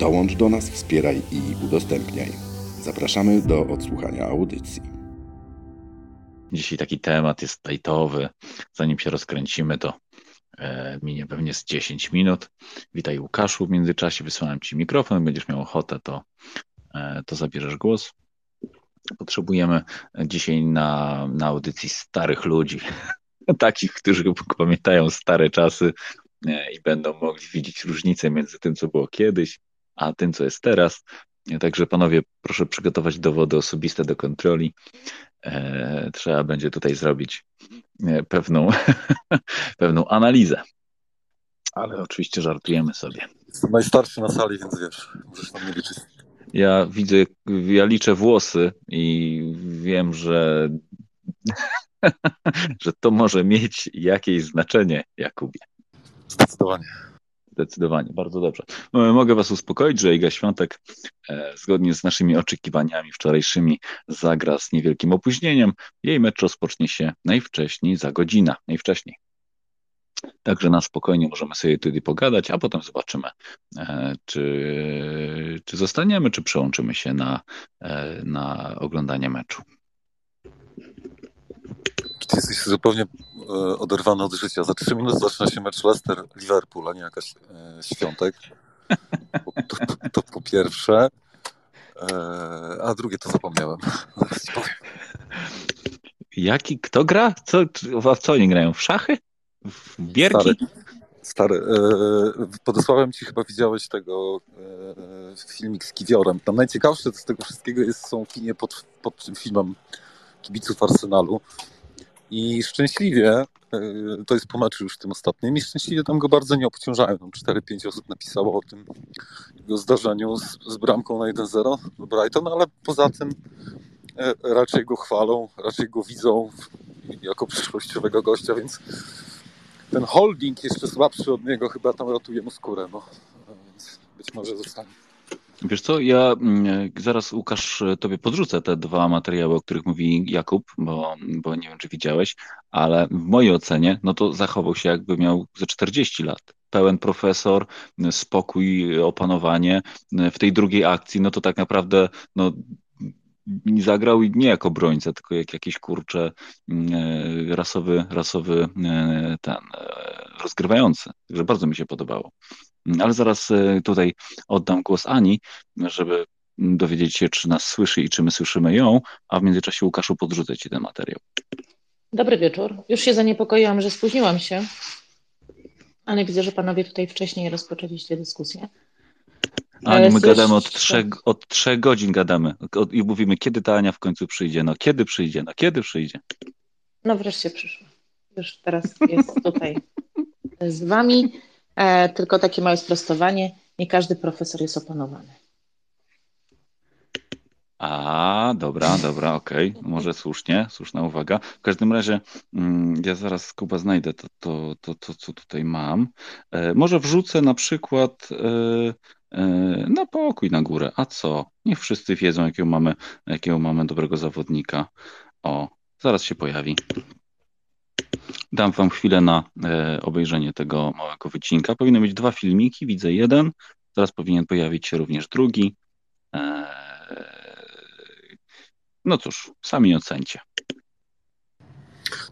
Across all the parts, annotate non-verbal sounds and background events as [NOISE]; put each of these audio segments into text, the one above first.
Dołącz do nas, wspieraj i udostępniaj. Zapraszamy do odsłuchania audycji. Dzisiaj taki temat jest tajtowy. Zanim się rozkręcimy, to e, minie pewnie z 10 minut. Witaj Łukaszu, w międzyczasie wysyłam Ci mikrofon, będziesz miał ochotę, to, e, to zabierzesz głos. Potrzebujemy dzisiaj na, na audycji starych ludzi, [LAUGHS] takich, którzy pamiętają stare czasy e, i będą mogli widzieć różnicę między tym, co było kiedyś, a tym, co jest teraz. Także panowie, proszę przygotować dowody osobiste do kontroli. E, trzeba będzie tutaj zrobić e, pewną, [LAUGHS] pewną analizę. Ale oczywiście żartujemy sobie. Jestem najstarszy na sali, więc wiesz, możesz na mnie liczyć. Ja widzę, ja liczę włosy i wiem, że, [LAUGHS] że to może mieć jakieś znaczenie, Jakubie. Zdecydowanie. Zdecydowanie, bardzo dobrze. No, mogę Was uspokoić, że Iga Świątek e, zgodnie z naszymi oczekiwaniami wczorajszymi zagra z niewielkim opóźnieniem. Jej mecz rozpocznie się najwcześniej za godzinę, najwcześniej. Także na spokojnie możemy sobie tutaj pogadać, a potem zobaczymy, e, czy, czy zostaniemy, czy przełączymy się na, e, na oglądanie meczu. Ty jesteś zupełnie e, oderwany od życia. Za trzy minuty zaczyna się mecz Leicester-Liverpool, a nie jakaś e, świątek. To, to, po pierwsze. E, a drugie to zapomniałem. Jaki, kto gra? Co, w co oni grają? W szachy? W bierki? Stary, stary podesłałem ci chyba widziałeś tego filmik z Kiwiorem. Tam najciekawsze z tego wszystkiego jest, są opinie pod, pod tym filmem kibiców Arsenalu. I szczęśliwie, e, to jest po meczu już tym ostatnim, i szczęśliwie tam go bardzo nie obciążają. Tam 4-5 osób napisało o tym jego zdarzeniu z, z bramką na 1-0 do Brighton, ale poza tym e, raczej go chwalą, raczej go widzą jako przyszłościowego gościa, więc ten holding jeszcze słabszy od niego chyba tam ratuje mu skórę, no. więc być może zostanie. Wiesz co, ja mm, zaraz Łukasz tobie podrzucę te dwa materiały, o których mówi Jakub, bo, bo nie wiem, czy widziałeś, ale w mojej ocenie, no to zachował się jakby miał ze 40 lat. Pełen profesor, spokój, opanowanie. W tej drugiej akcji, no to tak naprawdę, no zagrał nie jako brońca, tylko jak jakiś kurcze rasowy, rasowy e, ten e, rozgrywający. Także bardzo mi się podobało. Ale zaraz e, tutaj oddam głos Ani, żeby dowiedzieć się, czy nas słyszy i czy my słyszymy ją, a w międzyczasie Łukaszu podrzucę Ci ten materiał. Dobry wieczór. Już się zaniepokoiłam, że spóźniłam się, ale widzę, że panowie tutaj wcześniej rozpoczęliście dyskusję. Ani, my gadamy od trzech, od trzech godzin gadamy i mówimy, kiedy ta Ania w końcu przyjdzie, no kiedy przyjdzie, no kiedy przyjdzie. No wreszcie przyszła. Już teraz jest tutaj [LAUGHS] z wami. E, tylko takie małe sprostowanie. Nie każdy profesor jest opanowany. A, dobra, dobra, okej, okay. może słusznie, słuszna uwaga. W każdym razie mm, ja zaraz Kuba znajdę to, to, to, to co tutaj mam. E, może wrzucę na przykład e, na pokój na górę. A co? Niech wszyscy wiedzą, jakiego mamy, jakiego mamy dobrego zawodnika. O, zaraz się pojawi. Dam Wam chwilę na e, obejrzenie tego małego wycinka. Powinny być dwa filmiki, widzę jeden. Zaraz powinien pojawić się również drugi. E, no cóż, sami ocencie.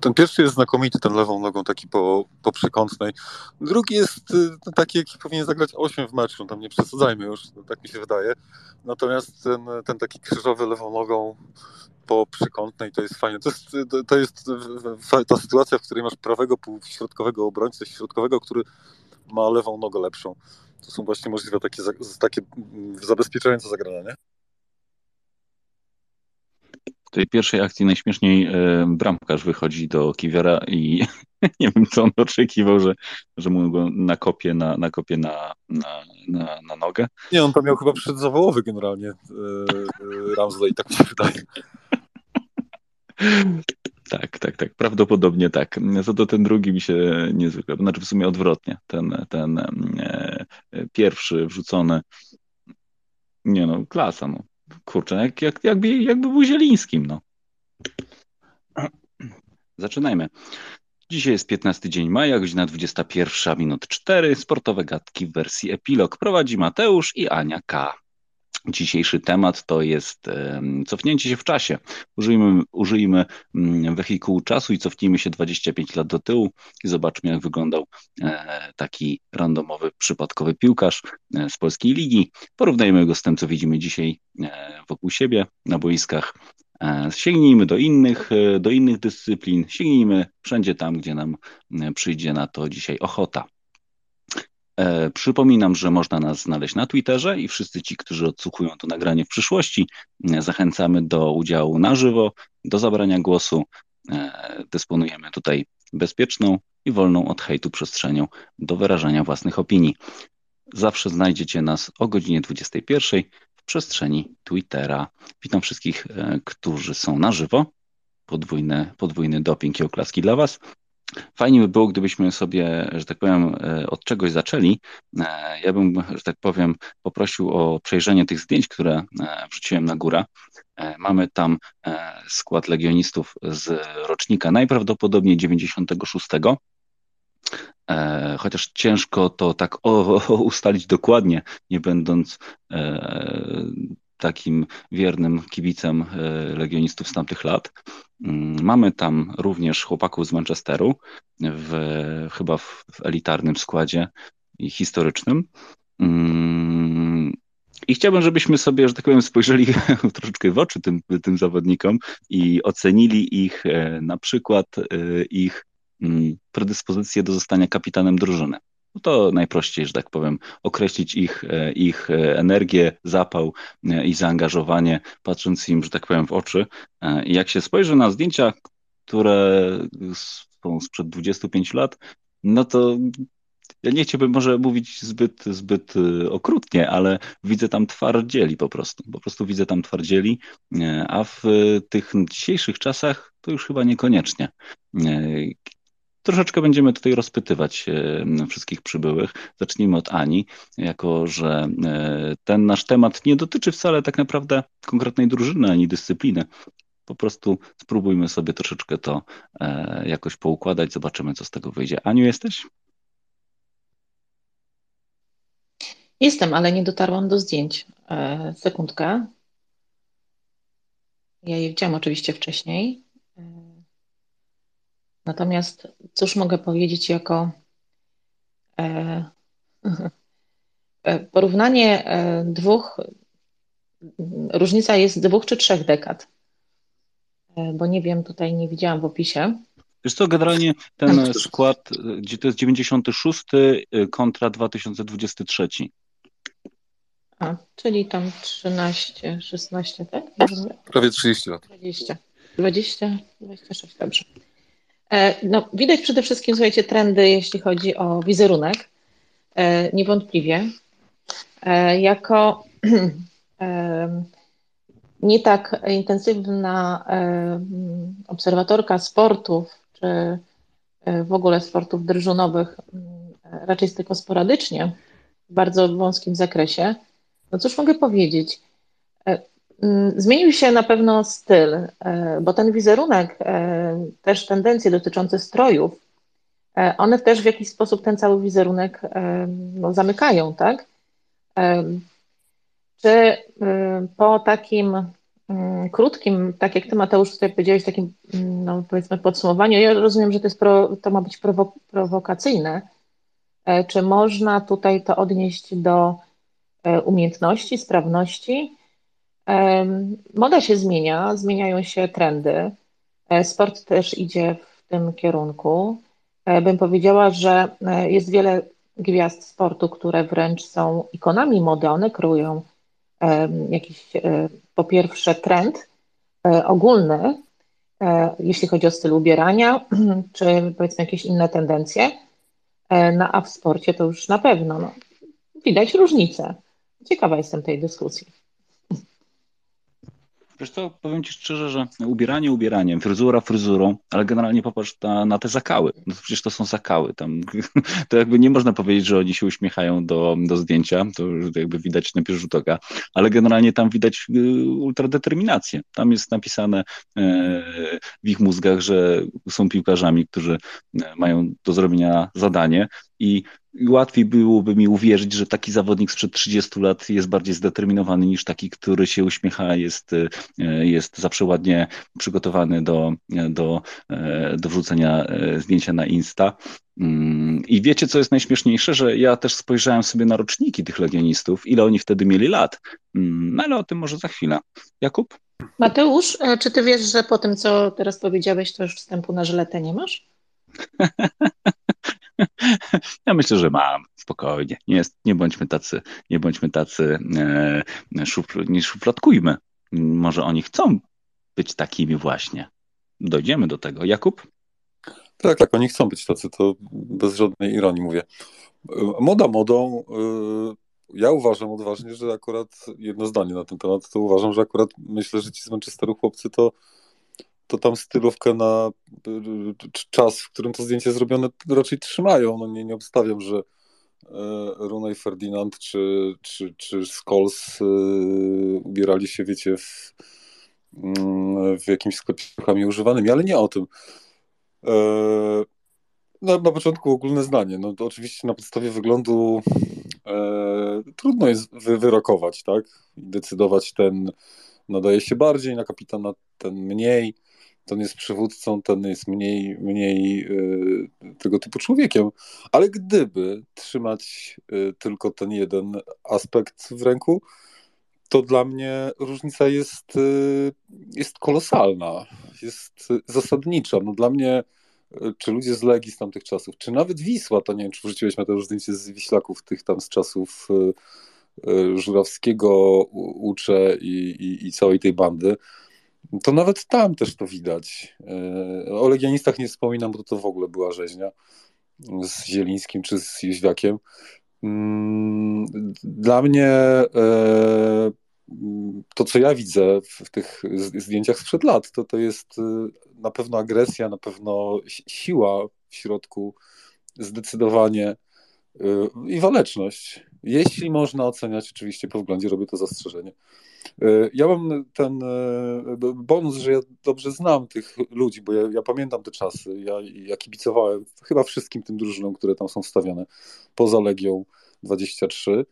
Ten pierwszy jest znakomity, ten lewą nogą taki po, po przekątnej. Drugi jest y, taki, jaki powinien zagrać 8 w meczu, tam nie przesadzajmy już, tak mi się wydaje. Natomiast ten, ten taki krzyżowy lewą nogą po przekątnej to jest fajnie. To jest, to jest ta sytuacja, w której masz prawego półśrodkowego obrońcę, środkowego, który ma lewą nogę lepszą. To są właśnie możliwe takie, takie zabezpieczające zagrania, nie? w tej pierwszej akcji najśmieszniej e, bramkarz wychodzi do Kiwiora i [LAUGHS] nie wiem, co on oczekiwał, że, że mu go nakopie na, nakopie na, na, na, na nogę. Nie, on tam miał chyba przedzawałowy generalnie e, Ramsley, tak mi się wydaje. Tak, tak, tak. Prawdopodobnie tak. Co to ten drugi mi się niezwykle, znaczy w sumie odwrotnie. Ten, ten e, pierwszy wrzucony, nie no, klasa, no. Kurczę, jak, jak, jakby, jakby był Zielińskim, no. Zaczynajmy. Dzisiaj jest 15 dzień maja, godzina 21 minut 4. Sportowe gadki w wersji epilog prowadzi Mateusz i Ania K. Dzisiejszy temat to jest cofnięcie się w czasie. Użyjmy, użyjmy mm, wehikułu czasu i cofnijmy się 25 lat do tyłu i zobaczmy, jak wyglądał e, taki randomowy, przypadkowy piłkarz e, z polskiej ligi. Porównajmy go z tym, co widzimy dzisiaj e, wokół siebie na boiskach. Sięgnijmy do innych, do innych dyscyplin, sięgnijmy wszędzie tam, gdzie nam przyjdzie na to dzisiaj ochota. E, przypominam, że można nas znaleźć na Twitterze i wszyscy ci, którzy odsłuchują to nagranie w przyszłości, e, zachęcamy do udziału na żywo, do zabrania głosu. E, dysponujemy tutaj bezpieczną i wolną od hejtu przestrzenią do wyrażania własnych opinii. Zawsze znajdziecie nas o godzinie 21 w przestrzeni Twittera. Witam wszystkich, którzy są na żywo. Podwójny, podwójny doping i oklaski dla Was. Fajnie by było, gdybyśmy sobie, że tak powiem, e, od czegoś zaczęli. E, ja bym, że tak powiem, poprosił o przejrzenie tych zdjęć, które e, wrzuciłem na górę. Mamy tam skład legionistów z rocznika najprawdopodobniej 96. Chociaż ciężko to tak ustalić dokładnie, nie będąc takim wiernym kibicem legionistów z tamtych lat. Mm, mamy tam również chłopaków z Manchesteru, w, chyba w, w elitarnym składzie i historycznym. Mm, I chciałbym, żebyśmy sobie, że tak powiem, spojrzeli [LAUGHS] troszeczkę w oczy tym, tym zawodnikom i ocenili ich, e, na przykład e, ich mm, predyspozycję do zostania kapitanem drużyny. No to najprościej, że tak powiem, określić ich, e, ich e, energię, zapał e, i zaangażowanie, patrząc im, że tak powiem, w oczy. I jak się spojrzy na zdjęcia, które są sprzed 25 lat, no to ja nie chciałbym może mówić zbyt, zbyt okrutnie, ale widzę tam twardzieli po prostu. Po prostu widzę tam twardzieli, a w tych dzisiejszych czasach to już chyba niekoniecznie. Troszeczkę będziemy tutaj rozpytywać e, wszystkich przybyłych. Zacznijmy od Ani, jako że e, ten nasz temat nie dotyczy wcale tak naprawdę konkretnej drużyny ani dyscypliny. Po prostu spróbujmy sobie troszeczkę to e, jakoś poukładać, zobaczymy, co z tego wyjdzie. Aniu, jesteś? Jestem, ale nie dotarłam do zdjęć. Sekundkę. Ja je widziałam oczywiście wcześniej. Natomiast cóż mogę powiedzieć jako e, e, porównanie e, dwóch, różnica jest dwóch czy trzech dekad, bo nie wiem, tutaj nie widziałam w opisie. Wiesz co, generalnie ten skład, gdzie to jest 96 kontra 2023. A, czyli tam 13, 16, tak? Prawie 30 lat. 20, 20, 26, dobrze. E, no, widać przede wszystkim, słuchajcie, trendy, jeśli chodzi o wizerunek. E, niewątpliwie. E, jako [CLEARS THROAT] nie tak intensywna obserwatorka sportów, czy w ogóle sportów drużynowych, raczej tylko sporadycznie, w bardzo wąskim zakresie, no cóż mogę powiedzieć? Mm, zmienił się na pewno styl, e, bo ten wizerunek, e, też tendencje dotyczące strojów, e, one też w jakiś sposób ten cały wizerunek no, zamykają, tak? Czy po takim mm, krótkim, tak jak ty Mateusz tutaj powiedziałeś, takim mm, no, powiedzmy podsumowaniu, ja rozumiem, że to, jest pro, to ma być prowo prowokacyjne, czy można tutaj to odnieść do umiejętności, sprawności, Moda się zmienia, zmieniają się trendy. E, sport też idzie w tym kierunku. E, bym powiedziała, że e, jest wiele gwiazd sportu, które wręcz są ikonami mody. One kreują jakiś, po pierwsze, trend, ogólny, jeśli chodzi o styl ubierania, [CLEARS THROAT] czy powiedzmy jakieś inne tendencje. No a w sporcie to już na pewno no, widać różnicę. Ciekawa jestem tej dyskusji. Wiesz co, powiem Ci szczerze, że ubieranie ubieraniem, fryzura fryzurą, ale generalnie popatrz na, na te zakały. No przecież to są zakały. Tam, [LAUGHS] to jakby nie można powiedzieć, że oni się uśmiechają do, do zdjęcia, to jakby widać na pierwszy rzut oka, ale generalnie tam widać y, ultradeterminację. Tam jest napisane e, w ich mózgach, że są piłkarzami, którzy e, mają do zrobienia zadanie i łatwiej byłoby mi uwierzyć, że taki zawodnik sprzed 30 lat jest bardziej zdeterminowany niż taki, który się uśmiecha, jest, e, jest zawsze ładnie przygotowany do, do, e, do wrzucenia e, zdjęcia na Insta. Mm, I wiecie, co jest najśmieszniejsze, że ja też spojrzałem sobie na roczniki tych legionistów, ile oni wtedy mieli lat. Mm, no ale o tym może za chwilę. Jakub? Mateusz, czy ty wiesz, że po tym, co teraz powiedziałeś, to już wstępu na żyletę nie masz? [LAUGHS] [LAUGHS] Ja myślę, że mam, spokojnie. Nie, jest, nie bądźmy tacy, nie bądźmy tacy, e, szufl, nie szufladkujmy. Może oni chcą być takimi właśnie. Dojdziemy do tego. Jakub? Tak, tak, oni chcą być tacy, to bez żadnej ironii mówię. Moda modą. E, ja uważam odważnie, że akurat jedno zdanie na ten temat, to uważam, że akurat myślę, że ci z Manchesteru chłopcy to to tam stylówkę na czas, w którym to zdjęcie zrobione, raczej trzymają. No nie, nie obstawiam, że e, Runaj Ferdinand czy, czy, czy Scholes e, ubierali się, wiecie, w, mm, w jakimś sklepie używanymi, ale nie o tym. E, na, na początku ogólne zdanie. No oczywiście na podstawie wyglądu e, trudno jest wy, wyrokować, tak? I decydować ten nadaje się bardziej na kapitana, ten mniej ten jest przywódcą, ten jest mniej, mniej y, tego typu człowiekiem. Ale gdyby trzymać y, tylko ten jeden aspekt w ręku, to dla mnie różnica jest, y, jest kolosalna, jest zasadnicza. No dla mnie, czy ludzie z Legii z tamtych czasów, czy nawet Wisła, to nie wiem, czy wrzuciłeś to zdjęcie z Wiślaków, tych tam z czasów Żurawskiego, Ucze i, i, i całej tej bandy, to nawet tam też to widać. E, o Legionistach nie wspominam, bo to w ogóle była rzeźnia z Zielińskim czy z Jóźwiakiem. Mm, dla mnie e, to, co ja widzę w tych zdjęciach sprzed lat, to, to jest e, na pewno agresja, na pewno siła w środku, zdecydowanie i waleczność. Jeśli można oceniać, oczywiście po względzie robię to zastrzeżenie. E, ja mam ten e, bonus, że ja dobrze znam tych ludzi, bo ja, ja pamiętam te czasy. Ja, ja kibicowałem chyba wszystkim tym drużynom, które tam są wstawione, poza Legią 23.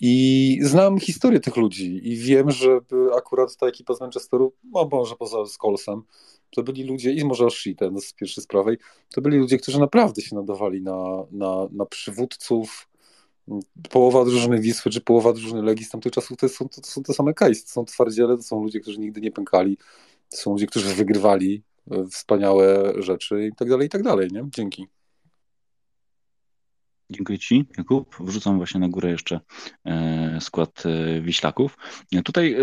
I znam historię tych ludzi i wiem, że akurat ta ekipa z Manchesteru, no może poza Skolsem, to byli ludzie, i może Oshi, ten z pierwszej z prawej, to byli ludzie, którzy naprawdę się nadawali na, na, na przywódców, połowa drużyny Wisły czy połowa drużyny Legii z tamtych czasów to są, to, to są te same case, to są twardziele, to są ludzie, którzy nigdy nie pękali, to są ludzie, którzy wygrywali e, wspaniałe rzeczy i tak dalej, i tak dalej, nie? Dzięki. Dziękuję Ci, Jakub. Wrzucam właśnie na górę jeszcze e, skład e, Wiślaków. Tutaj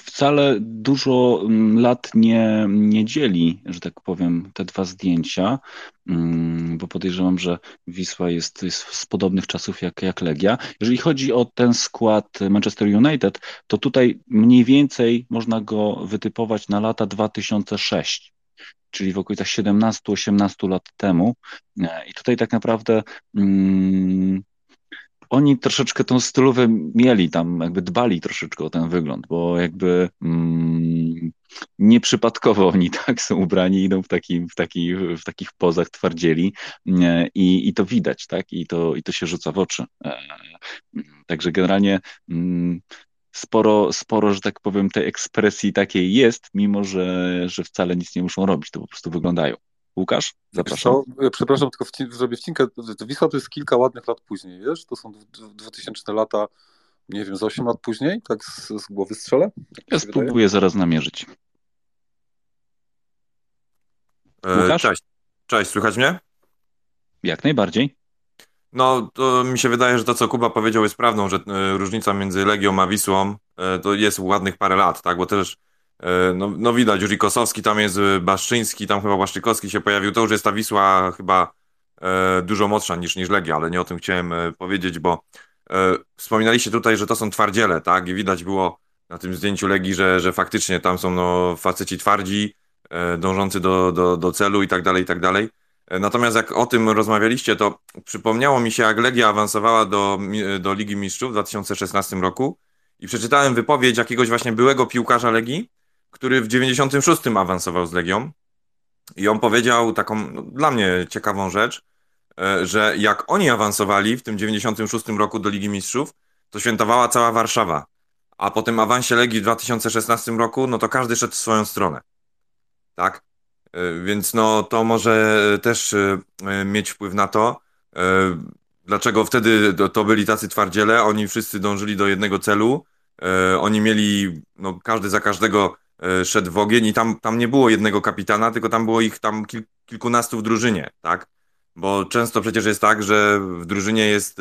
wcale dużo mm, lat nie, nie dzieli, że tak powiem, te dwa zdjęcia, mm, bo podejrzewam, że Wisła jest, jest z podobnych czasów jak, jak Legia. Jeżeli chodzi o ten skład Manchester United, to tutaj mniej więcej można go wytypować na lata 2006 czyli w okolicach 17-18 lat temu. I tutaj tak naprawdę mm, oni troszeczkę tą stylówę mieli tam, jakby dbali troszeczkę o ten wygląd, bo jakby mm, nieprzypadkowo oni [LAUGHS] tak są ubrani, idą w, taki, w, taki, w takich pozach twardzieli i, i to widać, tak? I to, I to się rzuca w oczy. E, także generalnie mm, sporo, sporo, że tak powiem, tej ekspresji takiej jest, mimo że, że wcale nic nie muszą robić, to po prostu wyglądają. Łukasz, zapraszam. Co, przepraszam, tylko wci zrobię wcinkę. Wisła to jest kilka ładnych lat później, wiesz? To są 2000 lata, nie wiem, z 8 lat później, tak z, z głowy strzelę? Ja spróbuję wydaje? zaraz namierzyć. E, cześć. Cześć, słychać mnie? Jak najbardziej. No, to mi się wydaje, że to, co Kuba powiedział, jest prawdą, że e, różnica między Legią a Wisłą to jest ładnych parę lat, tak? Bo też no, no widać, Juri Kosowski tam jest, Baszczyński, tam chyba Błaszczykowski się pojawił. To już jest ta Wisła chyba dużo młodsza niż, niż Legia, ale nie o tym chciałem powiedzieć, bo wspominaliście tutaj, że to są twardziele, tak? I widać było na tym zdjęciu Legii, że, że faktycznie tam są no, faceci twardzi, dążący do, do, do celu i tak dalej, i tak dalej. Natomiast jak o tym rozmawialiście, to przypomniało mi się, jak Legia awansowała do, do Ligi Mistrzów w 2016 roku i przeczytałem wypowiedź jakiegoś właśnie byłego piłkarza Legii, który w 96 awansował z Legią i on powiedział taką no, dla mnie ciekawą rzecz, e, że jak oni awansowali w tym 96 roku do Ligi Mistrzów, to świętowała cała Warszawa, a po tym awansie Legii w 2016 roku, no to każdy szedł w swoją stronę. Tak? E, więc no to może też e, mieć wpływ na to, dlaczego wtedy to byli tacy twardziele, oni wszyscy dążyli do jednego celu, oni mieli, no każdy za każdego szedł w ogień i tam, tam nie było jednego kapitana, tylko tam było ich tam kil, kilkunastu w drużynie, tak? Bo często przecież jest tak, że w drużynie jest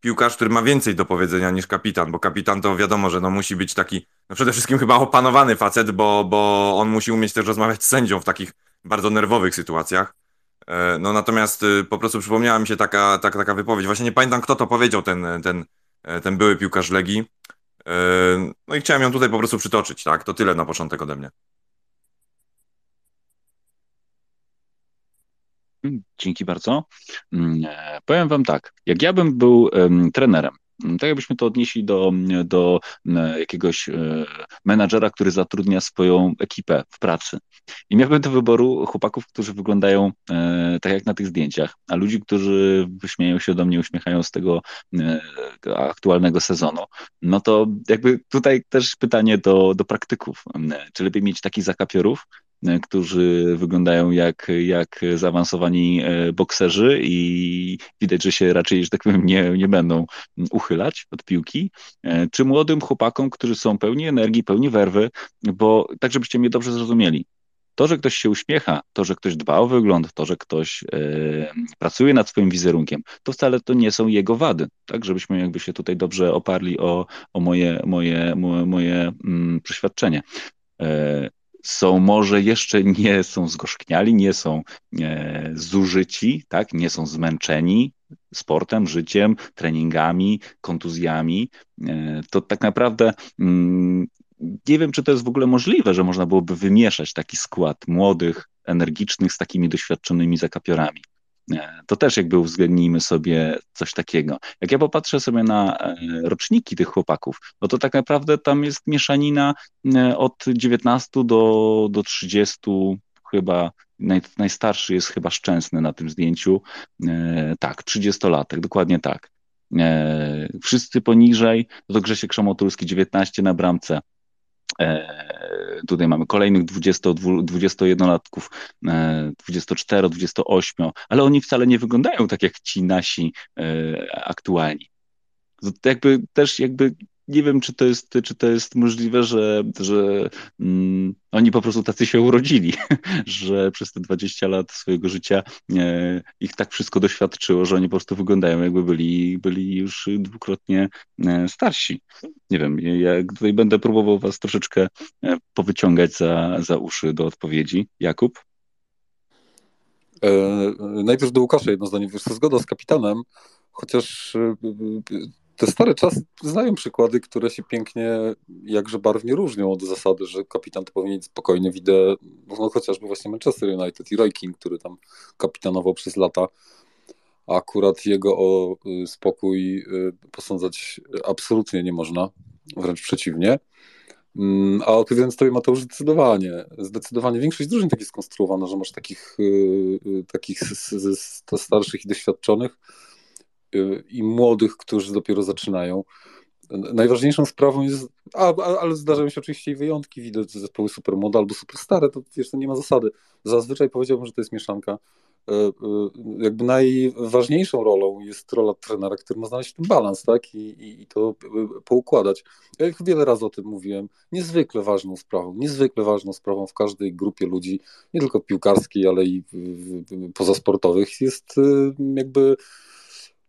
piłkarz, który ma więcej do powiedzenia niż kapitan, bo kapitan to wiadomo, że no musi być taki, no przede wszystkim chyba opanowany facet, bo, bo on musi umieć też rozmawiać z sędzią w takich bardzo nerwowych sytuacjach. E, no natomiast y, po prostu przypomniała mi się taka, taka, taka wypowiedź. Właśnie nie pamiętam, kto to powiedział, ten, ten, e, ten były piłkarz Legii. E, no i chciałem ją tutaj po prostu przytoczyć, tak? To tyle na początek ode mnie. Dzięki bardzo. Mm, powiem Wam tak, jak ja bym był trenerem, Mm, tak jakbyśmy to odnieśli do, do mm, jakiegoś e, menadżera, który zatrudnia swoją ekipę w pracy. I miałbym do wyboru chłopaków, którzy wyglądają e, tak jak na tych zdjęciach, a ludzi, którzy wyśmieją się do mnie, uśmiechają z tego e, aktualnego sezonu. No to jakby tutaj też pytanie do, do praktyków. Czy lepiej mieć takich zakapiorów, E, którzy wyglądają jak, jak zaawansowani e, bokserzy i widać, że się raczej, że tak powiem, nie, nie będą uchylać od piłki, e, czy młodym chłopakom, którzy są pełni energii, pełni werwy, bo tak, żebyście mnie dobrze zrozumieli. To, że ktoś się uśmiecha, to, że ktoś dba o wygląd, to, że ktoś e, pracuje nad swoim wizerunkiem, to wcale to nie są jego wady, tak? Żebyśmy jakby się tutaj dobrze oparli o, o moje, moje, moje, moje mm, przeświadczenie. E, są może jeszcze nie są zgorzkniali, nie są e, zużyci, tak? nie są zmęczeni sportem, życiem, treningami, kontuzjami, e, to tak naprawdę mm, nie wiem, czy to jest w ogóle możliwe, że można byłoby wymieszać taki skład młodych, energicznych z takimi doświadczonymi zakapiorami. To też jakby uwzględnijmy sobie coś takiego. Jak ja popatrzę sobie na e, roczniki tych chłopaków, no to tak naprawdę tam jest mieszanina e, od 19 do, do 30 chyba naj, najstarszy jest chyba Szczęsny na tym zdjęciu. E, tak, 30-latek, dokładnie tak. Wszyscy poniżej, to Grzesiek Szamotulski 19 na bramce, E, tutaj mamy kolejnych 20, 21-latków, 24, 28, ale oni wcale nie wyglądają tak jak ci nasi e, aktualni. To jakby też jakby nie wiem, czy to jest, czy to jest możliwe, że, że mm, oni po prostu tacy się urodzili, [LAUGHS] że przez te 20 lat swojego życia e, ich tak wszystko doświadczyło, że oni po prostu wyglądają jakby byli, byli już dwukrotnie e, starsi. Nie wiem, ja tutaj będę próbował was troszeczkę e, powyciągać za, za uszy do odpowiedzi. Jakub? E, najpierw do Łukasza jedno zdanie. Wiesz, zgoda z kapitanem, chociaż e, te stare czasy znają przykłady, które się pięknie, jakże barwnie różnią od zasady, że kapitan to powinien spokojnie widzę, no chociażby właśnie Manchester United i Roy King, który tam kapitanował przez lata. A akurat jego o y, spokój y, posądzać absolutnie nie można, wręcz przeciwnie. Mm, a odpowiadając tobie Mateusz, zdecydowanie, zdecydowanie większość drużyn tak jest skonstruowana, że masz takich, y, takich starszych i doświadczonych, i młodych, którzy dopiero zaczynają. Najważniejszą sprawą jest, a, a, ale zdarzają się oczywiście i wyjątki, widać zespoły super młode albo super stare, to to nie ma zasady. Zazwyczaj powiedziałbym, że to jest mieszanka. E, e, jakby najważniejszą rolą jest rola trenera, który ma znaleźć ten balans, tak, i, i, i to poukładać. Ja wiele razy o tym mówiłem. Niezwykle ważną sprawą, niezwykle ważną sprawą w każdej grupie ludzi, nie tylko piłkarskiej, ale i pozasportowych, jest jakby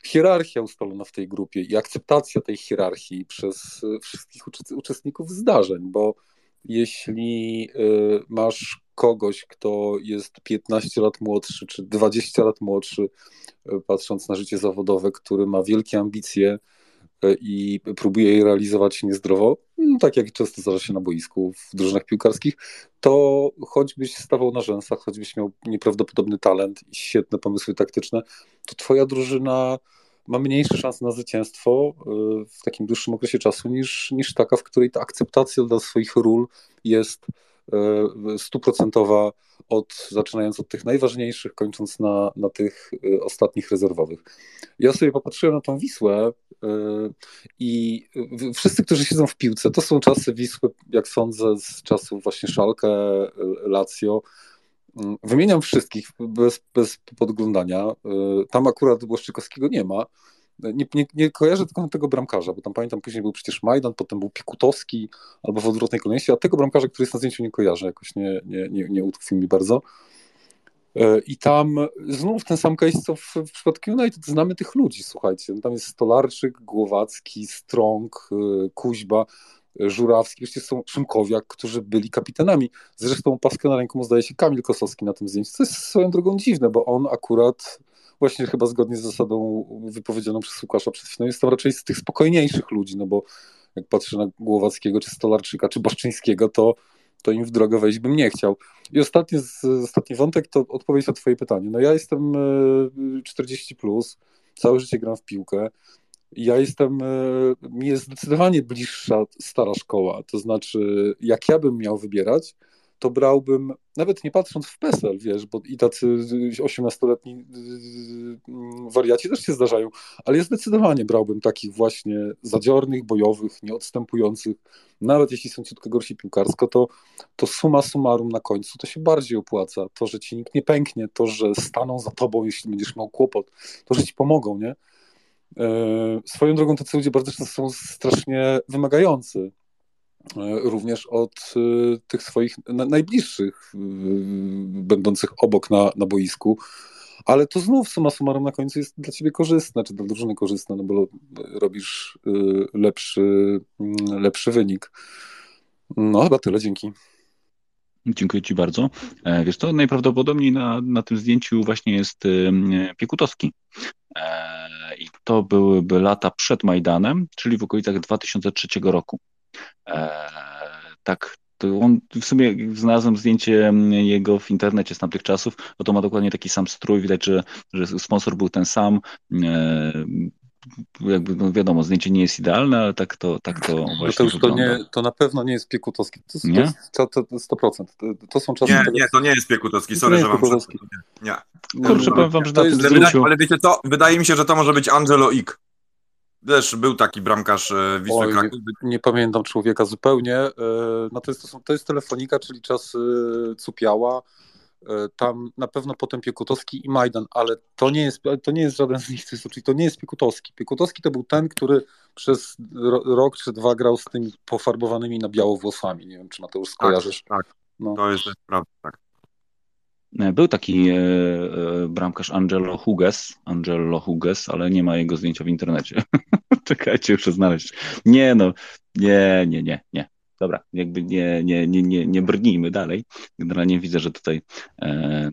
hierarchia ustalona w tej grupie i akceptacja tej hierarchii przez wszystkich uczestników zdarzeń, bo jeśli masz kogoś, kto jest 15 lat młodszy czy 20 lat młodszy, patrząc na życie zawodowe, który ma wielkie ambicje, i próbuje je realizować niezdrowo, no, tak jak często zdarza się na boisku w drużynach piłkarskich, to choćbyś stawał na rzęsach, choćbyś miał nieprawdopodobny talent i świetne pomysły taktyczne, to twoja drużyna ma mniejsze szanse na zwycięstwo y, w takim dłuższym okresie czasu niż, niż taka, w której ta akceptacja dla swoich ról jest y, stuprocentowa, od, zaczynając od tych najważniejszych, kończąc na, na tych ostatnich rezerwowych. Ja sobie popatrzyłem na tą Wisłę i wszyscy, którzy siedzą w piłce, to są czasy Wisły, jak sądzę, z czasów właśnie Szalkę, Lazio, Wymieniam wszystkich bez, bez podglądania. Tam akurat Błaszczykowskiego nie ma. Nie, nie, nie kojarzę tylko tego bramkarza, bo tam pamiętam później był przecież Majdan, potem był Pikutowski albo w odwrotnej kolejności, a tego bramkarza, który jest na zdjęciu nie kojarzę, jakoś nie, nie, nie, nie utkwił mi bardzo. I tam znów ten sam case co w, w przypadku United, znamy tych ludzi, słuchajcie. Tam jest Stolarczyk, Głowacki, Strong, Kuźba. Żurawski, wreszcie są Szymkowiak, którzy byli kapitanami. Zresztą paskę na ręku zdaje się Kamil Kosowski na tym zdjęciu, co jest swoją drogą dziwne, bo on akurat właśnie chyba zgodnie z zasadą wypowiedzianą przez Łukasza przed chwilą jest tam raczej z tych spokojniejszych ludzi, no bo jak patrzę na Głowackiego, czy Stolarczyka, czy Baszczyńskiego, to, to im w drogę wejść bym nie chciał. I ostatni, ostatni wątek to odpowiedź na twoje pytanie. No ja jestem 40+, e, plus, całe życie gram w piłkę, ja jestem, e, mi jest zdecydowanie bliższa stara szkoła. To znaczy, jak ja bym miał wybierać, to brałbym, nawet nie patrząc w PESEL, wiesz, bo i tacy 18-letni mm, wariaci też się zdarzają, ale ja zdecydowanie brałbym takich właśnie zadziornych, bojowych, nieodstępujących, nawet jeśli są ciutko gorsi piłkarsko, to, to suma summarum na końcu to się bardziej opłaca. To, że ci nikt nie pęknie, to, że staną za tobą, jeśli będziesz miał kłopot, to, że ci pomogą, nie? E, swoją drogą tacy ludzie bardzo często są strasznie wymagający, również od e, tych swoich najbliższych, będących obok na, na boisku. Ale to znów suma summarum na końcu jest dla ciebie korzystne, czy dla drużyny korzystne, no bo robisz lepszy, lepszy wynik. No chyba tyle, dzięki. Dziękuję Ci bardzo. Wiesz to najprawdopodobniej na, na tym zdjęciu właśnie jest Piekutowski. I to byłyby lata przed Majdanem, czyli w okolicach 2003 roku. E, tak, to on w sumie znalazłem zdjęcie jego w internecie z tamtych czasów, bo to ma dokładnie taki sam strój, widać, że, że sponsor był ten sam. E, jakby no wiadomo, zdjęcie nie jest idealne, ale tak to, tak to właśnie no to już wygląda. To, nie, to na pewno nie jest Piekutowski. To, nie? to, to, to 100%. To, są czasy... Nie, nie, to nie jest Piekutowski. Sorry, że wam... Nie. Kurczę, powiem wam, że na tym zdjęciu... Ale wiecie co? Wydaje mi się, że to może być Angelo Ik. Też był taki bramkarz e, Wisły Oj, Kraków. Nie, nie, pamiętam człowieka zupełnie. E, no to, jest, to, są, to jest telefonika, czyli czas Cupiała. E, tam na pewno potem Piekutowski i Majdan, ale to nie jest, to nie jest żaden z nich, czyli to nie jest Piekutowski. Piekutowski to był ten, który przez rok czy dwa grał z tymi pofarbowanymi na biało włosami. Nie wiem, czy Mateusz skojarzysz. Tak, tak. No. to jest prawda, tak. E, był taki e, e, bramkarz Angelo Huges, Angelo Huges, ale nie ma jego zdjęcia w internecie. [LAUGHS] Czekajcie, muszę znaleźć. Nie no, nie, nie, nie, nie. Dobra, jakby nie, nie, nie, nie, nie brnijmy dalej. Generalnie widzę, że tutaj e,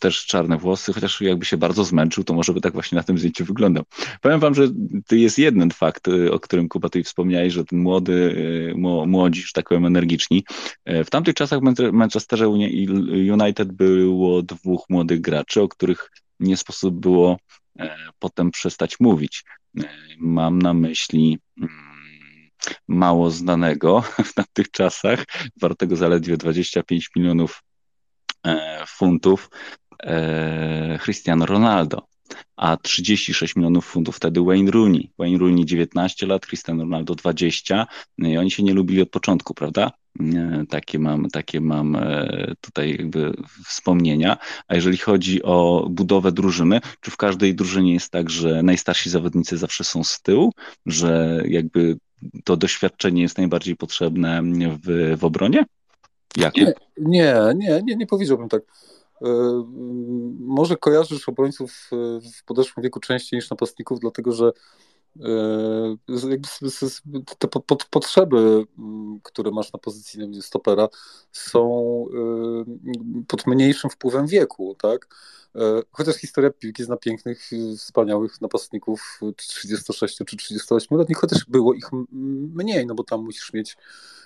też czarne włosy, chociaż jakby się bardzo zmęczył, to może by tak właśnie na tym zdjęciu wyglądał. Powiem wam, że to jest jeden fakt, e, o którym Kuba tutaj wspomniałeś, że ten młody, e, młodzi, że tak powiem, energiczni. E, w tamtych czasach w Manchesterze United było dwóch młodych graczy, o których nie sposób było potem przestać mówić. Mam na myśli mm, mało znanego [LAUGHS] w tamtych czasach, wartego zaledwie 25 milionów e, funtów, e, Cristiano Ronaldo a 36 milionów funtów wtedy Wayne Rooney. Wayne Rooney 19 lat, Cristiano Ronaldo 20 no i oni się nie lubili od początku, prawda? E, takie mam, takie mam tutaj jakby wspomnienia. A jeżeli chodzi o budowę drużyny, czy w każdej drużynie jest tak, że najstarsi zawodnicy zawsze są z tyłu, że jakby to doświadczenie jest najbardziej potrzebne w, w obronie? Jakie? Nie, nie, nie, nie, powiedziałbym tak. może kojarzysz obrońców w podeszłym wieku częściej niż napastników, dlatego że te potrzeby, które masz na pozycji stopera, są pod mniejszym wpływem wieku, tak? E, chociaż historia piłki zna pięknych, wspaniałych napastników 36 czy 38-letnich, chociaż było ich mniej, no bo tam musisz mieć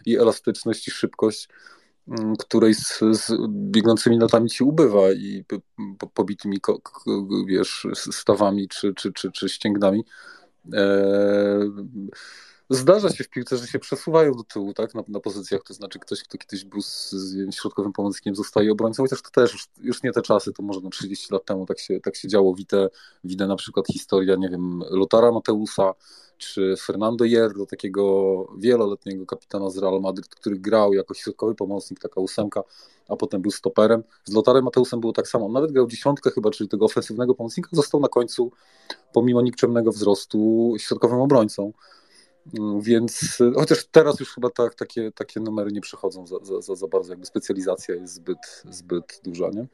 i elastyczność, i szybkość, której z, z biegnącymi latami ci ubywa i pobitymi, wiesz, stawami czy, czy, czy, czy ścięgnami. E, Zdarza się w piłce, że się przesuwają do tyłu, tak, na, na pozycjach, to znaczy ktoś, kto kiedyś był z, z środkowym pomocnikiem, zostaje obrońcą, chociaż to też już, już, nie te czasy, to może no 30 lat temu tak się, tak się działo. Widzę, widzę na przykład historia, nie wiem, Lotara Mateusa, czy Fernando Hierro, takiego wieloletniego kapitana z Real Madrid, który grał jako środkowy pomocnik, taka ósemka, a potem był stoperem. Z Lotarem Mateusem było tak samo. On nawet grał dziesiątkę chyba, czyli tego ofensywnego pomocnika, został na końcu, pomimo nikczemnego wzrostu, środkowym obrońcą. Mm, więc chociaż teraz już chyba tak, takie, takie numery nie przychodzą za, za, za bardzo, jakby specjalizacja jest zbyt, zbyt duża, nie?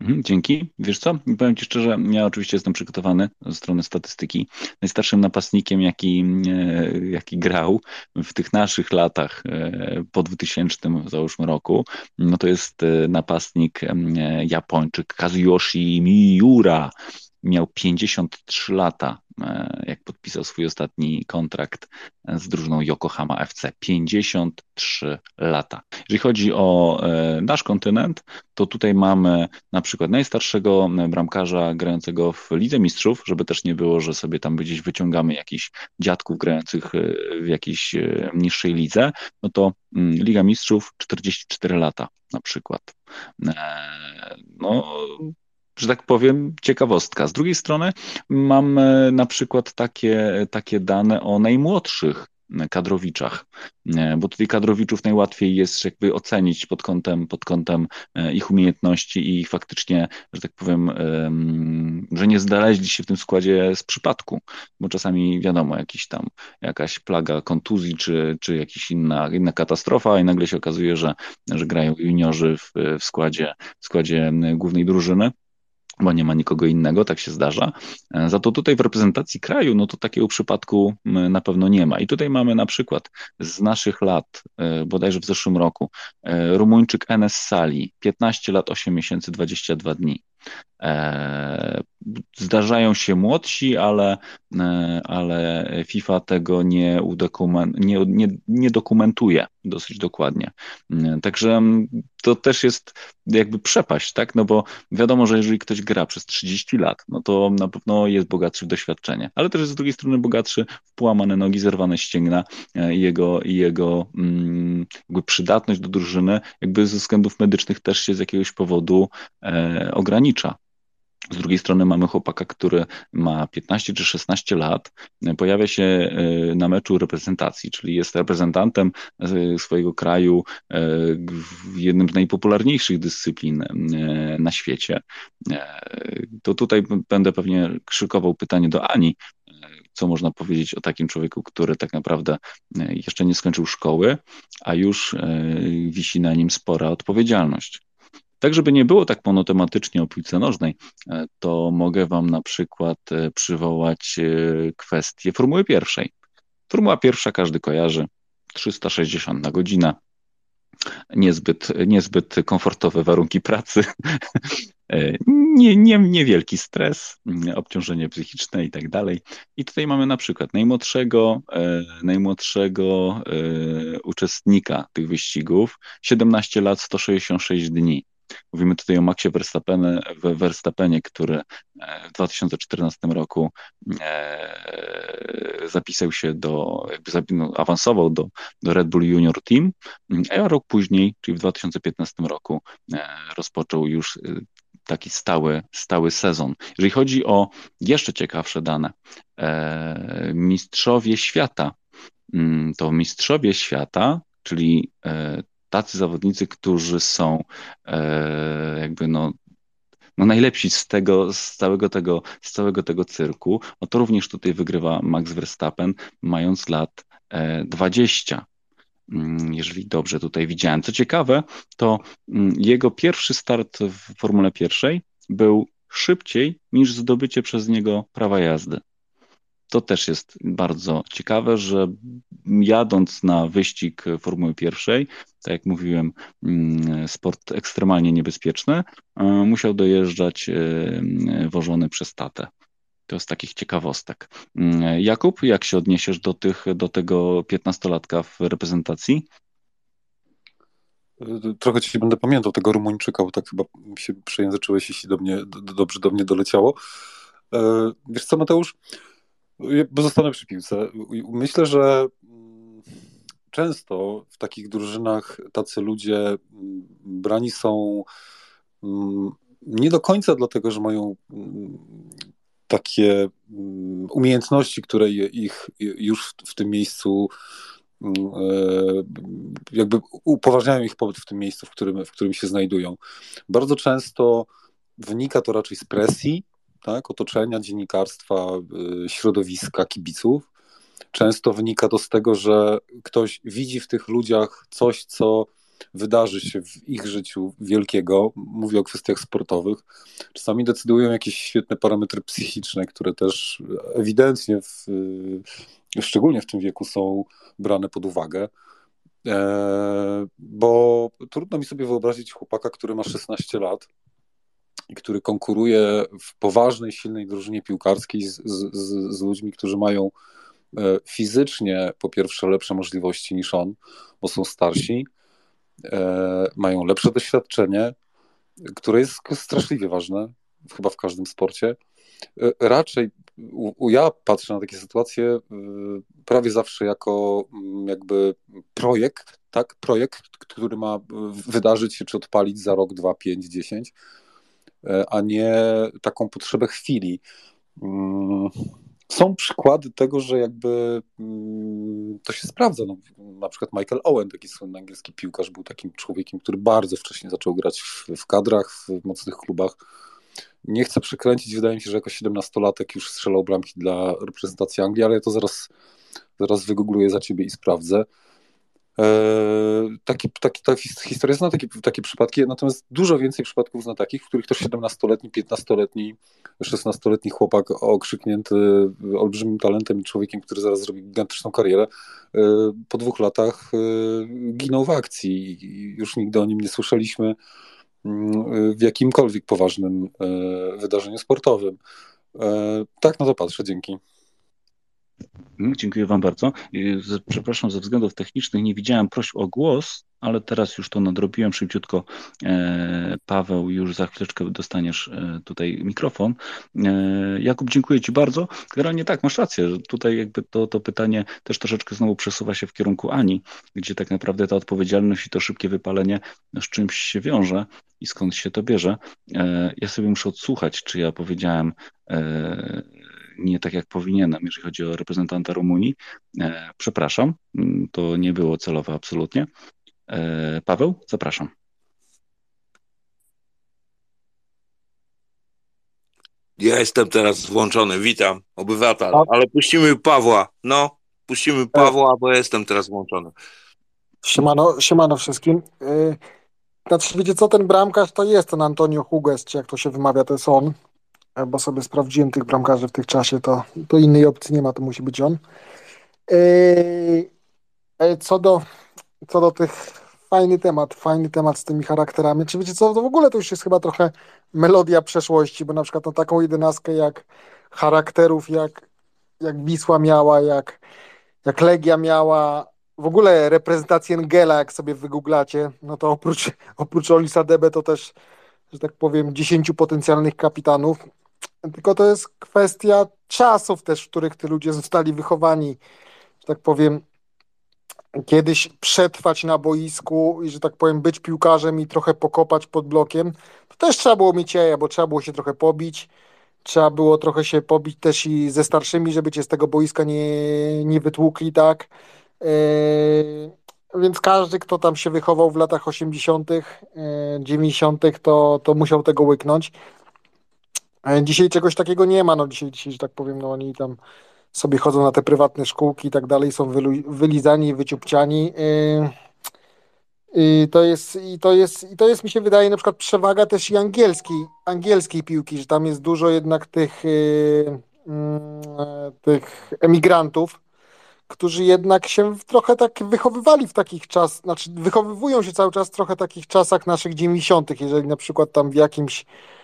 Mhm, dzięki. Wiesz co? Powiem Ci szczerze, ja oczywiście jestem przygotowany ze strony statystyki. Najstarszym napastnikiem, jaki, e, jaki grał w tych naszych latach e, po 2000, załóżmy roku, no to jest e, napastnik Japończyk Kazuyoshi Miura. Miał 53 lata E, jak podpisał swój ostatni kontrakt z drużyną Yokohama FC. 53 lata. Jeżeli chodzi o e, nasz kontynent, to tutaj mamy na przykład najstarszego bramkarza grającego w Lidze Mistrzów, żeby też nie było, że sobie tam gdzieś wyciągamy jakichś dziadków grających e, w jakiejś niższej lidze, no to mm, Liga Mistrzów 44 lata na przykład. No, że tak powiem, ciekawostka. Z drugiej strony mam e, na przykład takie, takie dane o najmłodszych kadrowiczach, e, bo tutaj kadrowiczów najłatwiej jest jakby ocenić pod kątem, pod kątem e, ich umiejętności i ich faktycznie, że tak powiem, że nie znaleźli się w tym składzie z przypadku, bo czasami wiadomo, jakiś tam, jakaś plaga kontuzji, czy, czy jakaś inna, inna katastrofa i nagle się okazuje, że, że grają juniorzy w, w składzie, w składzie głównej drużyny bo nie ma nikogo innego, tak się zdarza. E, za to tutaj w reprezentacji kraju, no to takiego przypadku na pewno nie ma. I tutaj mamy na przykład z naszych lat, e, bodajże w zeszłym roku, e, Rumuńczyk Enes Sali, 15 lat, 8 miesięcy, 22 dni. E, zdarzają się młodsi, ale, e, ale FIFA tego nie, nie, nie, nie dokumentuje dosyć dokładnie. E, także to też jest jakby przepaść, tak? No bo wiadomo, że jeżeli ktoś gra przez 30 lat, no to na pewno jest bogatszy w doświadczenie, ale też jest z drugiej strony bogatszy w połamane nogi, zerwane ścięgna i jego, i jego mm, jakby przydatność do drużyny jakby ze względów medycznych też się z jakiegoś powodu e, ogranicza. Z drugiej strony mamy chłopaka, który ma 15 czy 16 lat, pojawia się e, na meczu reprezentacji, czyli jest reprezentantem e, swojego kraju e, w jednym z najpopularniejszych dyscyplin na świecie. To tutaj będę pewnie krzykował pytanie do Ani, co można powiedzieć o takim człowieku, który tak naprawdę jeszcze nie skończył szkoły, a już wisi na nim spora odpowiedzialność. Tak, żeby nie było tak monotematycznie o piłce nożnej, e, to mogę Wam na przykład e, przywołać e, kwestię Formuły pierwszej. Formuła pierwsza każdy kojarzy, 360 na godzinę, niezbyt, niezbyt komfortowe warunki pracy, [LAUGHS] nie, nie, niewielki stres, obciążenie psychiczne i tak dalej. I tutaj mamy na przykład najmłodszego, najmłodszego uczestnika tych wyścigów, 17 lat, 166 dni. Mówimy tutaj o Maxie Verstappenie, Verstappenie który e, w 2014 roku e, zapisał się do, no, awansował do, do Red Bull Junior Team, a rok później, czyli w 2015 roku e, rozpoczął już taki stały, stały sezon. Jeżeli chodzi o jeszcze ciekawsze dane, mistrzowie świata, mm, to mistrzowie świata, czyli tacy zawodnicy, którzy są e, jakby no, no najlepsi z tego, z całego tego, z całego tego cyrku, no to również tutaj wygrywa Max Verstappen, mając lat 20. mm, jeżeli dobrze tutaj widziałem. Co ciekawe, to mm, jego pierwszy start w Formule pierwszej był szybciej niż zdobycie przez niego prawa jazdy. To też jest bardzo ciekawe, że jadąc na wyścig Formuły pierwszej, tak jak mówiłem, mm, sport ekstremalnie niebezpieczny, e, musiał dojeżdżać e, wożony przez tatę. To z takich ciekawostek. Mm, Jakub, jak się odniesiesz do, tych, do tego piętnastolatka w reprezentacji? Trochę ci będę pamiętał tego Rumuńczyka, bo tak chyba się przejęzyczyłeś, jeśli do mnie, do, dobrze do mnie doleciało. E, wiesz co, Mateusz? Bo zostanę przy piłce. Myślę, że mm, często w takich drużynach tacy ludzie mm, brani są mm, nie do końca dlatego, że mają takie umiejętności, które ich już w tym miejscu e, jakby upoważniają ich pobyt w tym miejscu, w którym, w którym się znajdują. Bardzo często wynika to raczej z presji, tak, otoczenia, dziennikarstwa, y, środowiska, kibiców. Często wynika to z tego, że ktoś widzi w tych ludziach coś, co wydarzy się w ich życiu wielkiego. Mówię o kwestiach sportowych. Czasami decydują jakieś świetne parametry psychiczne, które też ewidentnie, w, y, szczególnie w tym wieku, są brane pod uwagę. E, bo trudno mi sobie wyobrazić chłopaka, który ma 16 lat, który konkuruje w poważnej, silnej drużynie piłkarskiej z, z, z ludźmi, którzy mają e, fizycznie po pierwsze lepsze możliwości niż on, bo są starsi, e, mają lepsze doświadczenie, które jest straszliwie ważne chyba w każdym sporcie. E, raczej u, ja patrzę na takie sytuacje prawie zawsze jako mm, jakby projekt, tak, projekt, który ma wydarzyć się czy odpalić za rok, dwa, pięć, dziesięć a nie taką potrzebę chwili. Mm, są przykłady tego, że jakby mm, to się sprawdza. No, na przykład Michael Owen, taki słynny angielski piłkarz, był takim człowiekiem, który bardzo wcześnie zaczął grać w, w kadrach, w mocnych klubach. Nie chcę przekręcić, wydaje mi się, że jako 17-latek już strzelał bramki dla reprezentacji Anglii, ale ja to zaraz, zaraz wygoogluję za ciebie i sprawdzę. E, taki, taki, ta historia zna takie, takie przypadki, natomiast dużo więcej przypadków zna takich, w których też 17-letni, 15-letni, 16-letni chłopak okrzyknięty olbrzymim talentem i człowiekiem, który zaraz zrobi gigantyczną karierę, e, po dwóch latach e, ginął w akcji i już nigdy o nim nie słyszeliśmy mm, w jakimkolwiek poważnym wydarzeniu sportowym. Tak na to patrzę, dzięki. Mm, dziękuję Wam bardzo. Przepraszam, ze względów technicznych nie widziałem prośb o głos, ale teraz już to nadrobiłem szybciutko. E, Paweł, już za chwileczkę dostaniesz e, tutaj mikrofon. E, Jakub, dziękuję Ci bardzo. Generalnie tak, masz rację. Tutaj jakby to, to pytanie też troszeczkę znowu przesuwa się w kierunku Ani, gdzie tak naprawdę ta odpowiedzialność i to szybkie wypalenie z czymś się wiąże i skąd się to bierze. Ja sobie muszę odsłuchać, czy ja powiedziałem nie tak jak powinienem, jeżeli chodzi o reprezentanta Rumunii. E, przepraszam, mm, to nie było celowe absolutnie. E, Paweł, zapraszam. Ja jestem teraz włączony, witam, obywatel, ale puścimy Pawła, no, puścimy Pawła, bo jestem teraz włączony. Siemano, siemano wszystkim. Znaczy, wiecie co, ten bramkarz to jest ten Antonio Huges, czy jak to się wymawia, to jest on. E, bo sobie sprawdziłem tych bramkarzy w tych czasie, to, to innej opcji nie ma, to musi być on. E, e, co do, co do tych fajny temat, fajny temat z tymi charakterami. Czy wiecie co, to w ogóle to już jest chyba trochę melodia przeszłości, bo na przykład no, taką jedenastkę jak charakterów, jak, jak Wisła miała, jak, jak Legia miała, w ogóle reprezentację Ngela, jak sobie wygooglacie, no to oprócz, oprócz Olisa Debe to też, że tak powiem, dziesięciu potencjalnych kapitanów. Tylko to jest kwestia czasów też, w których te ludzie zostali wychowani, że tak powiem, kiedyś przetrwać na boisku i, że tak powiem, być piłkarzem i trochę pokopać pod blokiem. To też trzeba było mieć jaja, bo trzeba było się trochę pobić. Trzeba było trochę się pobić też i ze starszymi, żeby cię z tego boiska nie, nie wytłukli, tak? Yy, więc każdy, kto tam się wychował w latach 80., yy, 90., to, to musiał tego łyknąć. Dzisiaj czegoś takiego nie ma, no dzisiaj, dzisiaj że tak powiem, no oni tam sobie chodzą na te prywatne szkółki i tak dalej, są wylu- wylizani, wyciupciani. Yy, i to jest, i to jest, i to jest, mi się wydaje, na przykład przewaga też i angielskiej, angielskiej piłki, że tam jest dużo jednak tych, yy, yy, tych emigrantów, którzy jednak się trochę tak wychowywali w takich czasach, znaczy wychowywują się cały czas trochę takich czasach naszych 90., jeżeli na przykład tam w jakimś yy,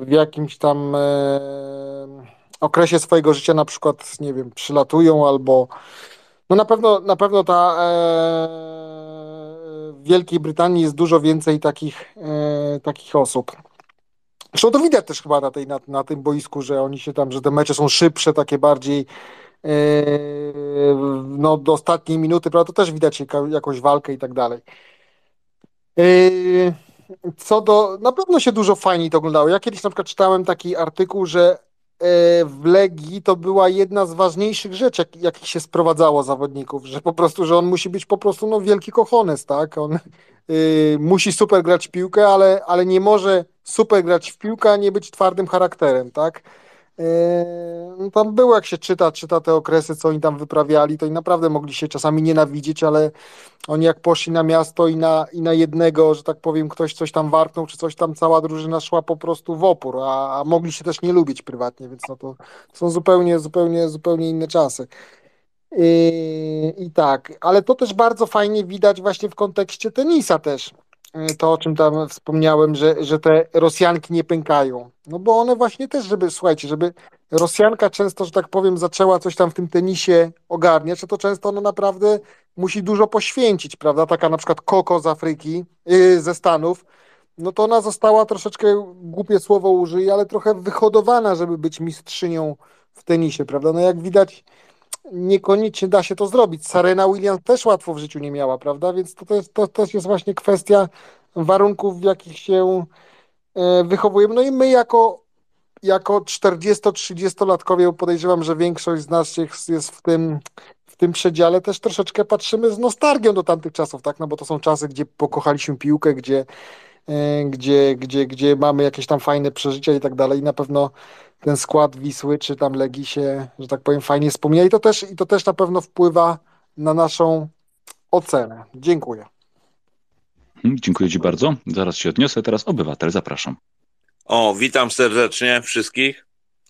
w jakimś tam yy, okresie swojego życia na przykład, nie wiem, przylatują albo no na pewno, na pewno ta e, w Wielkiej Brytanii jest dużo więcej takich, e, takich osób. Zresztą to widać też chyba na, tej, na, na tym boisku, że oni się tam, że te mecze są szybsze, takie bardziej e, no do ostatniej minuty, prawda? To też widać jakąś walkę i tak dalej. Co do, na pewno się dużo fajniej to oglądało. Ja kiedyś na przykład czytałem taki artykuł, że E, w Legii to była jedna z ważniejszych rzeczy, jak, jakich się sprowadzało zawodników, że po prostu, że on musi być po prostu no, wielki kochones, tak? On y, musi super grać w piłkę, ale, ale nie może super grać w piłkę, a nie być twardym charakterem, tak? Y, no, tam było, jak się czyta, czyta te okresy, co oni tam wyprawiali, to i naprawdę mogli się czasami nienawidzieć, ale oni jak poszli na miasto i na, i na jednego, że tak powiem, ktoś coś tam warknął, czy coś tam, cała drużyna szła po prostu w opór, a, a mogli się też nie lubić prywatnie, więc no to są zupełnie, zupełnie, zupełnie inne czasy. I, I tak, ale to też bardzo fajnie widać właśnie w kontekście tenisa też. Y, to, o czym tam wspomniałem, że, że te Rosjanki nie pękają. No bo one właśnie też, żeby, słuchajcie, żeby Rosjanka często, że tak powiem, zaczęła coś tam w tym tenisie ogarniać, to często ona naprawdę musi dużo poświęcić, prawda? Taka na przykład Koko z Afryki, yy, ze Stanów, no to ona została troszeczkę, głupie słowo użyję, ale trochę wyhodowana, żeby być mistrzynią w tenisie, prawda? No jak widać, niekoniecznie da się to zrobić. Sarena Williams też łatwo w życiu nie miała, prawda? Więc to też, to też jest właśnie kwestia warunków, w jakich się e, wychowujemy. No i my jako, jako 40-30-latkowie, podejrzewam, że większość z nas jest w tym, w tym przedziale, też troszeczkę patrzymy z nostalgią do tamtych czasów, tak? No bo to są czasy, gdzie pokochaliśmy piłkę, gdzie, gdzie, gdzie, gdzie mamy jakieś tam fajne przeżycia i tak dalej. I na pewno ten skład Wisły czy tam Legii się, że tak powiem, fajnie wspomina i to też, i to też na pewno wpływa na naszą ocenę. Dziękuję. Hmm, dziękuję Ci bardzo. Zaraz się odniosę. Teraz obywatel, zapraszam. O, witam serdecznie wszystkich.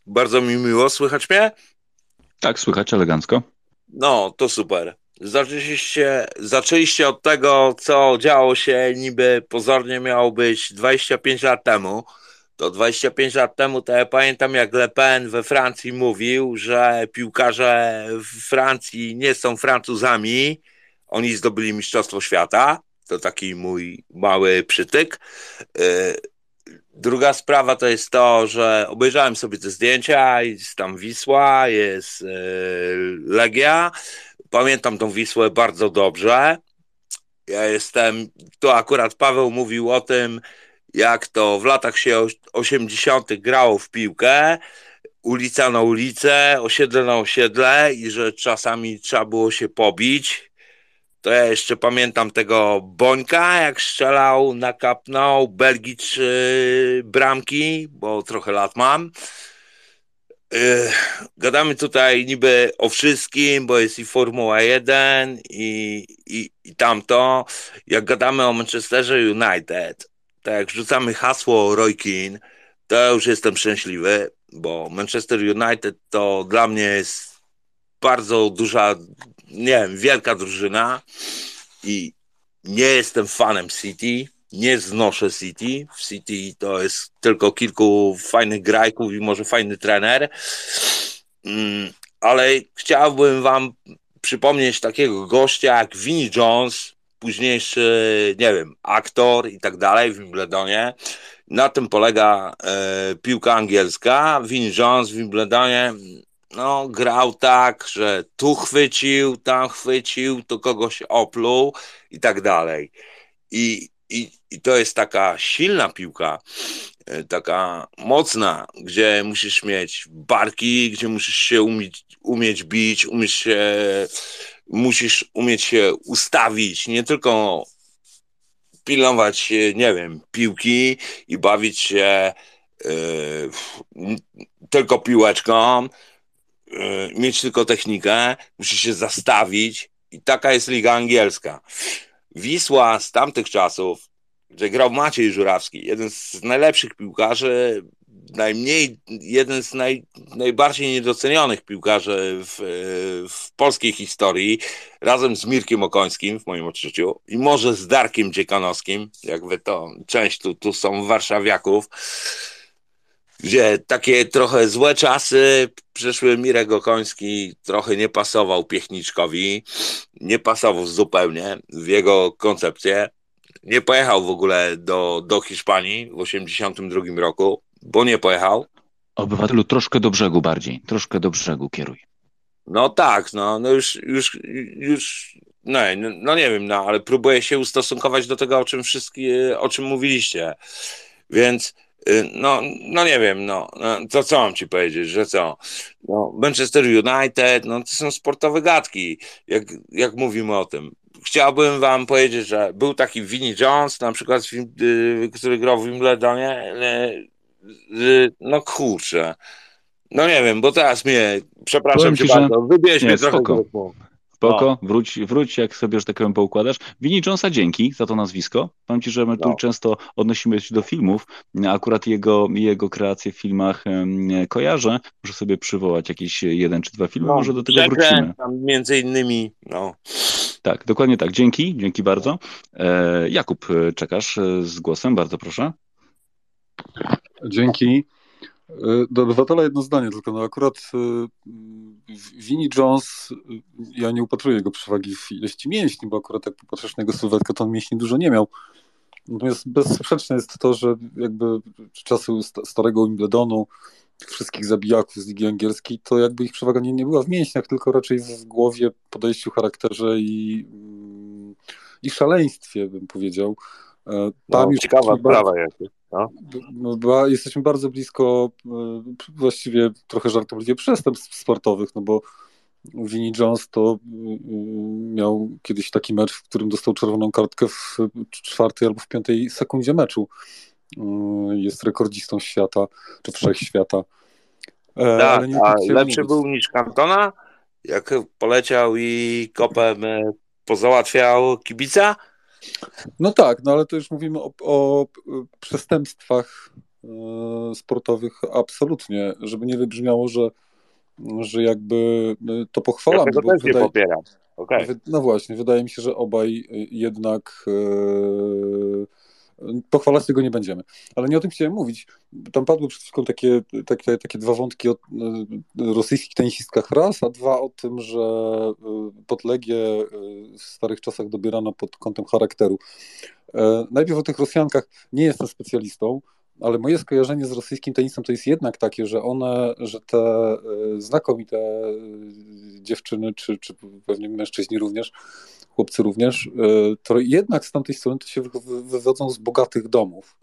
Bardzo mi miło. Słychać mnie? Tak, słychać elegancko. No, to super. Zaczęliście, zaczęliście od tego, co działo się niby pozornie miało być 25 lat temu to 25 lat temu, to ja pamiętam jak Le Pen we Francji mówił, że piłkarze w Francji nie są Francuzami, oni zdobyli Mistrzostwo Świata. To taki mój mały przytyk. Y, druga sprawa to jest to, że obejrzałem sobie te zdjęcia, jest tam Wisła, jest y, Legia. Pamiętam tą Wisłę bardzo dobrze. Ja jestem, tu akurat Paweł mówił o tym, jak to w latach się 80. grało w piłkę, ulica na ulicę, osiedle na osiedle i że czasami trzeba było się pobić. To ja jeszcze pamiętam tego Bońka, jak strzelał, nakapnął Belgii trzy bramki, bo trochę lat mam. Yy, gadamy tutaj niby o wszystkim, bo jest i Formuła 1 i, i, i tamto. Jak gadamy o Manchesterze United, tak jak rzucamy hasło Roy Keane, to już jestem szczęśliwy, bo Manchester United to dla mnie jest bardzo duża, nie wiem, wielka drużyna i nie jestem fanem City, nie znoszę City. W City to jest tylko kilku fajnych grajków i może fajny trener, mm, ale chciałbym wam przypomnieć takiego gościa jak Vinnie Jones, późniejszy, nie wiem, aktor i tak dalej w Wimbledonie. Na tym polega e, piłka angielska. Vin Jones w Wimbledonie no, grał tak, że tu chwycił, tam chwycił, to kogoś opluł i tak dalej. I, i, i to jest taka silna piłka, e, taka mocna, gdzie musisz mieć barki, gdzie musisz się umieć, umieć bić, umieć się musisz umieć się ustawić, nie tylko pilnować, nie wiem, piłki i bawić się yy, tylko piłeczką. y, mieć tylko technikę, musi się zastawić i taka jest liga angielska. Wisła z tamtych czasów, gdzie grał Maciej Żurawski, jeden z najlepszych piłkarzy, najmniej, jeden z naj, najbardziej niedocenionych piłkarzy w, w polskiej historii, razem z Mirkiem Okońskim w moim odczuciu i może z Darkiem Dziekanowskim, jakby to część tu, tu są warszawiaków, gdzie takie trochę złe czasy przyszły Mirek Okoński, trochę nie pasował Piechniczkowi, nie pasował zupełnie w jego koncepcję. Nie pojechał w ogóle do, do Hiszpanii w 1982 roku, bo nie pojechał. Obywatelu, troszkę do brzegu bardziej, troszkę do brzegu kieruj. No tak, no, no już, już, już no, no nie wiem, no, ale próbuję się ustosunkować do tego, o czym wszystkie, o czym mówiliście. Więc y, no, no nie wiem, no, no to co mam ci powiedzieć, że co? No, Manchester United, no to są sportowe gadki, jak, jak mówimy o tym. Chciałbym wam powiedzieć, że był taki Vinnie Jones, na przykład, y, który grał w Wimbledonie, y, no kurczę, no nie wiem, bo teraz mnie, przepraszam Powiem cię ci, że- bardzo, wybierz Nie, mnie trochę spoko. Spoko, wróć, wróć jak sobie, że tak powiem, poukładasz. Winnie Jonesa dzięki za to nazwisko. Powiem Ci, że my tu No. często odnosimy się do filmów, akurat jego, jego kreacje w filmach kojarzę. Muszę sobie przywołać jakieś jeden czy dwa filmy, No, może do tego wrócimy. Przekręt tam między innymi, no. Tak, dokładnie tak. Dzięki, dzięki bardzo. E, Jakub, e, czekasz e, z głosem, bardzo proszę. Dzięki. Do obywatela jedno zdanie, tylko no akurat Vinnie Jones, ja nie upatruję jego przewagi w ilości mięśni, bo akurat jak popatrzysz na jego sylwetkę, to on mięśni dużo nie miał. Natomiast bezsprzeczne jest to, że jakby czasy sta- starego Wimbledonu, wszystkich zabijaków z Ligi Angielskiej, to jakby ich przewaga nie, nie była w mięśniach, tylko raczej w głowie, podejściu, charakterze i, mm, i szaleństwie, bym powiedział. E, Tam no już ciekawa sprawa jest. no, ba- jesteśmy bardzo blisko e, właściwie trochę żartobliwie przestępstw sportowych, no bo Vinnie Jones to mm, miał kiedyś taki mecz, w którym dostał czerwoną kartkę w czwartej albo w piątej sekundzie meczu. Mm, Jest rekordzistą świata, czy wszechświata. E, Tak, nie lepszy był niż Cantona? Jak poleciał i kopem pozałatwiał kibica? No tak, no ale to już mówimy o, o przestępstwach e, sportowych absolutnie, żeby nie wybrzmiało, że, że jakby e, to Ja pochwalamy, tego bo też nie wydaje, popieram. Okej. wy- no właśnie, wydaje mi się, że obaj jednak e, pochwalać tego nie będziemy. Ale nie o tym chciałem mówić. Tam padły przed chwilą takie, takie, takie dwa wątki o e, rosyjskich tenisistkach raz, a dwa o tym, że e, podlegie w starych czasach dobierano pod kątem charakteru. E, Najpierw o tych Rosjankach nie jestem specjalistą, ale moje skojarzenie z rosyjskim tenisem to jest jednak takie, że one, że te e, znakomite e, dziewczyny, czy, czy pewnie mężczyźni również, chłopcy również, e, to jednak z tamtej strony to się wy- wy- wywodzą z bogatych domów.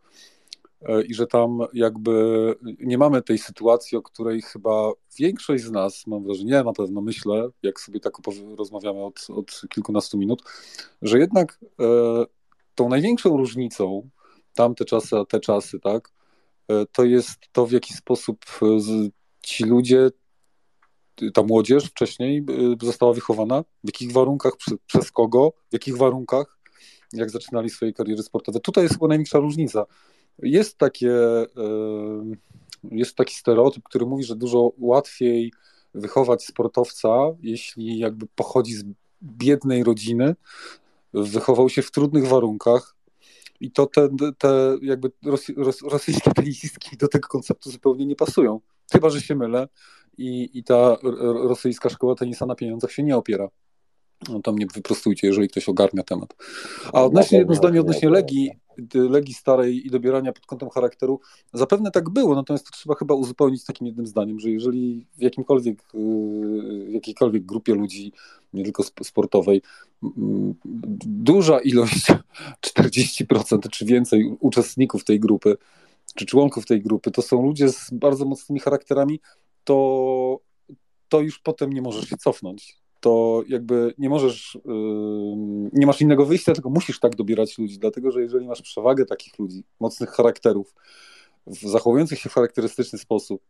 I że tam jakby nie mamy tej sytuacji, o której chyba większość z nas, mam wrażenie, na pewno myślę, jak sobie tak rozmawiamy od, od kilkunastu minut, że jednak tą największą różnicą tamte czasy, a te czasy, tak, e, to jest to, w jaki sposób e, ci ludzie, ta młodzież wcześniej y, została wychowana, w jakich warunkach, przez kogo, w jakich warunkach, jak zaczynali swoje kariery sportowe. Tutaj jest chyba największa różnica. Jest takie, e, jest taki stereotyp, który mówi, że dużo łatwiej wychować sportowca, jeśli jakby pochodzi z biednej rodziny, wychował się w trudnych warunkach, i to te, te jakby rosy, ros, rosyjskie tenisistki do tego konceptu zupełnie nie pasują. Chyba, że się mylę i, i ta rosyjska szkoła tenisa na pieniądzach się nie opiera. No to mnie wyprostujcie, jeżeli ktoś ogarnia temat. A odnośnie jedno zdanie odnośnie Legii, Legii starej i dobierania pod kątem charakteru, zapewne tak było, natomiast to trzeba chyba uzupełnić takim jednym zdaniem, że jeżeli w jakimkolwiek, yy, w jakiejkolwiek grupie ludzi, nie tylko sp- sportowej, duża ilość [LAUGHS] 40% czy więcej uczestników tej grupy, czy członków tej grupy, to są ludzie z bardzo mocnymi charakterami, to, to już potem nie możesz się cofnąć. To jakby nie możesz, nie masz innego wyjścia, tylko musisz tak dobierać ludzi, dlatego że jeżeli masz przewagę takich ludzi, mocnych charakterów, zachowujących się w charakterystyczny sposób,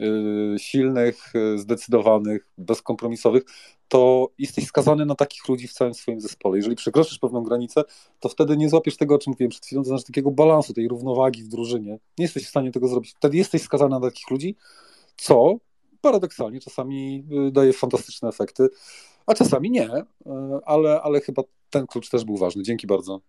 y, silnych, y, zdecydowanych, bezkompromisowych, to jesteś skazany na takich ludzi w całym swoim zespole. Jeżeli przekroczysz pewną granicę, to wtedy nie złapiesz tego, o czym mówiłem przed chwilą, to znaczy takiego balansu, tej równowagi w drużynie. Nie jesteś w stanie tego zrobić. Wtedy jesteś skazany na takich ludzi, co paradoksalnie czasami daje fantastyczne efekty, a czasami nie, ale, ale chyba ten klucz też był ważny. Dzięki bardzo.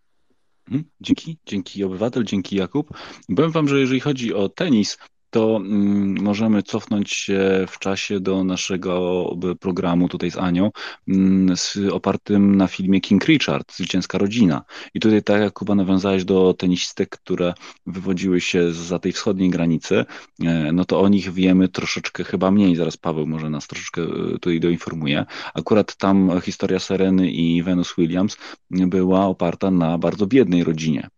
Mhm, dzięki, dzięki obywatel, dzięki Jakub. Powiem Wam, że jeżeli chodzi o tenis, to mm, możemy cofnąć się w czasie do naszego programu tutaj z Anią, mm, z, opartym na filmie King Richard, Zwycięska Rodzina. I tutaj tak jak Kuba nawiązałeś do tenisistek, które wywodziły się za tej wschodniej granicy, e, no to o nich wiemy troszeczkę chyba mniej, zaraz Paweł może nas troszeczkę e, tutaj doinformuje. Akurat tam historia Sereny i Venus Williams była oparta na bardzo biednej rodzinie,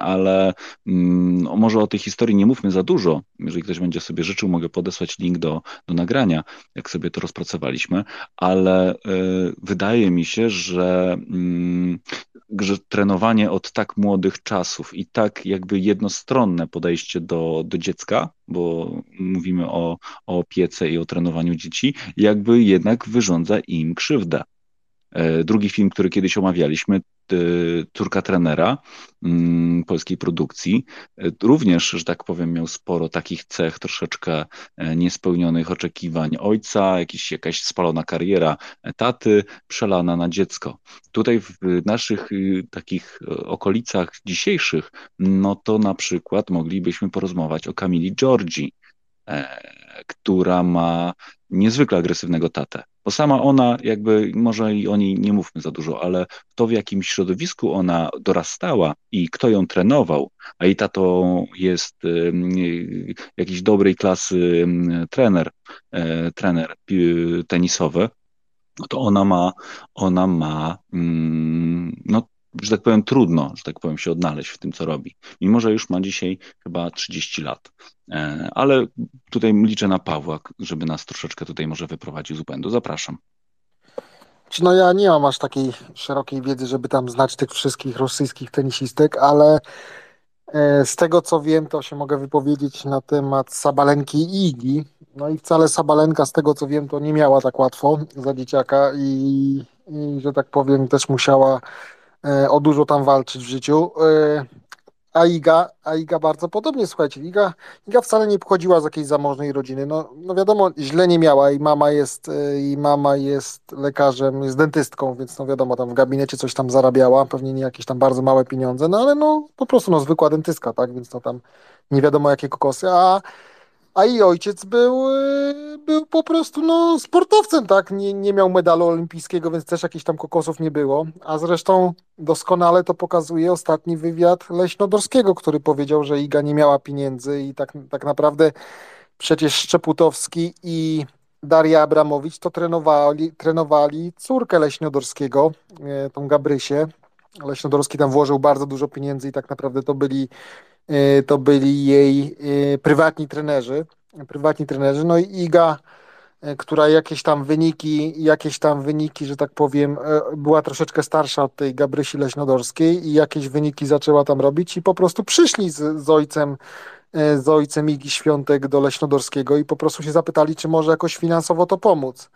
ale mm, może o tej historii nie mówmy za dużo, jeżeli ktoś będzie sobie życzył, mogę podesłać link do, do nagrania, jak sobie to rozpracowaliśmy, ale y, wydaje mi się, że, y, że trenowanie od tak młodych czasów i tak jakby jednostronne podejście do, do dziecka, bo mówimy o, o opiece i o trenowaniu dzieci, jakby jednak wyrządza im krzywdę. E, drugi film, który kiedyś omawialiśmy, córka trenera mm, polskiej produkcji, e, również, że tak powiem, miał sporo takich cech, troszeczkę e, niespełnionych oczekiwań ojca, jakiś, jakaś spalona kariera taty, przelana na dziecko. Tutaj w naszych y, takich okolicach dzisiejszych, no to na przykład moglibyśmy porozmawiać o Kamili Giorgi, która ma niezwykle agresywnego tatę. Bo sama ona, jakby, może i o niej nie mówmy za dużo, ale to w jakim środowisku ona dorastała i kto ją trenował, a i tato jest jakiś dobrej klasy trener, e, trener tenisowy, to ona ma, ona ma, mm, no że tak powiem, trudno, że tak powiem, się odnaleźć w tym, co robi. Mimo, że już ma dzisiaj chyba 30 lat. E, ale tutaj liczę na Pawła, żeby nas troszeczkę tutaj może wyprowadził z błędu. Zapraszam. No ja nie mam aż takiej szerokiej wiedzy, żeby tam znać tych wszystkich rosyjskich tenisistek, ale e, z tego co wiem, to się mogę wypowiedzieć na temat Sabalenki i Igi. No i wcale Sabalenka, z tego co wiem, to nie miała tak łatwo za dzieciaka i, i że tak powiem, też musiała o dużo tam walczyć w życiu. E, a Iga, a Iga bardzo podobnie, słuchajcie, Iga, Iga wcale nie pochodziła z jakiejś zamożnej rodziny. No, no wiadomo, źle nie miała i mama jest e, i mama jest lekarzem, jest dentystką, więc no wiadomo, tam w gabinecie coś tam zarabiała, pewnie nie jakieś tam bardzo małe pieniądze, no ale no po prostu no zwykła dentystka, tak, więc to tam nie wiadomo jakie kokosy, a a i ojciec był, y, był po prostu no, sportowcem, tak? Nie, nie miał medalu olimpijskiego, więc też jakichś tam kokosów nie było. A zresztą doskonale to pokazuje ostatni wywiad Leśnodorskiego, który powiedział, że Iga nie miała pieniędzy i tak, tak naprawdę przecież Szczeputowski i Daria Abramowicz to trenowali, trenowali córkę Leśnodorskiego, y, tą Gabrysię. Leśnodorski tam włożył bardzo dużo pieniędzy i tak naprawdę to byli to byli jej y, prywatni trenerzy, prywatni trenerzy, no i Iga, y, która jakieś tam wyniki, jakieś tam wyniki, że tak powiem, była troszeczkę starsza od tej Gabrysi Leśnodorskiej i jakieś wyniki zaczęła tam robić i po prostu przyszli z, z ojcem z ojcem Igi Świątek do Leśnodorskiego i po prostu się zapytali, czy może jakoś finansowo to pomóc.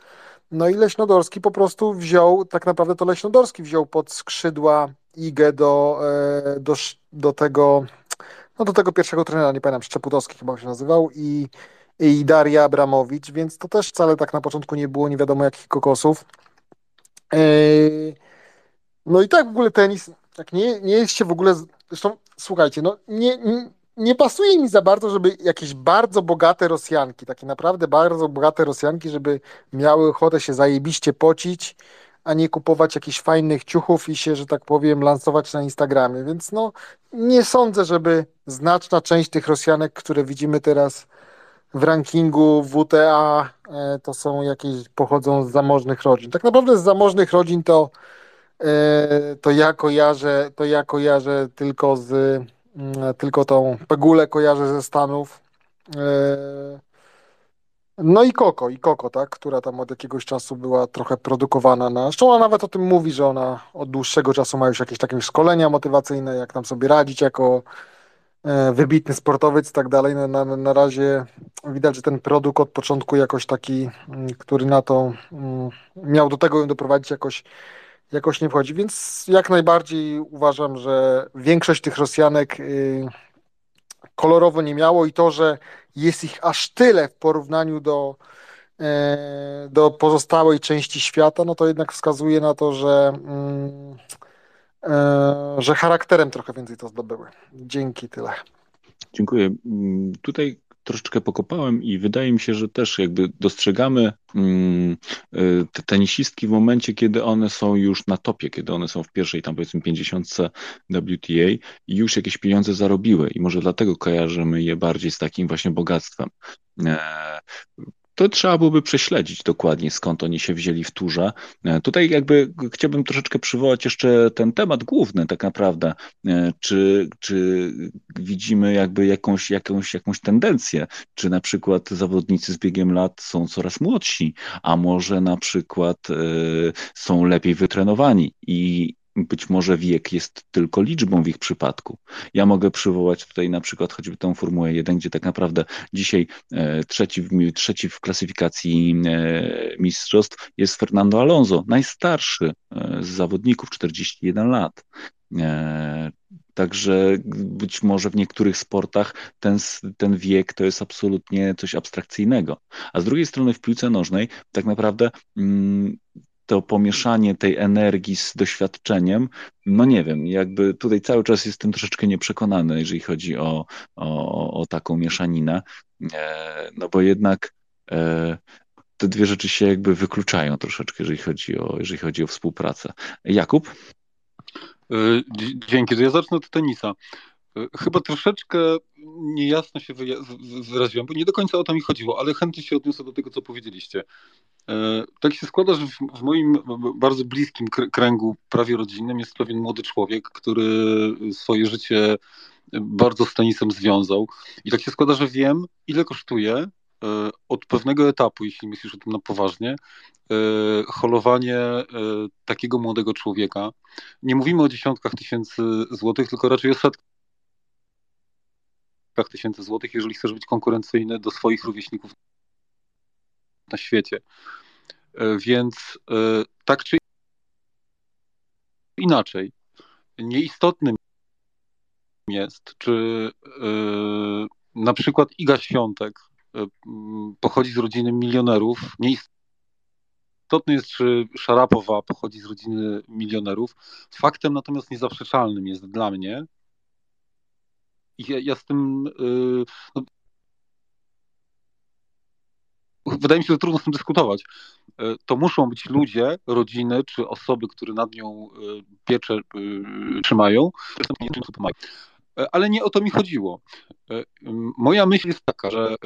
No i Leśnodorski po prostu wziął, tak naprawdę to Leśnodorski wziął pod skrzydła Igę do, do, do tego no do tego pierwszego trenera, nie pamiętam, Szczeputowski chyba się nazywał i, i Daria Abramowicz, więc to też wcale tak na początku nie było nie wiadomo jakich kokosów. Yy, no i tak w ogóle tenis, tak nie, nie jest się w ogóle, zresztą słuchajcie, no nie, nie, nie pasuje mi za bardzo, żeby jakieś bardzo bogate Rosjanki, takie naprawdę bardzo bogate Rosjanki, żeby miały ochotę się zajebiście pocić, a nie kupować jakichś fajnych ciuchów i się, że tak powiem, lansować na Instagramie. Więc no, nie sądzę, żeby znaczna część tych Rosjanek, które widzimy teraz w rankingu WTA, e, to są jakieś, pochodzą z zamożnych rodzin. Tak naprawdę z zamożnych rodzin to, e, to ja kojarzę, to ja kojarzę tylko z, mm, tylko tą Pegulę kojarzę ze Stanów. No i Koko, i Koko, tak, która tam od jakiegoś czasu była trochę produkowana na. Zresztą ona nawet o tym mówi, że ona od dłuższego czasu ma już jakieś takie szkolenia motywacyjne, jak tam sobie radzić jako, e, wybitny sportowiec i tak dalej. Na, na, na razie widać, że ten produkt od początku jakoś taki, mm, który na to mm, miał do tego ją doprowadzić jakoś jakoś nie wchodzi, więc jak najbardziej uważam, że większość tych Rosjanek y, kolorowo nie miało i to, że jest ich aż tyle w porównaniu do, e, do pozostałej części świata, no to jednak wskazuje na to, że, mm, e, że charakterem trochę więcej to zdobyły. Dzięki, tyle. Dziękuję. Mm, tutaj troszeczkę pokopałem i wydaje mi się, że też jakby dostrzegamy mm, y, te tenisistki w momencie, kiedy one są już na topie, kiedy one są w pierwszej tam powiedzmy 50 WTA i już jakieś pieniądze zarobiły i może dlatego kojarzymy je bardziej z takim właśnie bogactwem. E, to trzeba byłoby prześledzić dokładnie, skąd oni się wzięli w turze. E, tutaj jakby chciałbym troszeczkę przywołać jeszcze ten temat główny tak naprawdę. E, czy, czy widzimy jakby jakąś, jakąś, jakąś tendencję? Czy na przykład zawodnicy z biegiem lat są coraz młodsi, a może na przykład y, są lepiej wytrenowani i być może wiek jest tylko liczbą w ich przypadku. Ja mogę przywołać tutaj na przykład choćby tą Formułę 1, gdzie tak naprawdę dzisiaj e, trzeci, trzeci w klasyfikacji e, mistrzostw jest Fernando Alonso, najstarszy e, z zawodników, 41 lat. Także być może w niektórych sportach ten, ten wiek to jest absolutnie coś abstrakcyjnego. A z drugiej strony w piłce nożnej tak naprawdę mm, to pomieszanie tej energii z doświadczeniem, no nie wiem, jakby tutaj cały czas jestem troszeczkę nieprzekonany, jeżeli chodzi o, o, o taką mieszaninę, e, no bo jednak e, te dwie rzeczy się jakby wykluczają troszeczkę, jeżeli chodzi o, jeżeli chodzi o współpracę. Jakub? E, dzięki, to ja zacznę od tenisa. Chyba troszeczkę niejasno się wyraziłem, bo nie do końca o to mi chodziło, ale chętnie się odniosę do tego, co powiedzieliście. E, tak się składa, że w moim bardzo bliskim kręgu, prawie rodzinnym, jest pewien młody człowiek, który swoje życie bardzo z tenisem związał. I tak się składa, że wiem, ile kosztuje e, od pewnego etapu, jeśli myślisz o tym na poważnie, e, holowanie takiego młodego człowieka. Nie mówimy o dziesiątkach tysięcy złotych, tylko raczej o setkach tysięcy złotych, jeżeli chcesz być konkurencyjny do swoich rówieśników na świecie. E, więc e, tak czy inaczej, nieistotnym jest, czy e, na przykład Iga Świątek pochodzi z rodziny milionerów. Nieistotne jest, czy Szarapowa pochodzi z rodziny milionerów. Faktem natomiast niezaprzeczalnym jest dla mnie, ja, ja z tym no, wydaje mi się, że trudno z tym dyskutować. E, to muszą być ludzie, rodziny czy osoby, które nad nią e, pieczę e, trzymają, ale nie o to mi chodziło. Moja myśl jest taka, że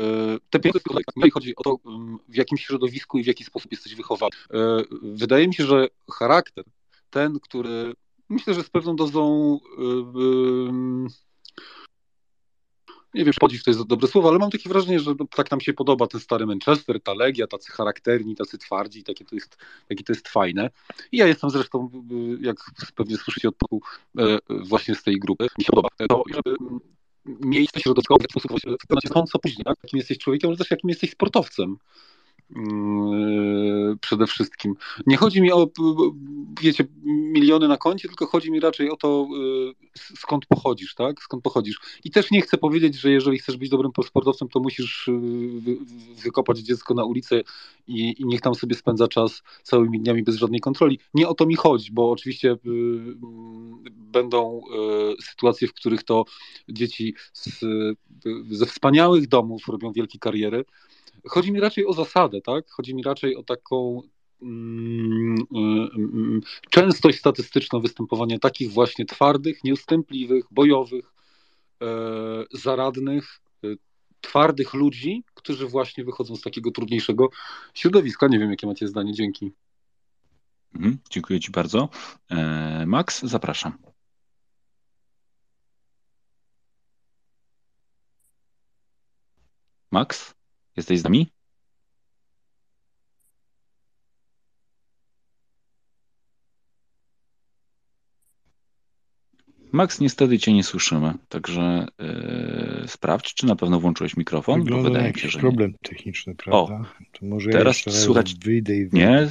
te pieniądze, jeżeli chodzi o to, w jakim środowisku i w jaki sposób jesteś wychowany. Wydaje mi się, że charakter, ten, który myślę, że z pewną dozą nie wiem, podziw to jest dobre słowo, ale mam takie wrażenie, że tak nam się podoba ten stary Manchester, ta Legia, tacy charakterni, tacy twardzi, takie to jest, takie to jest fajne. I ja jestem zresztą, jak pewnie słyszycie od poku, e, właśnie z tej grupy. Mi się podoba to, żeby miejsce środowiskowe w sposób wykonać co później, tak? jakim jesteś człowiekiem, ale też jakim jesteś sportowcem. Yy, przede wszystkim. Nie chodzi mi o, wiecie, miliony na koncie, tylko chodzi mi raczej o to, yy, skąd pochodzisz, tak? Skąd pochodzisz. I też nie chcę powiedzieć, że jeżeli chcesz być dobrym sportowcem, to musisz yy, wykopać dziecko na ulicę i, i niech tam sobie spędza czas całymi dniami bez żadnej kontroli. Nie o to mi chodzi, bo oczywiście będą sytuacje, w których to dzieci z, ze wspaniałych domów robią wielkie kariery, Chodzi mi raczej o zasadę, tak? Chodzi mi raczej o taką mm, mm, mm, częstość statystyczną występowania takich właśnie twardych, nieustępliwych, bojowych, e, zaradnych, e, twardych ludzi, którzy właśnie wychodzą z takiego trudniejszego środowiska. Nie wiem, jakie macie zdanie. Dzięki. Mhm, dziękuję Ci bardzo. E, Max, zapraszam. Max? Jesteś z nami? Max, niestety cię nie słyszymy, także yy, sprawdź, czy na pewno włączyłeś mikrofon, Wygląda bo wydaje mi się, że problem techniczny, prawda? To może ja teraz słychać- wyjdę i wyjdę. nie.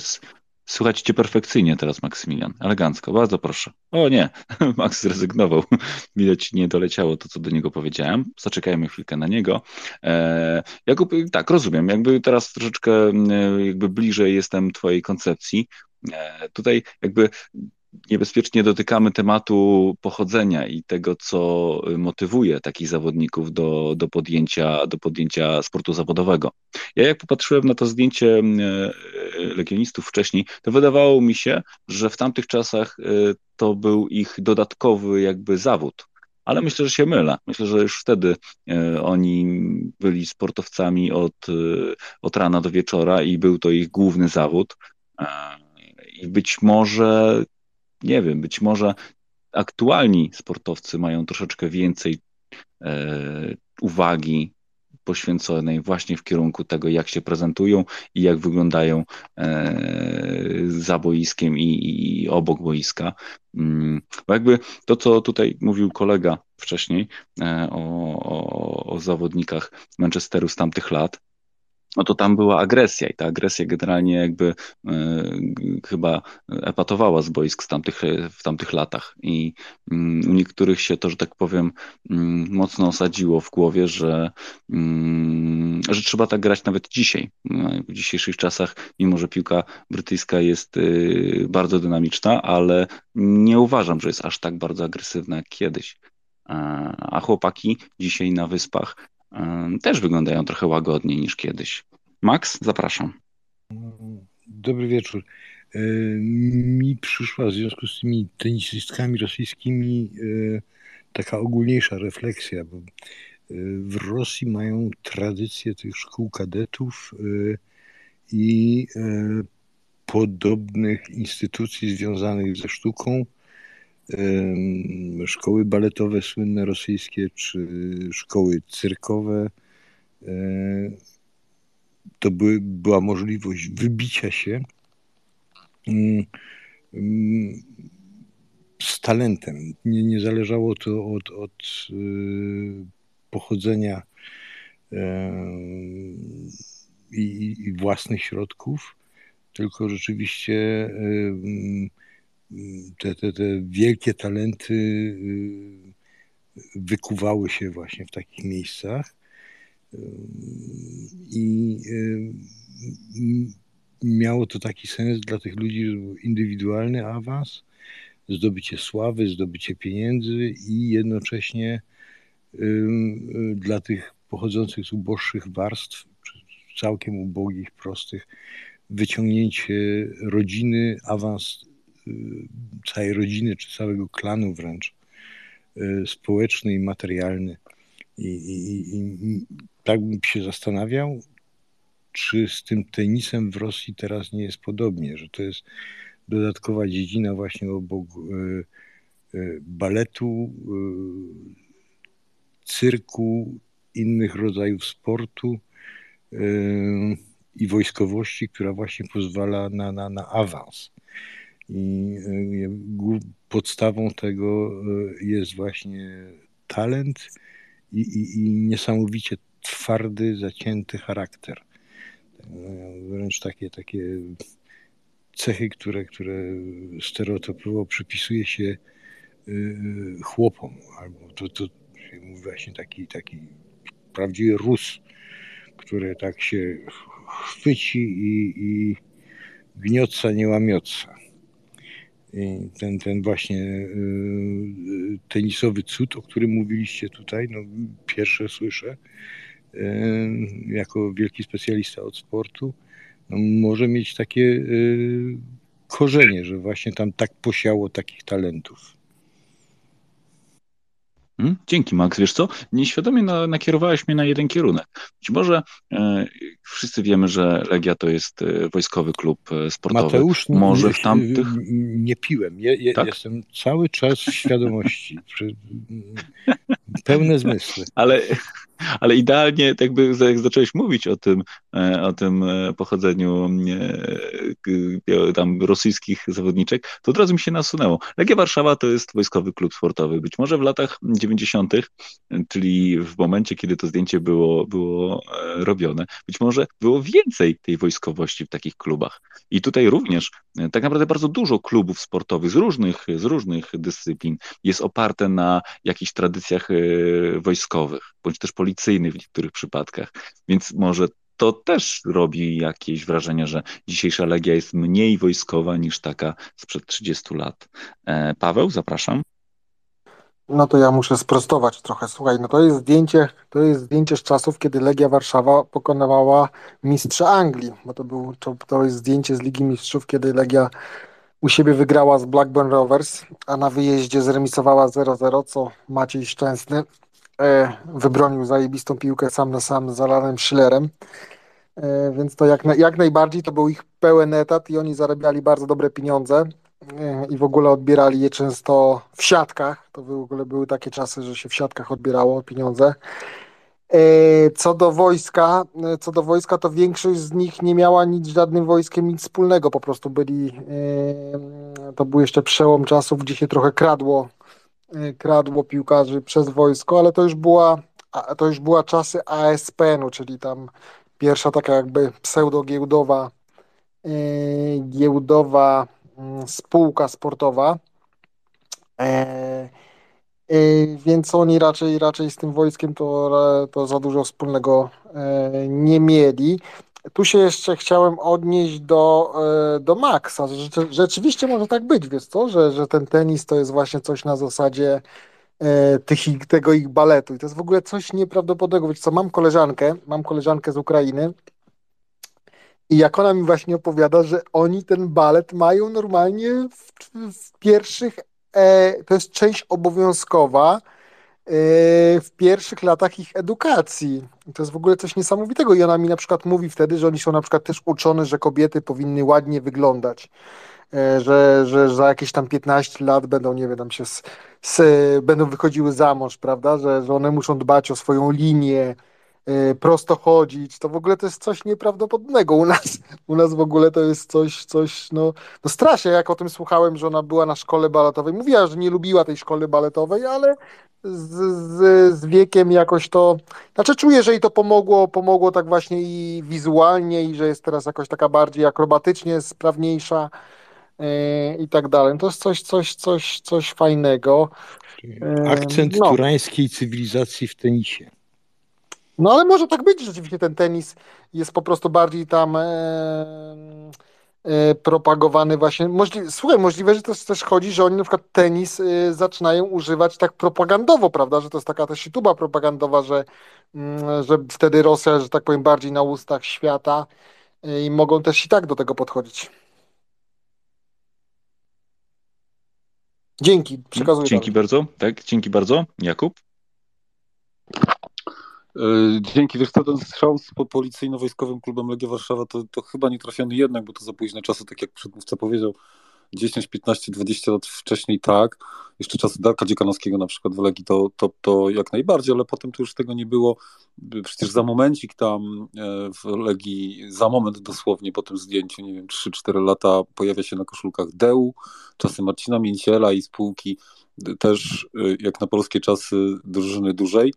S- Słychać cię perfekcyjnie teraz, Maksymilian. Elegancko, bardzo proszę. O nie, [LAUGHS] Max zrezygnował. Widać, nie doleciało to, co do niego powiedziałem. Zaczekajmy chwilkę na niego. E, Jakub, tak, rozumiem. Jakby teraz troszeczkę mm, jakby bliżej jestem twojej koncepcji. E, Tutaj jakby niebezpiecznie dotykamy tematu pochodzenia i tego, co motywuje takich zawodników do, do, podjęcia, do podjęcia sportu zawodowego. Ja jak popatrzyłem na to zdjęcie mm, e, legionistów wcześniej, to wydawało mi się, że w tamtych czasach e, to był ich dodatkowy jakby zawód. Ale myślę, że się mylę. Myślę, że już wtedy e, oni byli sportowcami od, e, od rana do wieczora i był to ich główny zawód. E, I być może, nie wiem, być może aktualni sportowcy mają troszeczkę więcej e, uwagi poświęconej właśnie w kierunku tego, jak się prezentują i jak wyglądają e, za boiskiem i, i obok boiska. Mm, Bo jakby to, co tutaj mówił kolega wcześniej e, o, o, o zawodnikach Manchesteru z tamtych lat, no to tam była agresja i ta agresja generalnie jakby e, chyba epatowała z boisk z tamtych, w tamtych latach i mm, u niektórych się to, że tak powiem, mm, mocno osadziło w głowie, że, mm, że trzeba tak grać nawet dzisiaj. No, W dzisiejszych czasach, mimo że piłka brytyjska jest y, bardzo dynamiczna, ale nie uważam, że jest aż tak bardzo agresywna jak kiedyś. A chłopaki dzisiaj na wyspach też wyglądają trochę łagodniej niż kiedyś. Max, zapraszam. Dobry wieczór. Mi przyszła w związku z tymi tenisistkami rosyjskimi e, taka ogólniejsza refleksja, bo e, w Rosji mają tradycję tych szkół kadetów e, i podobnych instytucji związanych ze sztuką. Szkoły baletowe słynne rosyjskie, czy szkoły cyrkowe. To by, była możliwość wybicia się z talentem. Nie, nie zależało to od, od y, pochodzenia i, i- własnych środków, tylko rzeczywiście te, te, te wielkie talenty y, wykuwały się właśnie w takich miejscach. I y, miało to taki sens dla tych ludzi, indywidualny awans, zdobycie sławy, zdobycie pieniędzy i jednocześnie y, y, dla tych pochodzących z uboższych warstw, całkiem ubogich, prostych, wyciągnięcie rodziny, awans y, całej rodziny, czy całego klanu wręcz, y, społeczny i materialny. I, i, i, I tak bym się zastanawiał, czy z tym tenisem w Rosji teraz nie jest podobnie, że to jest dodatkowa dziedzina właśnie obok y, y, baletu, y, cyrku, innych rodzajów sportu y, i wojskowości, która właśnie pozwala na, na, na awans. I głó- podstawą tego y, jest właśnie talent i, i, i niesamowicie twardy, zacięty charakter. Y, Wręcz takie, takie cechy, które, które stereotypowo przypisuje się chłopom, albo to, to się mówi właśnie taki, taki prawdziwy Rus, który tak się chwyci i, i gniotca nie łamiotca. I ten, ten właśnie y, tenisowy cud, o którym mówiliście tutaj, no pierwsze słyszę, y, jako wielki specjalista od sportu, no, może mieć takie y, korzenie, że właśnie tam tak posiało takich talentów. Mm, Dzięki, Max. Wiesz co? Nieświadomie na, nakierowałeś mnie na jeden kierunek. Być może e, wszyscy wiemy, że Legia to jest e, wojskowy klub e, sportowy. Mateusz, może nie, w tamtych. nie piłem. Je, je, Tak? Jestem cały czas w świadomości. [LAUGHS] Pełne zmysły. Ale, ale idealnie, tak jakby jak zacząłeś mówić o tym, e, o tym e, pochodzeniu tam rosyjskich zawodniczek, to od razu mi się nasunęło. Legia Warszawa to jest wojskowy klub sportowy. Być może w latach 90., czyli w momencie, kiedy to zdjęcie było, było robione, być może było więcej tej wojskowości w takich klubach. I tutaj również tak naprawdę bardzo dużo klubów sportowych z różnych, z różnych dyscyplin jest oparte na jakichś tradycjach wojskowych, bądź też policyjnych w niektórych przypadkach. Więc może to też robi jakieś wrażenie, że dzisiejsza Legia jest mniej wojskowa niż taka sprzed 30 lat. E, Paweł, zapraszam. No to ja muszę sprostować trochę. Słuchaj, no to jest zdjęcie, to jest zdjęcie z czasów, kiedy Legia Warszawa pokonywała mistrza Anglii, bo to, był, to, to jest zdjęcie z Ligi Mistrzów, kiedy Legia u siebie wygrała z Blackburn Rovers, a na wyjeździe zremisowała 0-0, co Maciej Szczęsny wybronił zajebistą piłkę sam na sam z Alanem Schillerem. E, więc to jak, na, jak najbardziej to był ich pełen etat i oni zarabiali bardzo dobre pieniądze e, i w ogóle odbierali je często w siatkach. To w ogóle były takie czasy, że się w siatkach odbierało pieniądze. E, co do wojska, e, co do wojska, to większość z nich nie miała nic z żadnym wojskiem nic wspólnego. Po prostu byli, e, to był jeszcze przełom czasów, gdzie się trochę kradło, kradło piłkarzy przez wojsko, ale to już była, to już była czasy ASPN-u, czyli tam pierwsza taka jakby pseudo-giełdowa giełdowa mm, spółka sportowa. Y, więc oni raczej, raczej z tym wojskiem to, to za dużo wspólnego e, nie mieli. Tu się jeszcze chciałem odnieść do, e, do Maxa. Rzeczywiście może tak być, wiesz co, że, że ten tenis to jest właśnie coś na zasadzie e, tych, tego ich baletu. I to jest w ogóle coś nieprawdopodobnego. Wiesz co, mam koleżankę, mam koleżankę z Ukrainy i jak ona mi właśnie opowiada, że oni ten balet mają normalnie w, w pierwszych E, to jest część obowiązkowa w pierwszych latach ich edukacji. To jest w ogóle coś niesamowitego. I ona mi na przykład mówi wtedy, że oni są na przykład też uczone, że kobiety powinny ładnie wyglądać, e, że, że za jakieś tam 15 lat będą, nie wiem, tam się z, z, będą wychodziły za mąż, prawda, że, że one muszą dbać o swoją linię, prosto chodzić, to w ogóle to jest coś nieprawdopodobnego. U nas, u nas w ogóle to jest coś, coś no, no strasznie, jak o tym słuchałem, że ona była na szkole baletowej. Mówiła, że nie lubiła tej szkoły baletowej, ale z, z, z wiekiem jakoś to, znaczy czuję, że jej to pomogło, pomogło tak właśnie i wizualnie i że jest teraz jakoś taka bardziej akrobatycznie sprawniejsza yy, i tak dalej. To jest coś, coś, coś, coś fajnego. Akcent no. turańskiej cywilizacji w tenisie. No ale może tak być, że rzeczywiście ten tenis jest po prostu bardziej tam e, e, propagowany właśnie. Możli Słuchaj, możliwe, że to też chodzi, że oni na przykład tenis e, zaczynają używać tak propagandowo, prawda, że to jest taka też tuba propagandowa, że, mm, że wtedy Rosja, że tak powiem, bardziej na ustach świata e, i mogą też i tak do tego podchodzić. Dzięki, przekazuję. Dzięki bardzo, tak, dzięki bardzo. Jakub? E, dzięki, wiesz co, ten strzał z policyjno-wojskowym klubem Legia Warszawa to, to chyba nie trafiony jednak, bo to za późne czasy, tak jak przedmówca powiedział, 10, 15, 20 lat wcześniej tak, jeszcze czasy Darka Dziekanowskiego na przykład w Legii to, to, to jak najbardziej, ale potem to już tego nie było, przecież za momencik tam e, w Legii, za moment dosłownie po tym zdjęciu, nie wiem, 3-4 lata pojawia się na koszulkach Deu, czasy Marcina Mięciela i spółki też e, jak na polskie czasy drużyny dużej,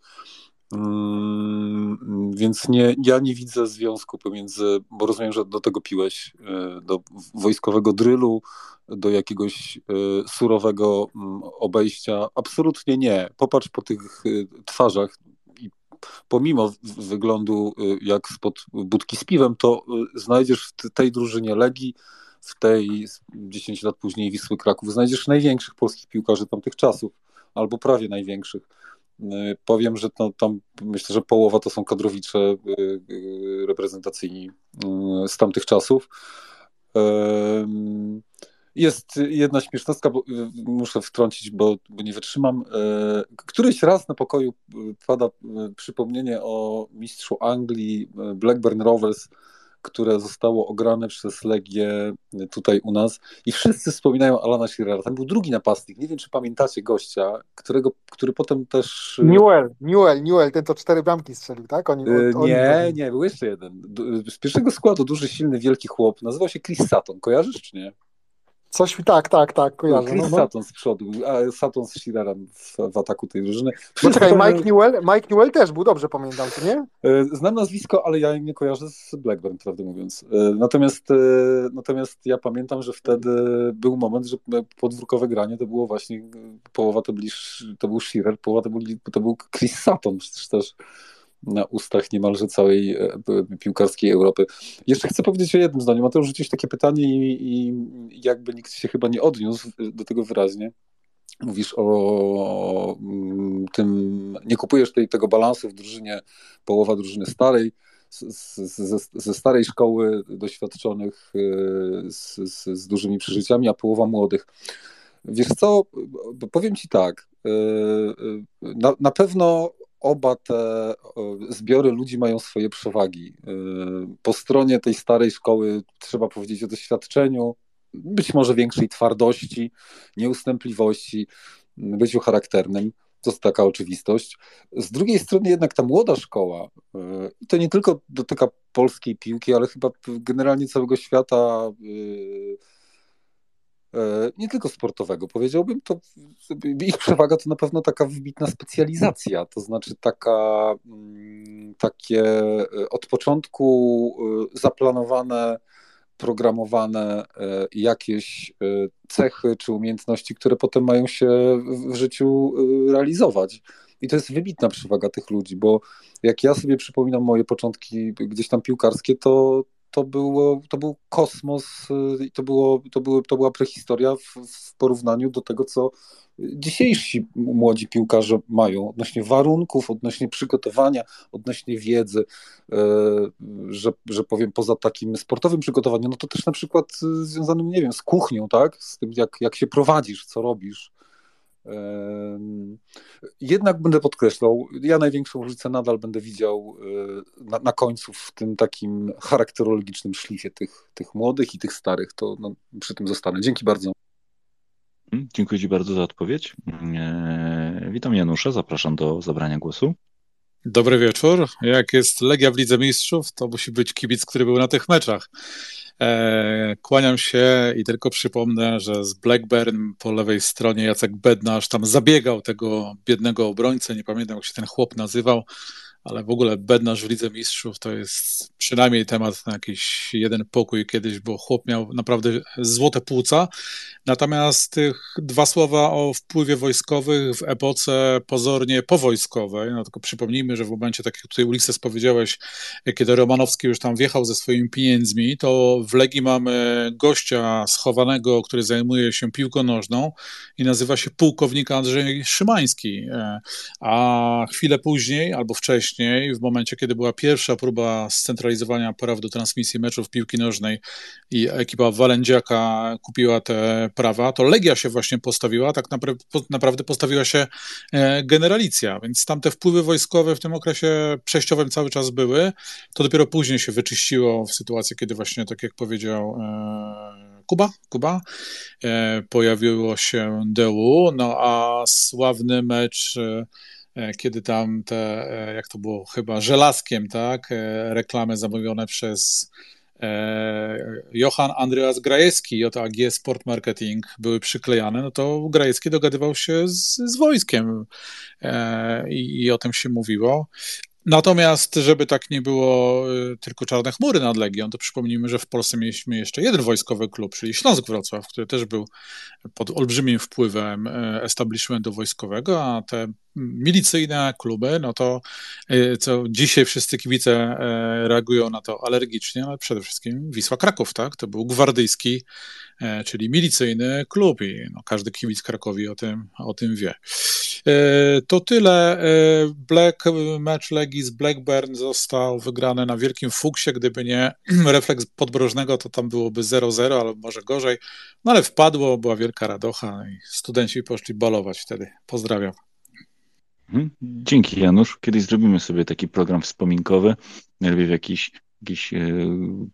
więc nie, ja nie widzę związku pomiędzy, bo rozumiem, że do tego piłeś, e, do wojskowego drylu, do jakiegoś e, surowego mm, obejścia. Absolutnie nie. Popatrz po tych e, twarzach i pomimo wyglądu jak spod budki z piwem, to znajdziesz w tej drużynie Legii, w tej 10 lat później Wisły Kraków, znajdziesz największych polskich piłkarzy tamtych czasów, albo prawie największych. Y, powiem, że to, tam myślę, że połowa to są kadrowicze y, y, reprezentacyjni z tamtych czasów. Jest jedna śmiesznostka, bo muszę wtrącić, bo, bo nie wytrzymam. Któryś raz na pokoju pada przypomnienie o mistrzu Anglii Blackburn Rovers które zostało ograne przez Legię tutaj u nas i wszyscy wspominają Alana Shearera. Tam był drugi napastnik, nie wiem czy pamiętacie gościa, którego, który potem też... Newell, Newell, Newell, ten to cztery bramki strzelił, tak? Oni, on, nie, nie, był jeszcze jeden. Z pierwszego składu duży, silny, wielki chłop, nazywał się Chris Sutton, kojarzysz czy nie? Coś, tak, tak, tak, kojarzę. Chris no, no. Sutton z przodu, a Sutton z Shearerem w, w, ataku tej drużyny. Poczekaj, Mike Newell, Mike Newell też był, dobrze pamiętam, czy nie? E, znam nazwisko, ale ja nie kojarzę z Blackburn, prawdę mówiąc. E, natomiast, e, natomiast ja pamiętam, że wtedy był moment, że podwórkowe granie to było właśnie, połowa to, byli, to był Shearer, połowa to był, to był Chris Sutton, przecież też na ustach niemalże całej e, piłkarskiej Europy. Jeszcze chcę powiedzieć o jednym zdaniu. Mateusz rzuciłeś takie pytanie i, i jakby nikt się chyba nie odniósł do tego wyraźnie. Mówisz o mm, tym, nie kupujesz tej, tego balansu w drużynie, połowa drużyny starej, ze, starej szkoły doświadczonych e, z, z, z dużymi przeżyciami, a połowa młodych. Wiesz co, powiem ci tak, e, na, na pewno oba te zbiory ludzi mają swoje przewagi. Y, po stronie tej starej szkoły trzeba powiedzieć o doświadczeniu, być może większej twardości, nieustępliwości, byciu charakternym. To jest taka oczywistość. Z drugiej strony jednak ta młoda szkoła, y, i to nie tylko dotyka polskiej piłki, ale chyba generalnie całego świata E, nie tylko sportowego, powiedziałbym, to ich przewaga to na pewno taka wybitna specjalizacja, to znaczy taka, mm, takie e, od początku e, zaplanowane, programowane jakieś cechy czy umiejętności, które potem mają się w życiu realizować. I to jest wybitna przewaga tych ludzi, bo jak ja sobie przypominam moje początki gdzieś tam piłkarskie, to, to, było, to był kosmos y, i to, było, to, było, to była prehistoria w, w porównaniu do tego, co dzisiejsi młodzi piłkarze mają odnośnie warunków, odnośnie przygotowania, odnośnie wiedzy, y, że, że powiem poza takim sportowym przygotowaniem, no to też na przykład związanym, nie wiem, z kuchnią, tak, z tym jak, jak się prowadzisz, co robisz, jednak będę podkreślał, ja największą różnicę nadal będę widział e, na, na końcu w tym takim charakterologicznym szlifie tych, tych młodych i tych starych. To no, przy tym zostanę. Dzięki bardzo. Mm, dziękuję Ci bardzo za odpowiedź. E, witam Janusza, zapraszam do zabrania głosu. Dobry wieczór. Jak jest Legia w Lidze Mistrzów, to musi być kibic, który był na tych meczach. E, kłaniam się i tylko przypomnę, że z Blackburn po lewej stronie Jacek Bednarz tam zabiegał tego biednego obrońcę, nie pamiętam jak się ten chłop nazywał, ale w ogóle Bednarz w Lidze Mistrzów to jest przynajmniej temat na jakiś jeden pokój kiedyś, bo chłop miał naprawdę złote płuca. Natomiast tych dwa słowa o wpływie wojskowych w epoce pozornie powojskowej, no tylko przypomnijmy, że w momencie, tak jak tutaj Ulises powiedziałeś, kiedy Romanowski już tam wjechał ze swoimi pieniędzmi, to w Legii mamy gościa schowanego, który zajmuje się piłką nożną i nazywa się pułkownik Andrzej Szymański. E, a chwilę później, albo wcześniej, w momencie, kiedy była pierwsza próba scentralizowania praw do transmisji meczów piłki nożnej i ekipa Walędziaka kupiła te prawa, to Legia się właśnie postawiła, tak naprawdę postawiła się e, generalicja, więc tam te wpływy wojskowe w tym okresie przejściowym cały czas były. To dopiero później się wyczyściło w sytuacji, kiedy właśnie, tak jak powiedział e, Kuba, Kuba, e, pojawiło się DU, no a sławny mecz kiedy tam te, jak to było, chyba żelazkiem, tak, reklamy zamówione przez E, Johan Andreas Grajewski, JAG Sport Marketing były przyklejane, no to Grajewski dogadywał się z, z wojskiem e, i, i o tym się mówiło. Natomiast, żeby tak nie było tylko czarne chmury nad Legią, to przypomnijmy, że w Polsce mieliśmy jeszcze jeden wojskowy klub, czyli Śląsk Wrocław, który też był pod olbrzymim wpływem establishmentu wojskowego, a te milicyjne kluby, no to y, co dzisiaj wszyscy kibice reagują na to alergicznie, ale przede wszystkim Wisła Kraków, tak? To był gwardyjski E, czyli milicyjny klub i no, każdy kibic Krakowi o tym, o tym wie. E, to tyle. E, Black, mecz Legii z Blackburn został wygrany na wielkim fuksie, gdyby nie [CLEARS THROAT] refleks podbrożnego, to tam byłoby 0-0, albo może gorzej, no ale wpadło, była wielka radocha i studenci poszli balować wtedy. Pozdrawiam. Mhm. Dzięki Janusz. Kiedyś zrobimy sobie taki program wspominkowy, najlepiej w jakiś jakąś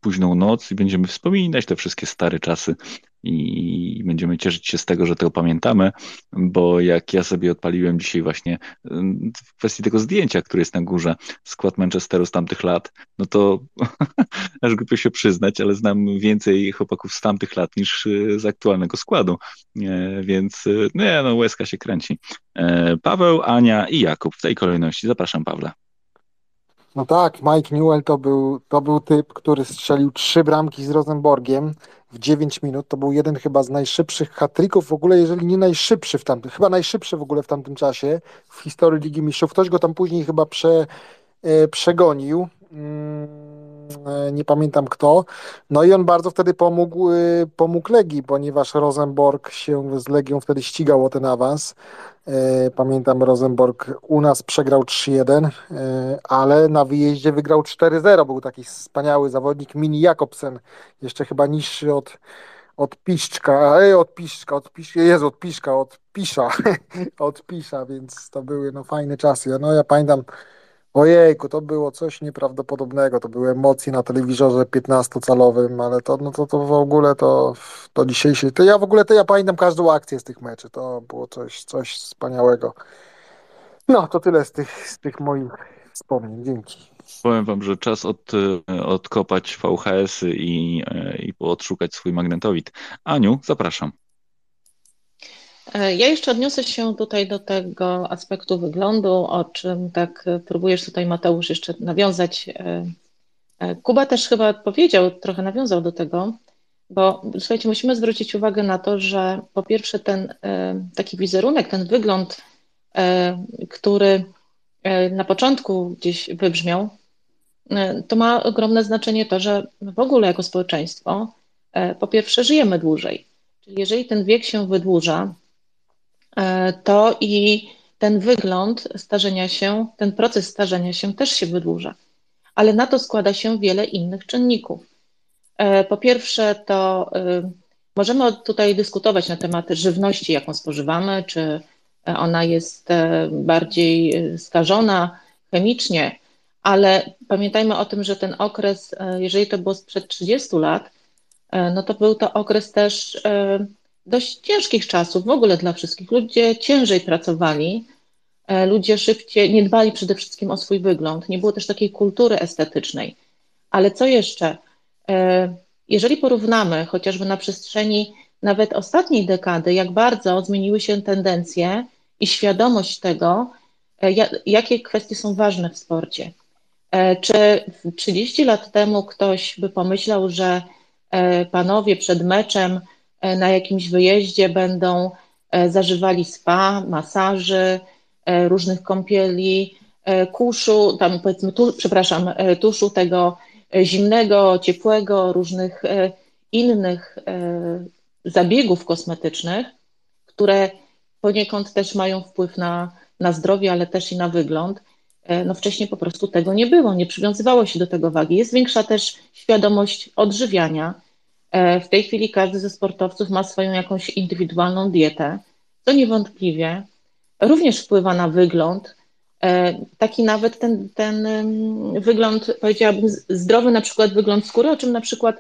późną noc i będziemy wspominać te wszystkie stare czasy i będziemy cieszyć się z tego, że to pamiętamy, bo jak ja sobie odpaliłem dzisiaj właśnie w kwestii tego zdjęcia, które jest na górze, skład Manchesteru z tamtych lat, no to [LAUGHS] aż głupio się przyznać, ale znam więcej chłopaków z tamtych lat niż z aktualnego składu, więc nie, no łezka się kręci. Paweł, Ania i Jakub w tej kolejności. Zapraszam Pawle. No tak, Mike Newell to był, to był typ, który strzelił trzy bramki z Rosenborgiem w 9 minut. To był jeden chyba z najszybszych hat-tricków w ogóle, jeżeli nie najszybszy w tamtym, chyba najszybszy w ogóle w tamtym czasie w historii Ligi Mistrzów. Ktoś go tam później chyba prze, e, przegonił. Mm, nie pamiętam kto. No i on bardzo wtedy pomógł, e, pomógł Legii, ponieważ Rosenborg się z Legią wtedy ścigał o ten awans. E, pamiętam, Rosenborg u nas przegrał 3-1, e, ale na wyjeździe wygrał 4-0. Był taki wspaniały zawodnik Mini Jakobsen, jeszcze chyba niższy od, od Piszczka, ej, od Piszczka, od Piszka, Jezu, od Piszka, od Pisza, [LAUGHS] od Pisza, więc to były no fajne czasy. No ja pamiętam, Ojejku, to było coś nieprawdopodobnego. To były emocje na telewizorze 15-calowym, ale to, no to, to w ogóle to, to dzisiejsze. To ja w ogóle to ja pamiętam każdą akcję z tych meczy. To było coś, coś wspaniałego. No, to tyle z tych, z tych moich wspomnień. Dzięki. Powiem wam, że czas od, odkopać VHS-y i, i odszukać swój magnetowid. Aniu, zapraszam. E, ja jeszcze odniosę się tutaj do tego aspektu wyglądu, o czym tak próbujesz tutaj, Mateusz, jeszcze nawiązać. E, e, Kuba też chyba powiedział, trochę nawiązał do tego, bo słuchajcie, musimy zwrócić uwagę na to, że po pierwsze ten taki wizerunek, ten wygląd, który na początku gdzieś wybrzmiał, to ma ogromne znaczenie to, że w ogóle jako społeczeństwo po pierwsze żyjemy dłużej. Czyli jeżeli ten wiek się wydłuża, to i ten wygląd starzenia się, ten proces starzenia się też się wydłuża. Ale na to składa się wiele innych czynników. E, po pierwsze, to e, możemy tutaj dyskutować na temat żywności, jaką spożywamy, czy ona jest bardziej skażona chemicznie, ale pamiętajmy o tym, że ten okres, jeżeli to było sprzed 30 lat, no to był to okres też dość ciężkich czasów w ogóle dla wszystkich. Ludzie ciężej pracowali, e, ludzie szybciej, nie dbali przede wszystkim o swój wygląd, nie było też takiej kultury estetycznej. Ale co jeszcze? E, jeżeli porównamy chociażby na przestrzeni nawet ostatniej dekady, jak bardzo zmieniły się tendencje i świadomość tego, e, jakie kwestie są ważne w sporcie. Czy 30 lat temu ktoś by pomyślał, że panowie przed meczem na jakimś wyjeździe będą e, zażywali spa, masaży, e, różnych kąpieli, kuszu, tam powiedzmy, tu, przepraszam, tuszu tego zimnego, ciepłego, różnych innych zabiegów kosmetycznych, które poniekąd też mają wpływ na, na zdrowie, ale też i na wygląd. No wcześniej po prostu tego nie było, nie przywiązywało się do tego wagi. Jest większa też świadomość odżywiania, E, w tej chwili każdy ze sportowców ma swoją jakąś indywidualną dietę, co niewątpliwie również wpływa na wygląd. E, taki nawet ten, ten wygląd, powiedziałabym, zdrowy na przykład wygląd skóry, o czym na przykład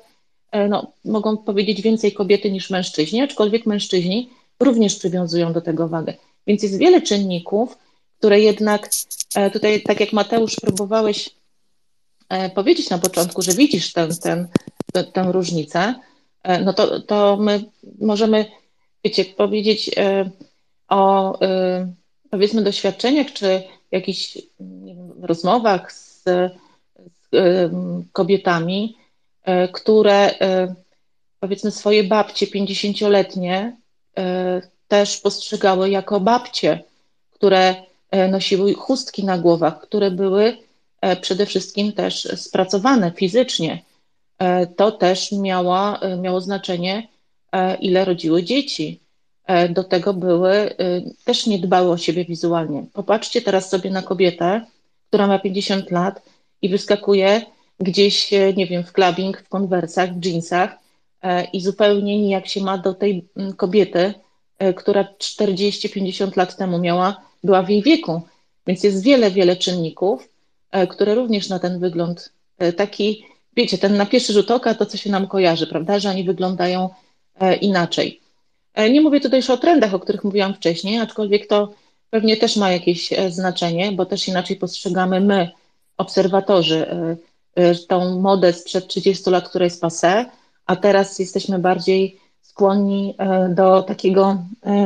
e, no, mogą powiedzieć więcej kobiety niż mężczyźni, aczkolwiek mężczyźni również przywiązują do tego wagę. Więc jest wiele czynników, które jednak tutaj, tak jak Mateusz, próbowałeś powiedzieć na początku, że widzisz ten, ten, tę różnicę, e, no to, to my możemy, wiecie, powiedzieć e, o e, powiedzmy doświadczeniach czy jakichś wiem, rozmowach z, z kobietami, które powiedzmy swoje babcie 50-letnie też postrzegały jako babcie, które nosiły chustki na głowach, które były przede wszystkim też spracowane fizycznie E, to też miała, e, miało znaczenie, e, ile rodziły dzieci. Do tego były, też nie dbały o siebie wizualnie. Popatrzcie teraz sobie na kobietę, która ma 50 lat i wyskakuje gdzieś, nie wiem, w clubbing, w konwersach, w jeansach i zupełnie nijak się ma do tej kobiety, która 40-50 lat temu miała, była w jej wieku. Więc jest wiele, wiele czynników, które również na ten wygląd taki wiecie, ten na pierwszy rzut oka to, co się nam kojarzy, prawda, że oni wyglądają inaczej. Nie mówię tutaj już o trendach, o których mówiłam wcześniej, aczkolwiek to pewnie też ma jakieś znaczenie, bo też inaczej postrzegamy my, obserwatorzy, tą modę sprzed 30 lat, która jest passé, a teraz jesteśmy bardziej skłonni do takiego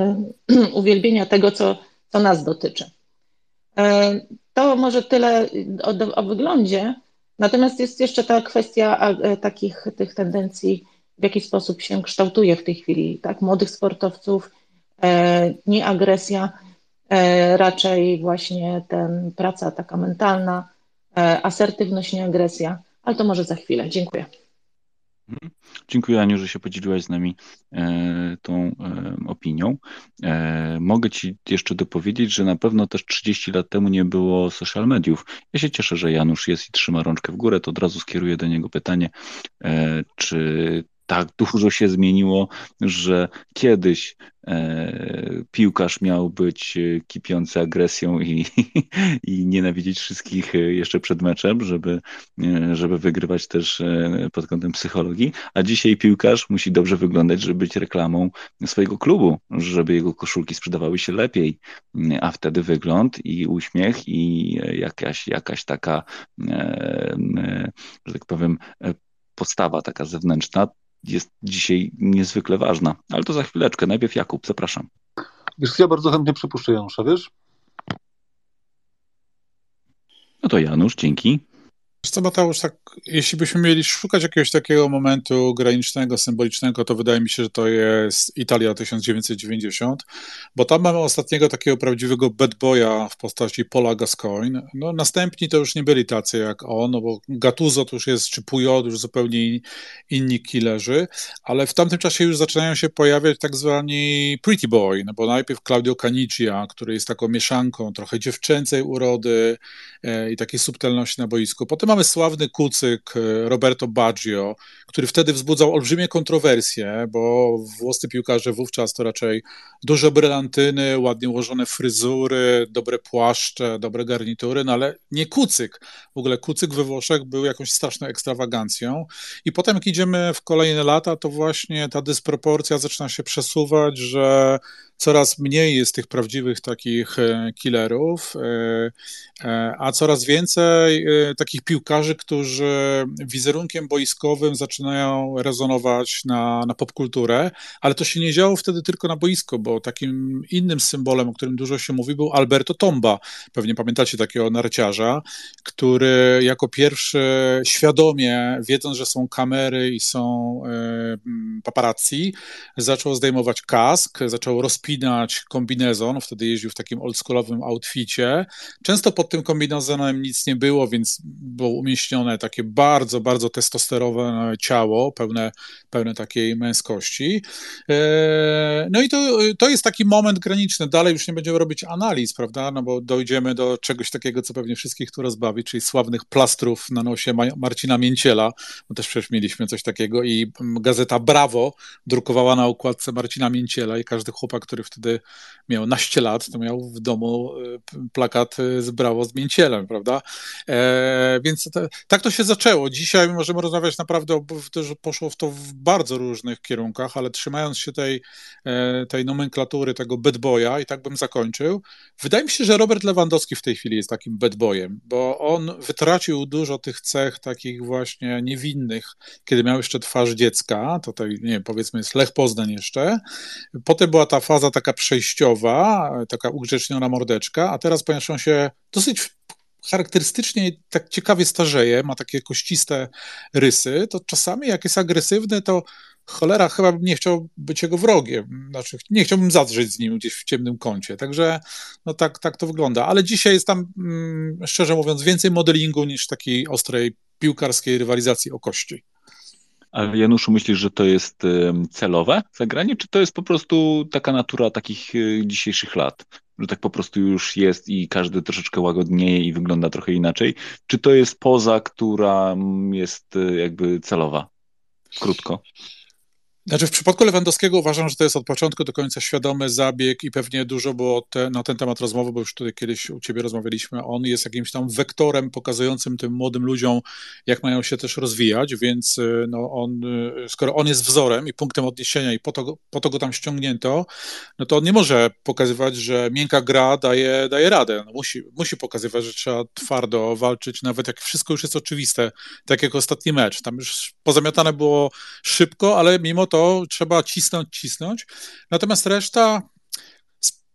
[CLEARS THROAT] uwielbienia tego, co, co nas dotyczy. To może tyle o, o wyglądzie, natomiast jest jeszcze ta kwestia takich tych tendencji, w jaki sposób się kształtuje w tej chwili, tak, młodych sportowców, nie agresja, raczej właśnie ten praca taka mentalna, asertywność, nie agresja, ale to może za chwilę. Dziękuję. Dziękuję Aniu, że się podzieliłaś z nami e, tą e, opinią. E, mogę Ci jeszcze dopowiedzieć, że na pewno też 30 lat temu nie było social mediów. Ja się cieszę, że Janusz jest i trzyma rączkę w górę, to od razu skieruję do niego pytanie, czy tak dużo się zmieniło, że kiedyś e, piłkarz miał być e, kipiący agresją i, [LAUGHS] i nienawidzieć wszystkich e, jeszcze przed meczem, żeby, e, żeby wygrywać też pod kątem psychologii, a dzisiaj piłkarz musi dobrze wyglądać, żeby być reklamą swojego klubu, żeby jego koszulki sprzedawały się lepiej, a wtedy wygląd i uśmiech i jakaś, jakaś taka, że tak powiem, podstawa taka zewnętrzna jest dzisiaj niezwykle ważna. Ale to za chwileczkę. Najpierw Jakub, zapraszam. Wiesz, ja bardzo chętnie przypuszczę Janusza, wiesz? No to Janusz, dzięki. Wiesz co, Mateusz, tak, jeśli byśmy mieli szukać jakiegoś takiego momentu granicznego, symbolicznego, to wydaje mi się, że to jest Italia 1990, bo tam mamy ostatniego takiego prawdziwego bad boya w postaci Paula Gascoigne. No, następni to już nie byli tacy jak on, no bo Gattuso to już jest, czy Puyol, już zupełnie inni killerzy, ale w tamtym czasie już zaczynają się pojawiać tak zwani pretty boy, no bo najpierw Claudio Canigia, który jest taką mieszanką trochę dziewczęcej urody e, i takiej subtelności na boisku. Potem mamy sławny kucyk e, Roberto Baggio, który wtedy wzbudzał olbrzymie kontrowersje, bo włoscy piłkarze wówczas to raczej duże brylantyny, ładnie ułożone fryzury, dobre płaszcze, dobre garnitury, no ale nie kucyk. W ogóle kucyk we Włoszech był jakąś straszną ekstrawagancją. I potem, jak idziemy w kolejne lata, to właśnie ta dysproporcja zaczyna się przesuwać, że coraz mniej jest tych prawdziwych takich e, killerów, e, a coraz więcej takich piłkarzy, którzy wizerunkiem boiskowym zaczynają rezonować na, na popkulturę, ale to się nie działo wtedy tylko na boisko, bo takim innym symbolem, o którym dużo się mówi, był Alberto Tomba. Pewnie pamiętacie takiego narciarza, który jako pierwszy świadomie, wiedząc, że są kamery i są paparazzi, zaczął zdejmować kask, zaczął rozpinać kombinezon, wtedy jeździł w takim oldschoolowym outficie. Często pod tym kombinezonem nic nie było, więc było umieśnione takie bardzo, bardzo testosterowe ciało, pełne, pełne takiej męskości. E, no i to, to jest taki moment graniczny. Dalej już nie będziemy robić analiz, prawda? No bo dojdziemy do czegoś takiego, co pewnie wszystkich tu rozbawi, czyli sławnych plastrów na nosie Marcina Mięciela, bo też przecież mieliśmy coś takiego i gazeta Brawo drukowała na układce Marcina Mięciela i każdy chłopak, który wtedy miał naście lat, to miał w domu e, plakat z Brawo z Mięcielem, prawda? E, więc to, tak to się zaczęło. Dzisiaj możemy rozmawiać naprawdę, że poszło w to w bardzo różnych kierunkach, ale trzymając się tej, e, tej nomenklatury, tego bad boya i tak bym zakończył. Wydaje mi się, że Robert Lewandowski w tej chwili jest takim bad boyem, bo on wytracił dużo tych cech takich właśnie niewinnych, kiedy miał jeszcze twarz dziecka, tutaj, nie wiem, powiedzmy jest Lech Poznań jeszcze. Potem była ta faza taka przejściowa, taka ugrzeczniona mordeczka, a teraz ponieważ on się dosyć charakterystycznie tak ciekawie starzeje, ma takie kościste rysy, to czasami jak jest agresywny, to cholera, chyba bym nie chciał być jego wrogiem. Znaczy, nie chciałbym zadrzeć z nim gdzieś w ciemnym kącie. Także no tak, tak to wygląda. Ale dzisiaj jest tam, mm, szczerze mówiąc, więcej modelingu niż takiej ostrej piłkarskiej rywalizacji o kości. Ale Januszu, myślisz, że to jest celowe zagranie, czy to jest po prostu taka natura takich y, dzisiejszych lat? Że tak po prostu już jest i każdy troszeczkę łagodnieje i wygląda trochę inaczej? Czy to jest poza, która jest y, jakby celowa? Krótko. Znaczy w przypadku Lewandowskiego uważam, że to jest od początku do końca świadomy zabieg i pewnie dużo było te, na ten temat rozmowy, bo już tutaj kiedyś u ciebie rozmawialiśmy. On jest jakimś tam wektorem pokazującym tym młodym ludziom, jak mają się też rozwijać, więc y, no on, y, skoro on jest wzorem i punktem odniesienia i po to, po to go tam ściągnięto, no to on nie może pokazywać, że miękka gra daje, daje radę. No musi, musi pokazywać, że trzeba twardo walczyć, nawet jak wszystko już jest oczywiste, tak jak ostatni mecz. Tam już pozamiatane było szybko, ale mimo to to trzeba cisnąć, cisnąć. Natomiast reszta,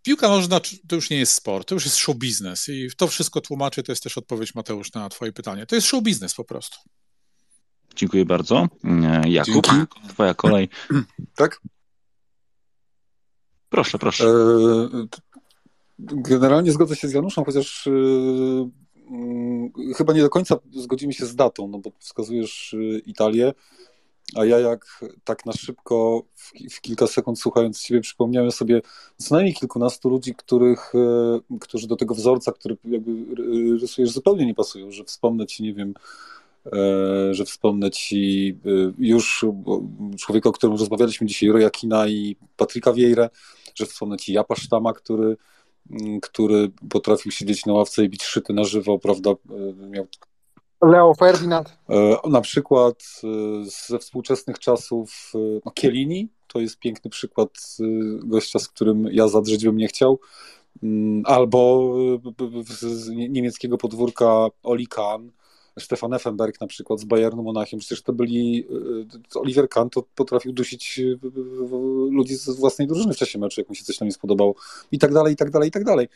piłka nożna to już nie jest sport, to już jest show biznes i to wszystko tłumaczy, to jest też odpowiedź Mateusz na twoje pytanie. To jest show biznes po prostu. Dziękuję bardzo. Jakub, Dzięki. twoja kolej. [CLEARS THROAT] Tak? Proszę, proszę. E, generalnie zgodzę się z Januszem, chociaż e, chyba nie do końca zgodzimy się z datą, no bo wskazujesz e, Italię. A ja jak tak na szybko, w, w, kilka sekund słuchając Ciebie, przypomniałem sobie co najmniej kilkunastu ludzi, których, e, którzy do tego wzorca, który jakby rysujesz, zupełnie nie pasują, że wspomnę Ci, nie wiem, e, że wspomnę Ci e, już człowieka, o którym rozmawialiśmy dzisiaj, Roya Kina i Patryka Vieira, że wspomnę Ci Japa Sztama, który który potrafił siedzieć na ławce i bić szyty na żywo, prawda, miał Leo Ferdinand. E, na przykład e, ze współczesnych czasów e, no, Kielini, to jest piękny przykład gościa, z którym ja zadrzeć bym nie chciał. Mm, albo z niemieckiego podwórka Oli Kahn, Stefan Effenberg na przykład z Bayernu Monachium. Przecież to byli, Oliver Kahn to potrafił dusić ludzi z własnej drużyny w czasie meczu, jak mu się coś tam nie spodobało. I tak dalej, i tak dalej, i tak dalej.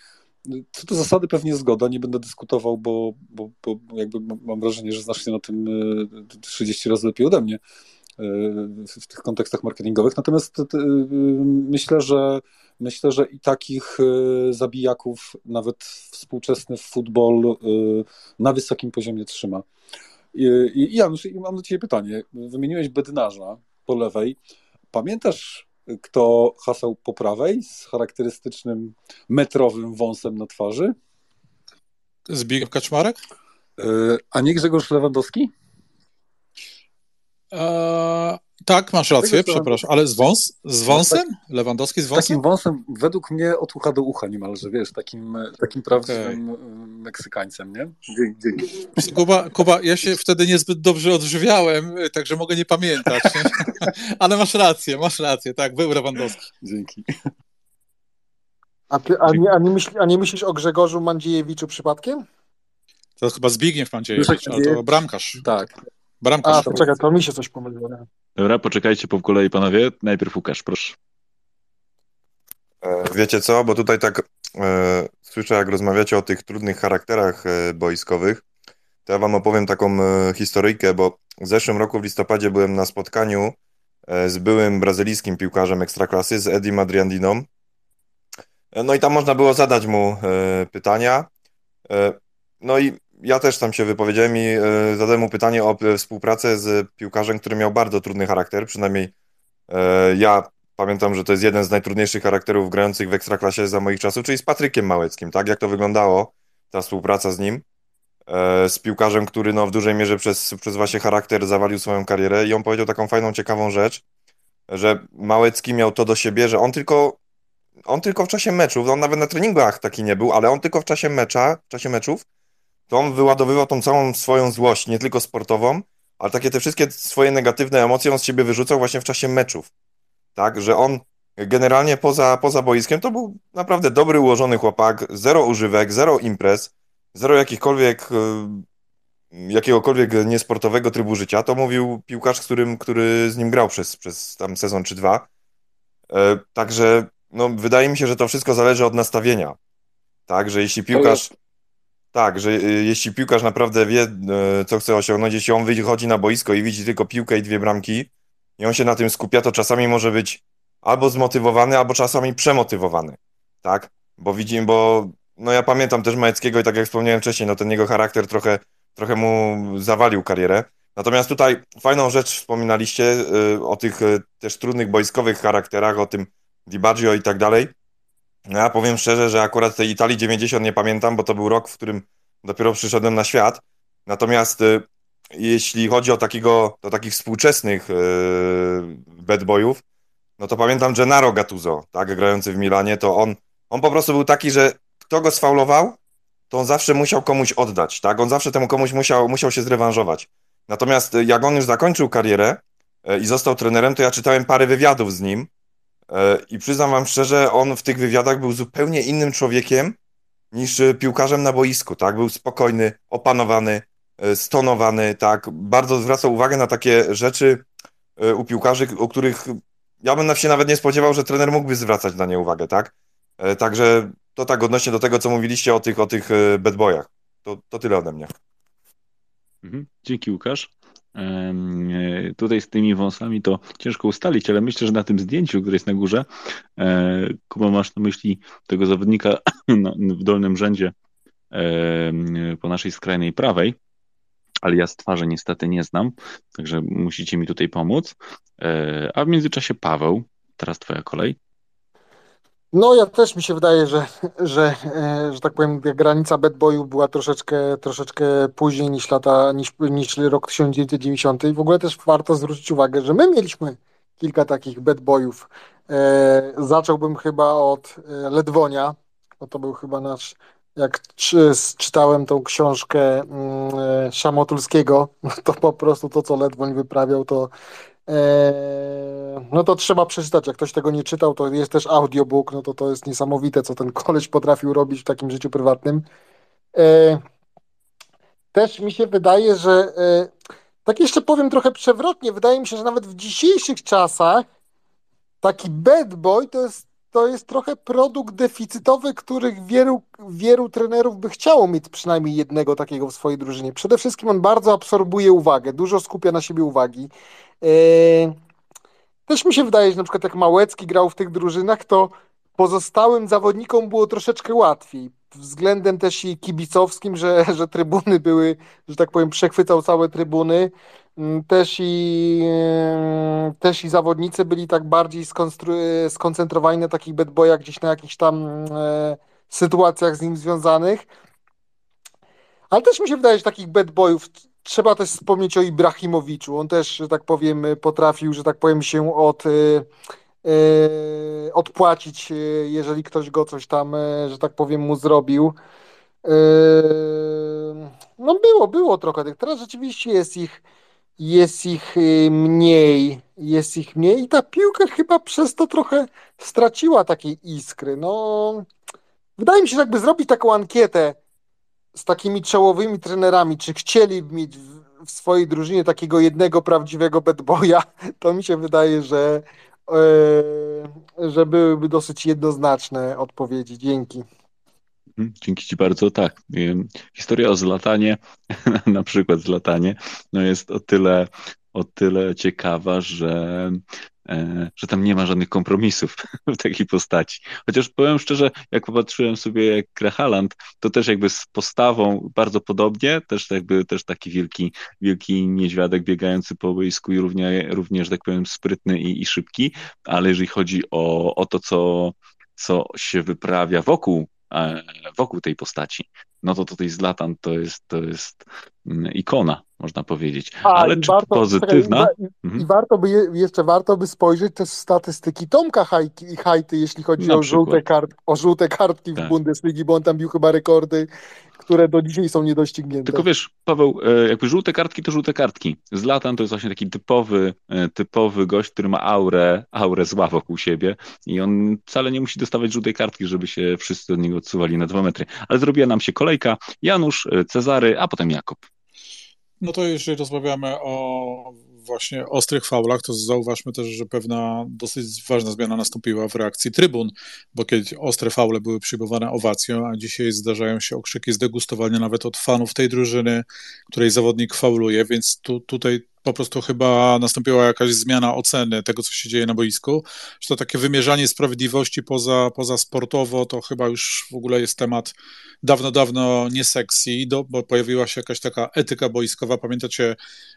Co do zasady pewnie zgoda, nie będę dyskutował, bo, bo, bo jakby mam wrażenie, że znasz się na tym 30 e, razy lepiej ode mnie e, w tych kontekstach marketingowych. Natomiast e, myślę, że myślę, że i takich zabijaków nawet współczesny futbol na wysokim poziomie trzyma. I Janusz, mam do Ciebie pytanie. Wymieniłeś bednarza po lewej. Pamiętasz kto hasał po prawej z charakterystycznym metrowym wąsem na twarzy? Zbigniew Kaczmarek? E, a nie Grzegorz Lewandowski? Eee, tak, masz rację, przepraszam, ale z, wąs, z wąsem? Tak, Lewandowski z wąsem? Takim wąsem, według mnie od ucha do ucha niemalże, wiesz, takim, takim prawdziwym okay. Meksykańcem, nie? Dzięki. Kuba, Kuba, ja się wtedy niezbyt dobrze odżywiałem, także mogę nie pamiętać, [LAUGHS] ale masz rację, masz rację, tak, był Lewandowski. Dzięki. A, ty, a, nie, a, nie myśl, a nie myślisz o Grzegorzu Mandziejewiczu przypadkiem? To chyba Zbigniew Mandziejewicz, ale to bramkarz. Tak. Bramka. A, to czekaj, to mi się coś pomyliło. Nie? Dobra, poczekajcie po kolei, panowie. Najpierw Łukasz, proszę. E, wiecie co, bo tutaj tak e, słyszę, jak rozmawiacie o tych trudnych charakterach e, boiskowych, to ja wam opowiem taką e, historyjkę, bo w zeszłym roku w listopadzie byłem na spotkaniu e, z byłym brazylijskim piłkarzem ekstraklasy, z Edim Adriandiną. E, no i tam można było zadać mu pytania. No i ja też tam się wypowiedziałem i e, zadałem mu pytanie o e, współpracę z piłkarzem, który miał bardzo trudny charakter, przynajmniej e, ja pamiętam, że to jest jeden z najtrudniejszych charakterów grających w Ekstraklasie za moich czasów, czyli z Patrykiem Małeckim, tak? Jak to wyglądało, ta współpraca z nim, z piłkarzem, który no, w dużej mierze przez, przez właśnie charakter zawalił swoją karierę i on powiedział taką fajną, ciekawą rzecz, że Małecki miał to do siebie, że on tylko on tylko w czasie meczów, on nawet na treningach taki nie był, ale on tylko w czasie mecza, w czasie meczów to on wyładowywał tą całą swoją złość, nie tylko sportową, ale takie te wszystkie swoje negatywne emocje on z siebie wyrzucał właśnie w czasie meczów. Tak, że on generalnie poza, poza boiskiem to był naprawdę dobry, ułożony chłopak, zero używek, zero imprez, zero jakichkolwiek y, jakiegokolwiek niesportowego trybu życia. To mówił piłkarz, którym, który z nim grał przez, przez tam sezon czy dwa. E, także no, wydaje mi się, że to wszystko zależy od nastawienia. Tak, że jeśli piłkarz tak, że y, jeśli piłkarz naprawdę wie, y, co chce osiągnąć, jeśli on wychodzi na boisko i widzi tylko piłkę i dwie bramki i on się na tym skupia, to czasami może być albo zmotywowany, albo czasami przemotywowany, tak? Bo widzimy, bo no ja pamiętam też Majeckiego i tak jak wspomniałem wcześniej, no ten jego charakter trochę, trochę mu zawalił karierę. Natomiast tutaj fajną rzecz wspominaliście y, o tych też trudnych boiskowych charakterach, o tym Di Baggio i tak dalej. No ja powiem szczerze, że akurat tej Italii 90 nie pamiętam, bo to był rok, w którym dopiero przyszedłem na świat. Natomiast y, jeśli chodzi o takiego, do takich współczesnych yy, bad boyów, no to pamiętam Gennaro Gattuso, tak, grający w Milanie, to on, on po prostu był taki, że kto go sfaulował, to on zawsze musiał komuś oddać, tak, on zawsze temu komuś musiał, musiał się zrewanżować. Natomiast jak on już zakończył karierę i został trenerem, to ja czytałem parę wywiadów z nim i przyznam wam szczerze, on w tych wywiadach był zupełnie innym człowiekiem niż piłkarzem na boisku, tak, był spokojny, opanowany, E, stonowany, tak, bardzo zwracał uwagę na takie rzeczy e, u piłkarzy, o których ja bym się nawet nie spodziewał, że trener mógłby zwracać na nie uwagę, tak? E, także to tak odnośnie do tego, co mówiliście o tych, o tych bad boyach. To, to tyle ode mnie. Mhm. Dzięki Łukasz. Tutaj z tymi wąsami to ciężko ustalić, ale myślę, że na tym zdjęciu, które jest na górze, Kuba, masz na myśli tego zawodnika [CLEARS THROAT] w dolnym rzędzie po naszej skrajnej prawej ale ja z twarzy niestety nie znam, także musicie mi tutaj pomóc. E, a w międzyczasie Paweł, teraz twoja kolej. No ja też mi się wydaje, że, że, e, że tak powiem, granica bad boyu była troszeczkę, troszeczkę później niż lata, niż, niż rok 1990. I w ogóle też warto zwrócić uwagę, że my mieliśmy kilka takich bad boyów. E, zacząłbym chyba od Ledwonia, bo to był chyba nasz jak czytałem tą książkę e, Szamotulskiego, [LAUGHS] to po prostu to, co Ledwoń wyprawiał, to e, no to trzeba przeczytać. Jak ktoś tego nie czytał, to jest też audiobook, no to to jest niesamowite, co ten koleś potrafił robić w takim życiu prywatnym. E, też mi się wydaje, że tak jeszcze powiem trochę przewrotnie, wydaje mi się, że nawet w dzisiejszych czasach taki bad boy to jest to jest trochę produkt deficytowy, których wielu, wielu trenerów by chciało mieć przynajmniej jednego takiego w swojej drużynie. Przede wszystkim on bardzo absorbuje uwagę, dużo skupia na siebie uwagi. E, też mi się wydaje, że na przykład jak Małecki grał w tych drużynach, to pozostałym zawodnikom było troszeczkę łatwiej. Względem też i kibicowskim, że, że trybuny były, że tak powiem, przechwycał całe trybuny. Mm, też i, mm, też i zawodnicy byli tak bardziej skoncentrowani na takich bad boyach, gdzieś na jakichś tam e, sytuacjach z nim związanych. Ale też mi się wydaje, że takich bad boyów trzeba też wspomnieć o Ibrahimowiczu. On też, że tak powiem, potrafił, że tak powiem, się od, e, e odpłacić, e, jeżeli ktoś go coś tam, że tak powiem, mu zrobił. No było, było trochę tych. Teraz rzeczywiście jest ich jest ich mniej, jest ich mniej i ta piłka chyba przez to trochę straciła takiej iskry. No, wydaje mi się, że jakby zrobić taką ankietę z takimi czołowymi trenerami, czy chcieli mieć w, w swojej drużynie takiego jednego prawdziwego bad boya, [LAUGHS] to mi się wydaje, że, yy, że byłyby dosyć jednoznaczne odpowiedzi. Dzięki. Mhm, dzięki Ci bardzo. Tak. Historia o zlatanie, [LAUGHS] na przykład zlatanie, no jest o tyle, o tyle ciekawa, że, e, że tam nie ma żadnych kompromisów [LAUGHS] w takiej postaci. Chociaż powiem szczerze, jak popatrzyłem sobie jak Krehaland, to też jakby z postawą bardzo podobnie, też jakby też taki wielki, wielki niedźwiadek biegający po boisku i równie, również, tak powiem, sprytny i, i szybki, ale jeżeli chodzi o, o to, co, co się wyprawia wokół E, wokół tej postaci, no to tutaj Zlatan to jest, to jest mm, ikona, można powiedzieć. A, Ale czy warto, pozytywna? Czekaj, i, mhm. I warto by je, jeszcze warto by spojrzeć też statystyki Tomka Hajki, Hajty, jeśli chodzi o żółte, kart, o żółte kartki tak. w Bundesligi, bo on tam bił chyba rekordy które do dzisiaj są niedoścignięte. Tylko wiesz, Paweł, e, jakby żółte kartki to żółte kartki. Zlatan to jest właśnie taki typowy, e, typowy gość, który ma aurę, aurę zła wokół siebie i on wcale nie musi dostawać żółtej kartki, żeby się wszyscy od niego odsuwali na dwa metry. Ale zrobiła nam się kolejka, Janusz, e, Cezary, a potem Jakub. No to jeżeli rozmawiamy o właśnie ostrych faulach, to zauważmy też, że pewna dosyć ważna zmiana nastąpiła w reakcji trybun, bo kiedyś ostre faule były przyjmowane owacją, a dzisiaj zdarzają się okrzyki zdegustowania nawet od fanów tej drużyny, której zawodnik fauluje, więc tu, tutaj po prostu chyba nastąpiła jakaś zmiana oceny tego, co się dzieje na boisku, że to takie wymierzanie sprawiedliwości poza, poza sportowo to chyba już w ogóle jest temat dawno, dawno nie bo pojawiła się jakaś taka etyka boiskowa. Pamiętacie,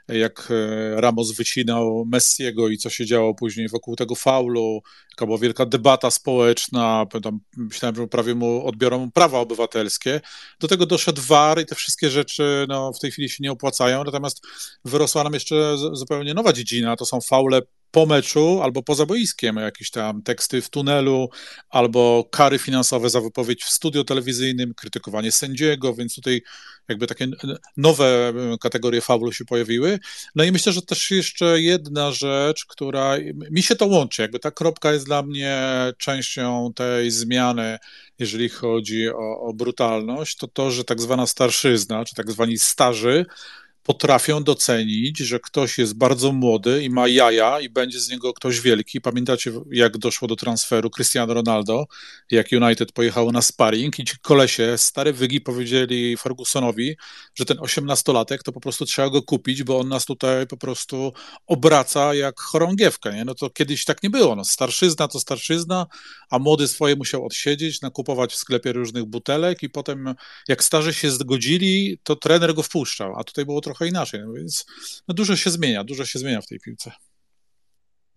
jak e, Ramos wycinał Messiego i co się działo później wokół tego faulu, jaka była wielka debata społeczna, tam myślałem, że prawie mu odbiorą prawa obywatelskie. Do tego doszedł VAR i te wszystkie rzeczy no, w tej chwili się nie opłacają, natomiast wyrosła nam jeszcze zupełnie nowa dziedzina, to są faule po meczu albo poza boiskiem, jakieś tam teksty w tunelu, albo kary finansowe za wypowiedź w studio telewizyjnym, krytykowanie sędziego, więc tutaj jakby takie nowe kategorie faulu się pojawiły. No i myślę, że też jeszcze jedna rzecz, która mi się to łączy, jakby ta kropka jest dla mnie częścią tej zmiany, jeżeli chodzi o, o brutalność, to to, że tak zwana starszyzna, czy tak zwani starzy, potrafią docenić, że ktoś jest bardzo młody i ma jaja i będzie z niego ktoś wielki. Pamiętacie, jak doszło do transferu Cristiano Ronaldo, jak United pojechało na sparring i ci kolesie, stare wygi powiedzieli Fergusonowi, że ten osiemnastolatek to po prostu trzeba go kupić, bo on nas tutaj po prostu obraca jak chorągiewkę, nie? No to kiedyś tak nie było, no starszyzna to starszyzna, a młody swoje musiał odsiedzieć, nakupować w sklepie różnych butelek i potem jak starzy się zgodzili, to trener go wpuszczał, a tutaj było trochę trochę inaczej. No więc no dużo się zmienia, dużo się zmienia w tej piłce.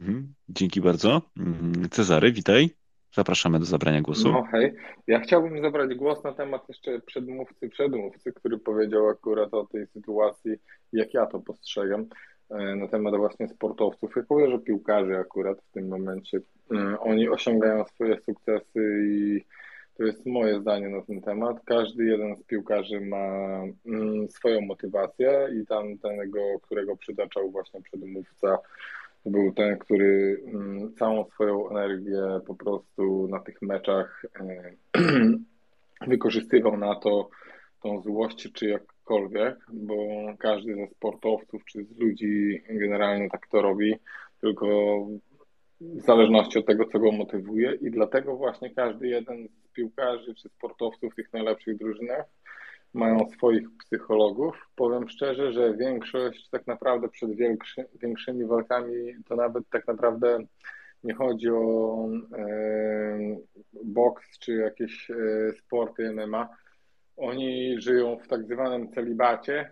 Mhm. Dzięki bardzo. Mhm. Cezary, witaj. Zapraszamy do zabrania głosu. No hej, ja chciałbym zabrać głos na temat jeszcze przedmówcy, przedmówcy, który powiedział akurat o tej sytuacji, jak ja to postrzegam, e, na temat właśnie sportowców. Ja powiem, że piłkarzy akurat w tym momencie, e, oni osiągają swoje sukcesy i to jest moje zdanie na ten temat. Każdy jeden z piłkarzy ma mm, swoją motywację i tam tego, którego przytaczał właśnie przedmówca, był ten, który mm, całą swoją energię po prostu na tych meczach e, [CLEARS THROAT] wykorzystywał na to, tą złość czy jakkolwiek, bo każdy ze sportowców czy z ludzi generalnie tak to robi, tylko w zależności od tego, co go motywuje i dlatego właśnie każdy jeden piłkarzy czy sportowców w tych najlepszych drużynach mają swoich psychologów. Powiem szczerze, że większość tak naprawdę przed większy, większymi walkami to nawet tak naprawdę nie chodzi o e, boks czy jakieś e, sporty MMA. Oni żyją w tak zwanym celibacie.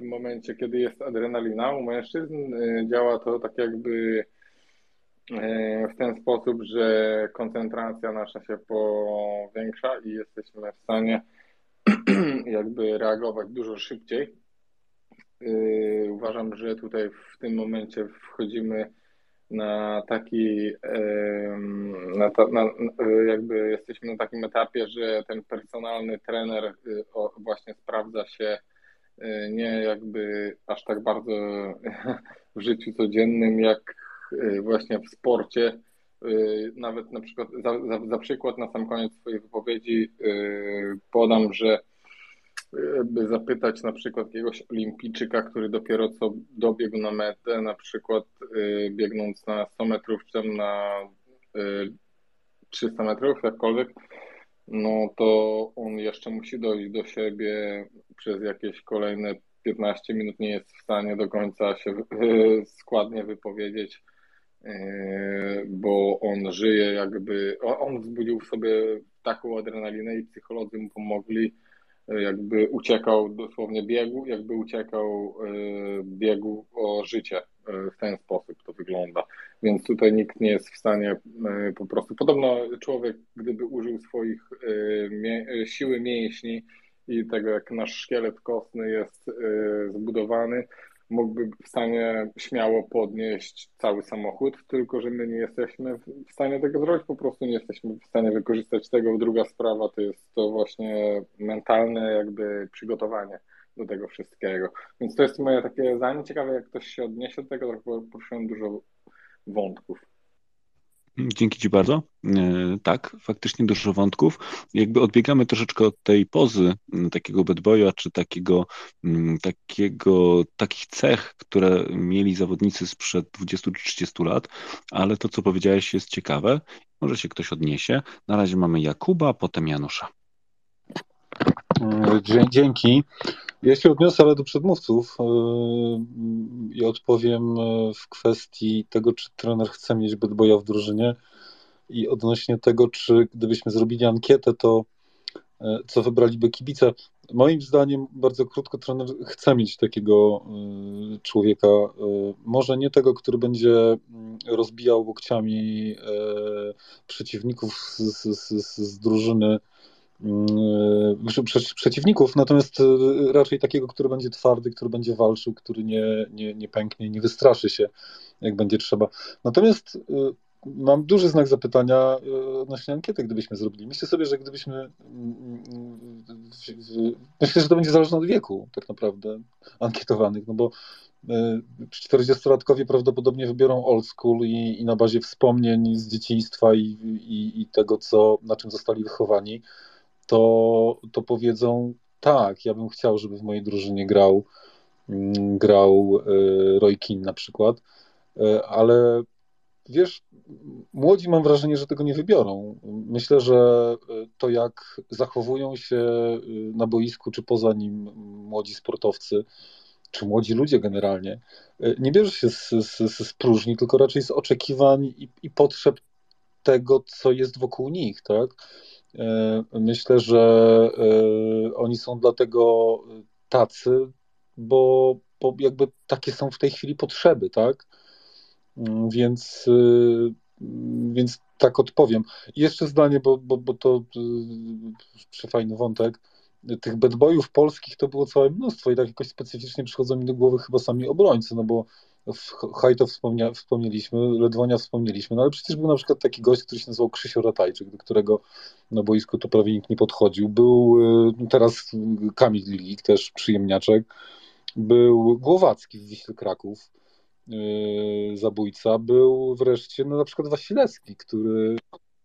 W momencie, kiedy jest adrenalina u mężczyzn, e, działa to tak jakby w ten sposób, że koncentracja nasza się powiększa i jesteśmy w stanie [CLEARS THROAT] jakby reagować dużo szybciej. E, uważam, że tutaj w tym momencie wchodzimy na taki, na, na, jakby jesteśmy na takim etapie, że ten personalny trener e, właśnie sprawdza się nie jakby aż tak bardzo [LAUGHS] w życiu codziennym, jak właśnie w sporcie. Y, nawet na przykład, za, za, za przykład na sam koniec swojej wypowiedzi y, podam, że by zapytać na przykład jakiegoś olimpijczyka, który dopiero co dobiegł na metę, na przykład biegnąc na 100 metrów, czy tam na 300 metrów, jakkolwiek, no to on jeszcze musi dojść do siebie przez jakieś kolejne 15 minut, nie jest w stanie do końca się składnie wypowiedzieć bo on żyje jakby, on wzbudził w sobie taką adrenalinę i psycholodzy mu pomogli, e, jakby uciekał dosłownie biegu, jakby uciekał e, biegu o życie. W ten sposób to wygląda. Więc tutaj nikt nie jest w stanie po prostu. Podobno człowiek, gdyby użył swoich siły mięśni i tego, jak nasz szkielet kostny jest zbudowany, mógłby w stanie śmiało podnieść cały samochód, tylko że my nie jesteśmy w stanie tego zrobić, po prostu nie jesteśmy w stanie wykorzystać tego. Druga sprawa to jest to właśnie mentalne jakby przygotowanie do tego wszystkiego. Więc to jest moje takie zdanie. Ciekawe, jak ktoś się odniesie do tego, tak poruszyłem dużo wątków. Dzięki Ci bardzo. E, tak, faktycznie dużo wątków. Jakby odbiegamy troszeczkę od tej pozy takiego bad boya, czy takiego, takiego, takich cech, które mieli zawodnicy sprzed 20 czy 30 lat, ale to, co powiedziałeś, jest ciekawe. Może się ktoś odniesie. Na razie mamy Jakuba, potem Janusza. E, dzięki. Ja się odniosę ale do przedmówców i odpowiem w kwestii tego, czy trener chce mieć bad boya w drużynie i odnośnie tego, czy gdybyśmy zrobili ankietę, to E, co wybraliby kibice. Moim zdaniem, bardzo krótko, trener chce mieć takiego e, człowieka. E, może nie tego, który będzie mm, rozbijał łokciami przeciwników z, z, z drużyny mm, przeciwników, natomiast raczej takiego, który będzie twardy, który będzie walczył, który nie, nie, nie pęknie, nie wystraszy się, jak będzie trzeba. Natomiast mam duży znak zapytania e, odnośnie ankiety, gdybyśmy zrobili. Myślę sobie, że gdybyśmy. Mm, mm, myślę, że to będzie zależne od wieku, tak naprawdę, ankietowanych, no bo 40-latkowie e, prawdopodobnie wybiorą old school i, i na bazie wspomnień z dzieciństwa i, i, i, tego, co, na czym zostali wychowani, to, to powiedzą tak, ja bym chciał, żeby w mojej drużynie grał, mm, grał e, Roy Keane na przykład, ale wiesz, młodzi mam wrażenie, że tego nie wybiorą. Myślę, że e, to jak zachowują się e, na boisku czy poza nim młodzi sportowcy, czy młodzi ludzie generalnie, e, nie bierze się z, z, z próżni, tylko raczej z oczekiwań i, i potrzeb tego, co jest wokół nich, tak? Myślę, że oni są dlatego tacy, bo, bo jakby takie są w tej chwili potrzeby, tak? Mm, więc, y, więc tak odpowiem. I jeszcze zdanie, bo, bo, bo to przefajny wątek. Tych bedboyów polskich to było całe mnóstwo i tak jakoś specyficznie przychodzą mi do głowy chyba sami obrońcy, no bo Hajto wspomnia, wspomnieliśmy, Ledwonia wspomnieliśmy, no ale przecież był na przykład taki gość, który się nazywał Krzysio Ratajczyk, do którego na boisku to prawie nikt nie podchodził. Był y, teraz Kamil Lilik, też przyjemniaczek. Był Głowacki w Wiśle Kraków Yy, zabójca, był wreszcie no, na przykład Wasilewski, który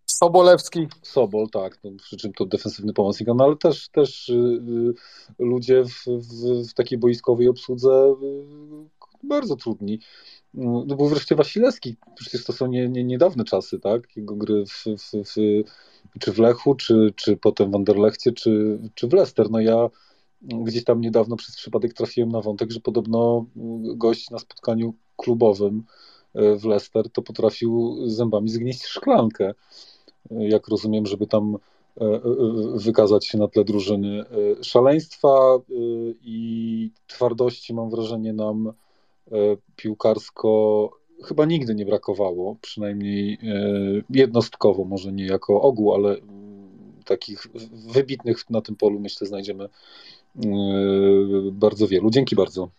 Sobolewski. Sobol, tak, no, przy czym to defensywny pomocnik, no ale też, też yy, ludzie w, w, w, takiej boiskowej obsłudze bardzo trudni. No, był wreszcie Wasilewski, przecież to są nie, nie, niedawne czasy, tak, jego gry w, w, czy w Lechu, czy, czy potem w Anderlechcie, czy, czy w Leicester. No ja gdzieś tam niedawno przez przypadek trafiłem na wątek, że podobno gość na spotkaniu klubowym e, w Leicester to potrafił zębami zgnieść szklankę, e, jak rozumiem, żeby tam e, wykazać się na tle drużyny. Szaleństwa i twardości mam wrażenie nam piłkarsko chyba nigdy nie brakowało, przynajmniej jednostkowo, może nie jako ogół, ale takich wybitnych na tym polu myślę znajdziemy bardzo wielu. Dzięki bardzo.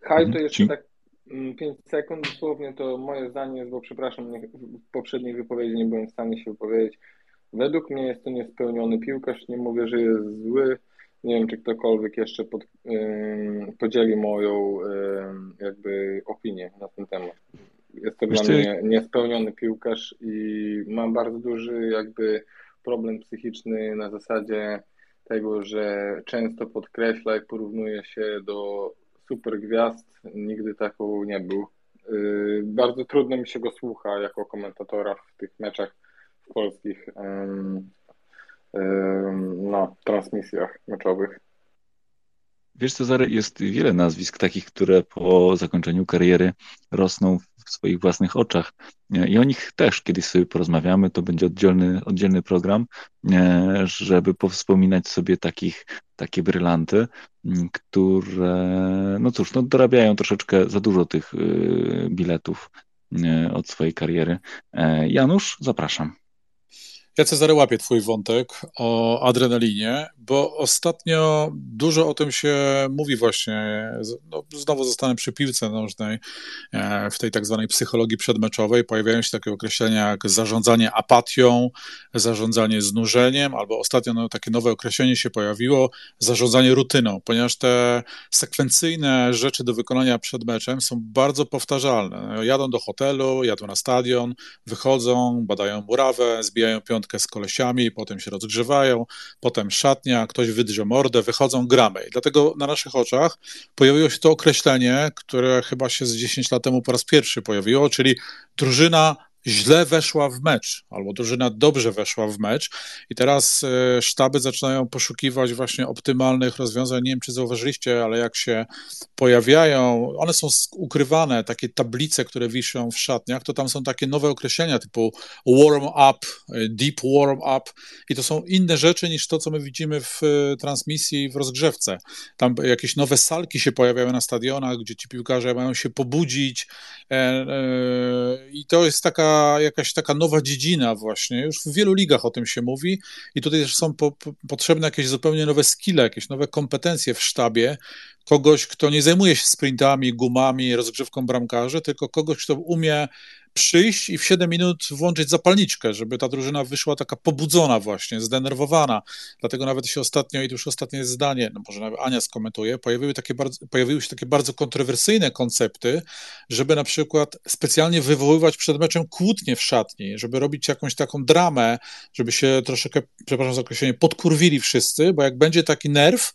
Haj, to jeszcze tak 5 mm, sekund, dosłownie to moje zdanie jest, bo przepraszam, nie, w poprzedniej wypowiedzi nie byłem w stanie się wypowiedzieć. Według mnie jest to niespełniony piłkarz, nie mówię, że jest zły, nie wiem, czy ktokolwiek jeszcze pod, yy, podzieli moją yy, jakby opinię na ten temat. Jest to Wiesz dla mnie niespełniony piłkarz i mam bardzo duży jakby problem psychiczny na zasadzie tego, że często podkreśla i porównuje się do super gwiazd, nigdy taką nie był. Y, bardzo trudno mi się go słucha jako komentatora w tych meczach polskich no, transmisjach meczowych. Wiesz, Cezary, jest wiele nazwisk takich, które po zakończeniu kariery rosną w swoich własnych oczach. I o nich też kiedyś sobie porozmawiamy. To będzie oddzielny, oddzielny program, e, żeby powspominać sobie takich, takie brylanty, które, no cóż, no dorabiają troszeczkę za dużo tych y, biletów e, od swojej kariery. E, Janusz, zapraszam. Ja Cezary łapię twój wątek o adrenalinie, bo ostatnio dużo o tym się mówi właśnie, no, znowu zostanę przy piłce nożnej, e, w tej tak zwanej psychologii przedmeczowej pojawiają się takie określenia jak zarządzanie apatią, zarządzanie znużeniem, albo ostatnio no, takie nowe określenie się pojawiło, zarządzanie rutyną, ponieważ te sekwencyjne rzeczy do wykonania przed meczem są bardzo powtarzalne. Jadą do hotelu, jadą na stadion, wychodzą, badają murawę, zbijają piątkę z kolesiami, potem się rozgrzewają, potem szatnia, ktoś wydrze mordę, wychodzą, gramy. I dlatego na naszych oczach pojawiło się to określenie, które chyba się z 10 lat temu po raz pierwszy pojawiło, czyli drużyna źle weszła w mecz, albo drużyna dobrze weszła w mecz i teraz e, sztaby zaczynają poszukiwać właśnie optymalnych rozwiązań. Nie wiem, czy zauważyliście, ale jak się pojawiają, one są ukrywane, takie tablice, które wiszą w szatniach, to tam są takie nowe określenia typu warm up, e, deep warm up i to są inne rzeczy niż to, co my widzimy w e, transmisji w rozgrzewce. Tam jakieś nowe salki się pojawiają na stadionach, gdzie ci piłkarze mają się pobudzić i to jest taka jakaś taka nowa dziedzina właśnie, już w wielu ligach o tym się mówi i tutaj też są po, po, potrzebne jakieś zupełnie nowe skille, jakieś nowe kompetencje w sztabie, kogoś, kto nie zajmuje się sprintami, gumami, rozgrzewką bramkarzy, tylko kogoś, kto umie przyjść i w 7 minut włączyć zapalniczkę, żeby ta drużyna wyszła taka pobudzona właśnie, zdenerwowana. Dlatego nawet się ostatnio, i to już ostatnie zdanie, no może nawet Ania skomentuje, pojawiły, takie bardzo, pojawiły się takie bardzo kontrowersyjne koncepty, żeby na przykład specjalnie wywoływać przed meczem kłótnie w szatni, żeby robić jakąś taką dramę, żeby się troszeczkę, przepraszam za określenie, podkurwili wszyscy, bo jak będzie taki nerw,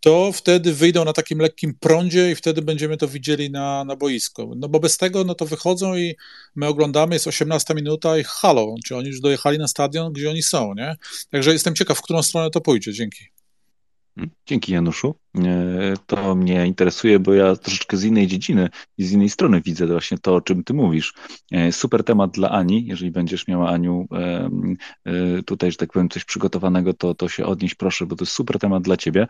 to wtedy wyjdą na takim lekkim prądzie i wtedy będziemy to widzieli na, na boisku. No bo bez tego, no to wychodzą i my oglądamy, jest 18 minuta i halo, czy oni już dojechali na stadion, gdzie oni są, nie? Także jestem ciekaw, w którą stronę to pójdzie. Dzięki. Mm, dzięki Januszu. E, to mnie interesuje, bo ja troszeczkę z innej dziedziny i z innej strony widzę właśnie to, o czym ty mówisz. E, super temat dla Ani. Jeżeli będziesz miała, Aniu, e, tutaj, że tak powiem, coś przygotowanego, to, to się odnieść proszę, bo to jest super temat dla ciebie.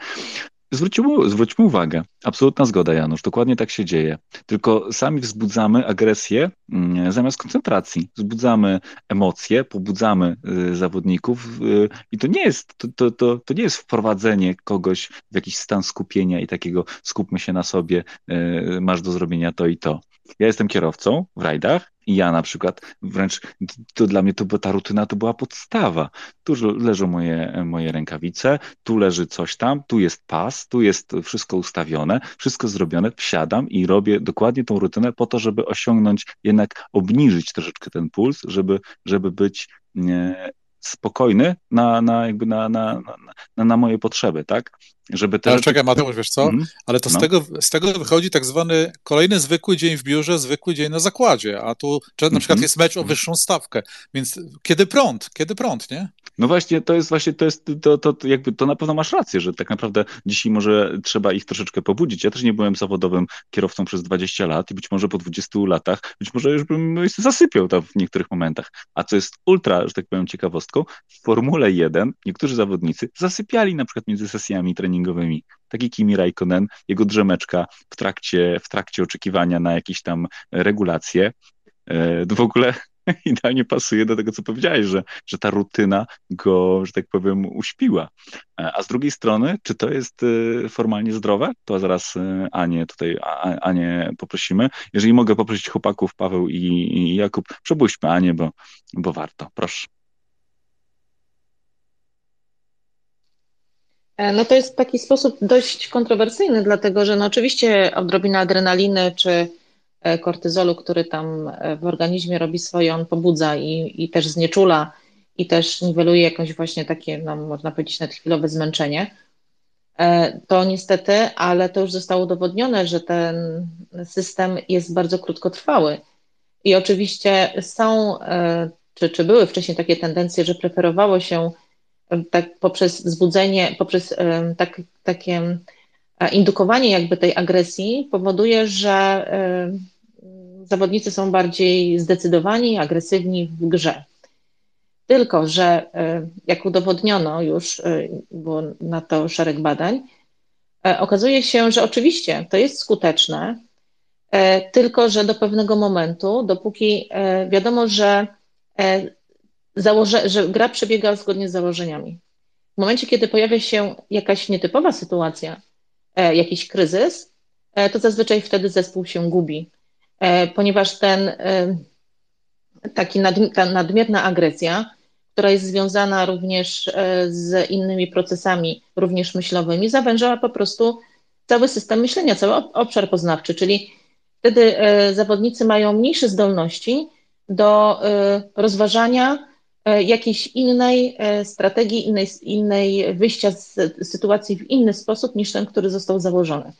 Zwróćmy, zwróćmy uwagę, absolutna zgoda, Janusz, dokładnie tak się dzieje. Tylko sami wzbudzamy agresję mm, zamiast koncentracji. Wzbudzamy emocje, pobudzamy y, zawodników y, i to nie jest, to, to, to, to nie jest wprowadzenie kogoś w jakiś stan skupienia i takiego skupmy się na sobie, y, masz do zrobienia to i to. Ja jestem kierowcą w rajdach i ja na przykład wręcz to dla mnie to ta rutyna to była podstawa. Tu leżą moje, moje rękawice, tu leży coś tam, tu jest pas, tu jest wszystko ustawione, wszystko zrobione, wsiadam i robię dokładnie tą rutynę po to, żeby osiągnąć, jednak obniżyć troszeczkę ten puls, żeby, żeby być nie, spokojny na, na, jakby na, na, na, na moje potrzeby, tak? Żeby te Ale rzeczy... czekaj, Mateusz, wiesz co? Mm. Ale to z, no. tego, z tego wychodzi tak zwany kolejny zwykły dzień w biurze, zwykły dzień na zakładzie, a tu na mm -hmm. przykład jest mecz o wyższą stawkę, więc kiedy prąd? Kiedy prąd, nie? No właśnie, to jest właśnie, to jest, to, to, to jakby, to na pewno masz rację, że tak naprawdę dzisiaj może trzeba ich troszeczkę pobudzić. Ja też nie byłem zawodowym kierowcą przez 20 lat i być może po 20 latach, być może już bym zasypiał tam w niektórych momentach. A co jest ultra, że tak powiem, ciekawostką, w Formule 1 niektórzy zawodnicy zasypiali na przykład między sesjami treningowymi. Taki Kimi Raikkonen, jego drzemeczka w trakcie, w trakcie oczekiwania na jakieś tam regulacje. E, w ogóle [LAUGHS] idealnie pasuje do tego, co powiedziałeś, że, że ta rutyna go, że tak powiem, uśpiła. E, a z drugiej strony, czy to jest e, formalnie zdrowe? To zaraz e, Anię tutaj, Anię poprosimy. Jeżeli mogę poprosić chłopaków, Paweł i, Jakub, przepuśćmy Anię, bo, bo warto. Proszę. No to jest taki sposób dość kontrowersyjny, dlatego że no oczywiście odrobina adrenaliny czy E, kortyzolu, który tam e, w organizmie robi swoje, on pobudza i, i też znieczula i też niweluje jakąś właśnie takie, no, można powiedzieć, nawet chwilowe zmęczenie. E, to niestety, ale to już zostało udowodnione, że ten system jest bardzo krótkotrwały. I oczywiście są, czy, czy były wcześniej takie tendencje, że preferowało się tak poprzez wzbudzenie, poprzez tak, takie indukowanie jakby tej agresji powoduje, że zawodnicy są bardziej zdecydowani, agresywni w grze. Tylko, że y, jak udowodniono już, y, było na to szereg badań, okazuje się, że oczywiście to jest skuteczne, tylko że do pewnego momentu, dopóki wiadomo, że, założe, że gra przebiega zgodnie z założeniami. W momencie, kiedy pojawia się jakaś nietypowa sytuacja, E, jakiś kryzys, e, to zazwyczaj wtedy zespół się gubi, e, ponieważ ten taki nad, ta nadmierna agresja, która jest związana również z innymi procesami, również myślowymi, zawężała po prostu cały system myślenia, cały obszar poznawczy, czyli wtedy zawodnicy mają mniejsze zdolności do rozważania E, jakiejś innej e, strategii, innej, innej wyjścia z sytuacji w inny sposób niż ten, który został założony.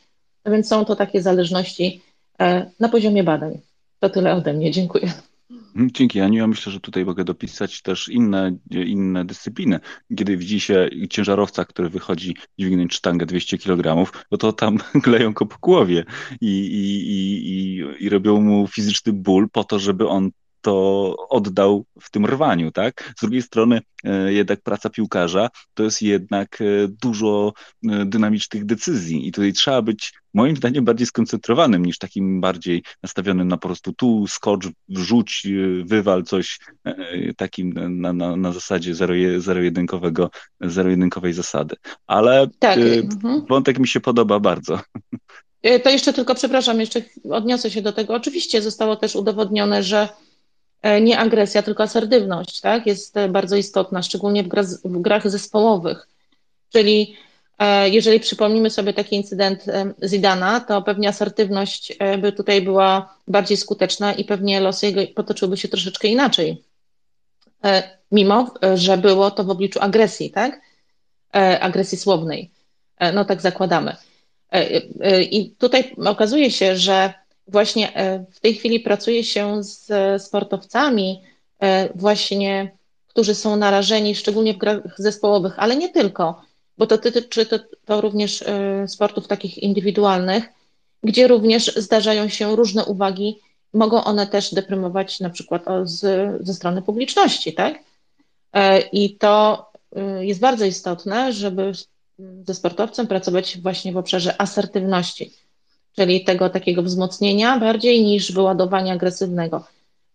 Więc są to takie zależności e, na poziomie badań. To tyle ode mnie. Dziękuję. Mhm, Dzięki, Aniu. Ja myślę, że tutaj mogę dopisać też inne, inne dyscypliny. Kiedy widzi się ciężarowca, który wychodzi dźwignąć sztangę 200 kg, no to tam [LAUGHS] kleją go po głowie i, i, i, i robią mu fizyczny ból po to, żeby on to oddał w tym rwaniu, tak? Z drugiej strony e, jednak praca piłkarza to jest jednak e, dużo e, dynamicznych decyzji i tutaj trzeba być moim zdaniem bardziej skoncentrowanym niż takim bardziej nastawionym na po prostu tu skocz, wrzuć, wywal coś takim na, na, na zasadzie zero-jedynkowego, zero-jedynkowej zasady. Ale tak. Mhm. wątek mi się podoba bardzo. To jeszcze tylko, przepraszam, jeszcze odniosę się do tego. Oczywiście zostało też udowodnione, że nie agresja, tylko asertywność, tak? Jest e, bardzo istotna, szczególnie w, gra, w grach zespołowych. Czyli e, jeżeli przypomnimy sobie taki incydent Zidana, to pewnie asertywność by tutaj była bardziej skuteczna i pewnie losy jego potoczyłyby się troszeczkę inaczej. Mimo, że było to w obliczu agresji, tak? Agresji słownej. No tak zakładamy. I tutaj okazuje się, że właśnie e, w tej chwili pracuje się z sportowcami, e, właśnie, którzy są narażeni, szczególnie w grach zespołowych, ale nie tylko, bo to dotyczy to, to również e, sportów takich indywidualnych, gdzie również zdarzają się różne uwagi, mogą one też deprymować na przykład z, ze strony publiczności, tak? I to jest bardzo istotne, żeby ze sportowcem pracować właśnie w obszarze asertywności czyli tego takiego wzmocnienia bardziej niż wyładowania agresywnego.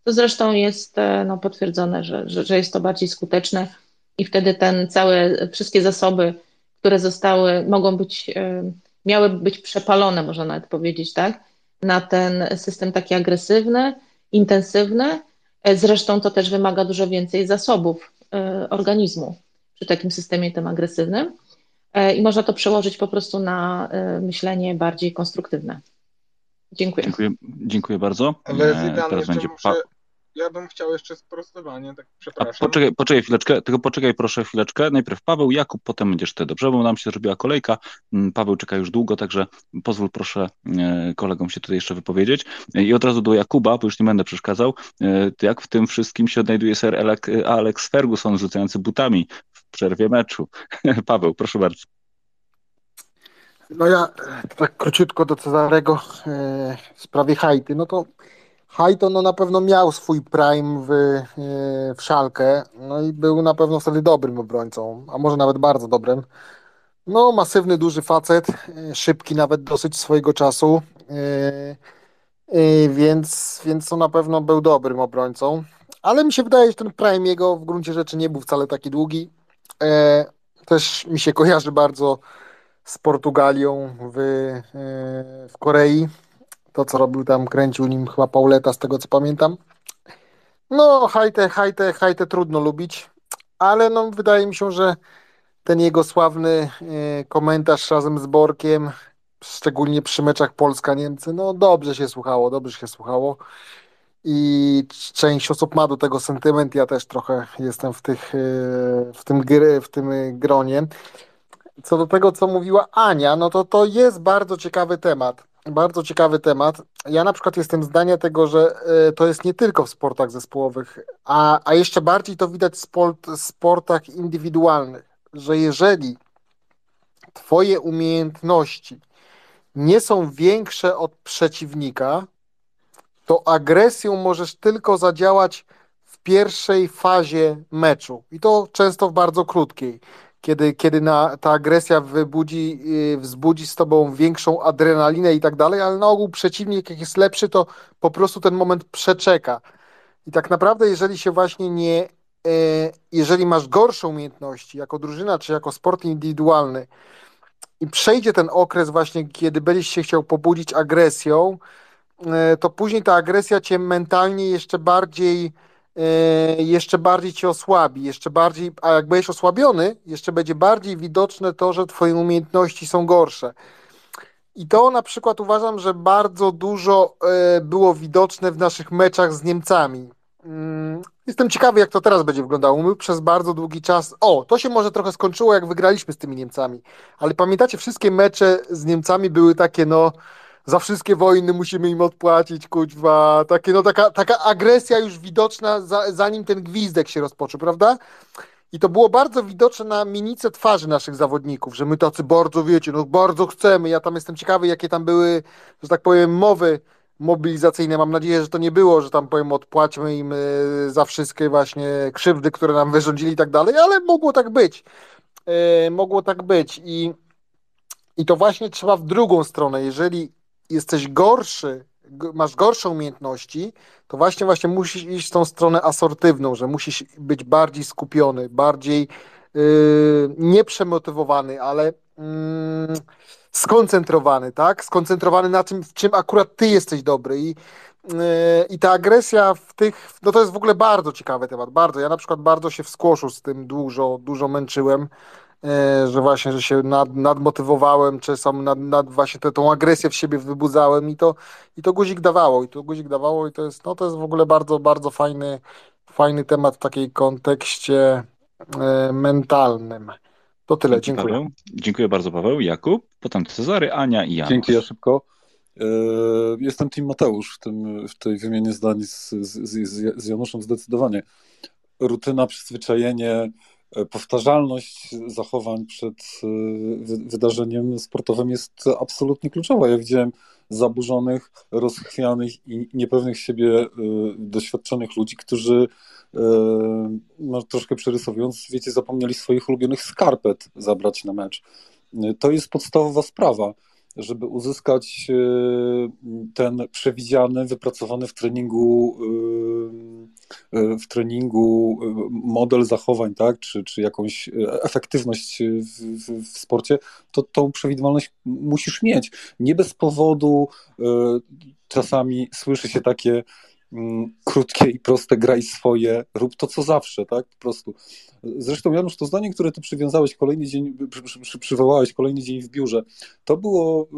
To zresztą jest e, no, potwierdzone, że, że, że jest to bardziej skuteczne i wtedy ten całe, wszystkie zasoby, które zostały, mogą być, e, miały być przepalone, można nawet powiedzieć, tak, na ten system taki agresywny, intensywny. E, zresztą to też wymaga dużo więcej zasobów organizmu przy takim systemie tym agresywnym. E, i można to przełożyć po prostu na e, myślenie bardziej konstruktywne. Dziękuję. Dziękuję, dziękuję bardzo. Ale e, Teraz będzie muszę, ja bym chciał jeszcze sprostowanie, tak przepraszam. A poczekaj, poczekaj chwileczkę, tylko poczekaj proszę chwileczkę. Najpierw Paweł, Jakub, potem będziesz ty, dobrze? Bo nam się zrobiła kolejka. Mm, Paweł czeka już długo, także pozwól proszę kolegom się tutaj jeszcze wypowiedzieć. I od razu do Jakuba, bo już nie będę przeszkadzał. Jak w tym wszystkim się odnajduje ser Alex Ferguson rzucający butami przerwie meczu. [LAUGHS] Paweł, proszę bardzo. No ja tak króciutko do Cezarego e, w sprawie Haiti. No to Haito no na pewno miał swój prime w, e, w szalkę, no i był na pewno wtedy dobrym obrońcą, a może nawet bardzo dobrym. No masywny, duży facet, e, szybki nawet dosyć swojego czasu, więc, więc to na pewno był dobrym obrońcą. Ale mi się wydaje, że ten prime jego w gruncie rzeczy nie był wcale taki długi. E, też mi się kojarzy bardzo z Portugalią w, e, w Korei. To, co robił tam, kręcił nim chyba Pauleta, z tego co pamiętam. No, hajte, hajte, hajte trudno lubić, ale no, wydaje mi się, że ten jego sławny e, komentarz razem z Borkiem, szczególnie przy meczach Polska-Niemcy, no dobrze się słuchało, dobrze się słuchało i część osób ma do tego sentyment. Ja też trochę jestem w, tych, e, w, tym, gry, w tym gronie. Co do tego, co mówiła Ania, no to to jest bardzo ciekawy temat. Bardzo ciekawy temat. Ja na przykład jestem zdania tego, że e, to jest nie tylko w sportach zespołowych, a, a jeszcze bardziej to widać w sport, sportach indywidualnych, że jeżeli Twoje umiejętności nie są większe od przeciwnika, to agresją możesz tylko zadziałać w pierwszej fazie meczu i to często w bardzo krótkiej. Kiedy, kiedy na, ta agresja wybudzi, yy, wzbudzi z tobą większą adrenalinę i tak dalej, ale na ogół przeciwnik, jak jest lepszy, to po prostu ten moment przeczeka. I tak naprawdę, jeżeli się właśnie nie, yy, jeżeli masz gorsze umiejętności jako drużyna czy jako sport indywidualny i przejdzie ten okres właśnie, kiedy będziesz się chciał pobudzić agresją, E, to później ta agresja cię mentalnie jeszcze bardziej e, jeszcze bardziej cię osłabi, jeszcze bardziej, a jak będziesz osłabiony, jeszcze będzie bardziej widoczne to, że twoje umiejętności są gorsze. I to na przykład uważam, że bardzo dużo e, było widoczne w naszych meczach z Niemcami. Mm, jestem ciekawy, jak to teraz będzie wyglądało. My przez bardzo długi czas. O, to się może trochę skończyło, jak wygraliśmy z tymi Niemcami. Ale pamiętacie, wszystkie mecze z Niemcami były takie, no, za wszystkie wojny musimy im odpłacić, kuźwa, takie, no taka, taka agresja już widoczna za, zanim ten gwizdek się rozpoczął, prawda? I to było bardzo widoczne na minice twarzy naszych zawodników, że my tacy bardzo, wiecie, no bardzo chcemy. Ja tam jestem ciekawy, jakie tam były, że tak powiem, mowy mobilizacyjne. Mam nadzieję, że to nie było, że tam powiem, odpłaćmy im y, za wszystkie właśnie krzywdy, które nam wyrządzili i tak dalej, ale mogło tak być. Yy, mogło tak być. I, I to właśnie trzeba w drugą stronę. Jeżeli jesteś gorszy, masz gorsze umiejętności, to właśnie właśnie musisz iść w tą stronę asortywną, że musisz być bardziej skupiony, bardziej yy, nieprzemotywowany, ale yy, skoncentrowany, tak? Skoncentrowany na tym, w czym akurat ty jesteś dobry i yy, i ta agresja w tych, no to jest w ogóle bardzo ciekawy temat, bardzo. Ja na przykład bardzo się w skłoszu z tym dużo, dużo męczyłem, że właśnie, że się nad, nadmotywowałem, czy sam nad, nad właśnie tę, tą agresję w siebie wybudzałem i to, i to guzik dawało, i to guzik dawało i to jest, no to jest w ogóle bardzo, bardzo fajny, fajny temat w takiej kontekście e, mentalnym. To tyle, dziękuję. Paweł. Dziękuję bardzo Paweł, Jakub, potem Cezary, Ania i Janusz. Dzięki, ja szybko. E, Jestem Team Mateusz w, tym, w tej wymianie zdań z, z, z, z Januszem zdecydowanie. Rutyna, przyzwyczajenie, e, powtarzalność zachowań przed wy- wydarzeniem sportowym jest absolutnie kluczowa. Ja widziałem zaburzonych, rozchwianych i niepewnych siebie e, doświadczonych ludzi, którzy e, no, troszkę przerysowując, wiecie, zapomnieli swoich ulubionych skarpet zabrać na mecz. To jest podstawowa sprawa żeby uzyskać e, ten przewidziany, wypracowany w treningu, e, e, w treningu model zachowań, tak, czy, czy jakąś efektywność w, w, w sporcie, to tą przewidywalność musisz mieć. Nie bez powodu czasami słyszy się takie krótkie i proste graj swoje, rób to co zawsze, tak, po prostu. Zresztą Janusz, to zdanie, które ty przywiązałeś kolejny dzień, przy, przy, przy, przywołałeś kolejny dzień w biurze, to było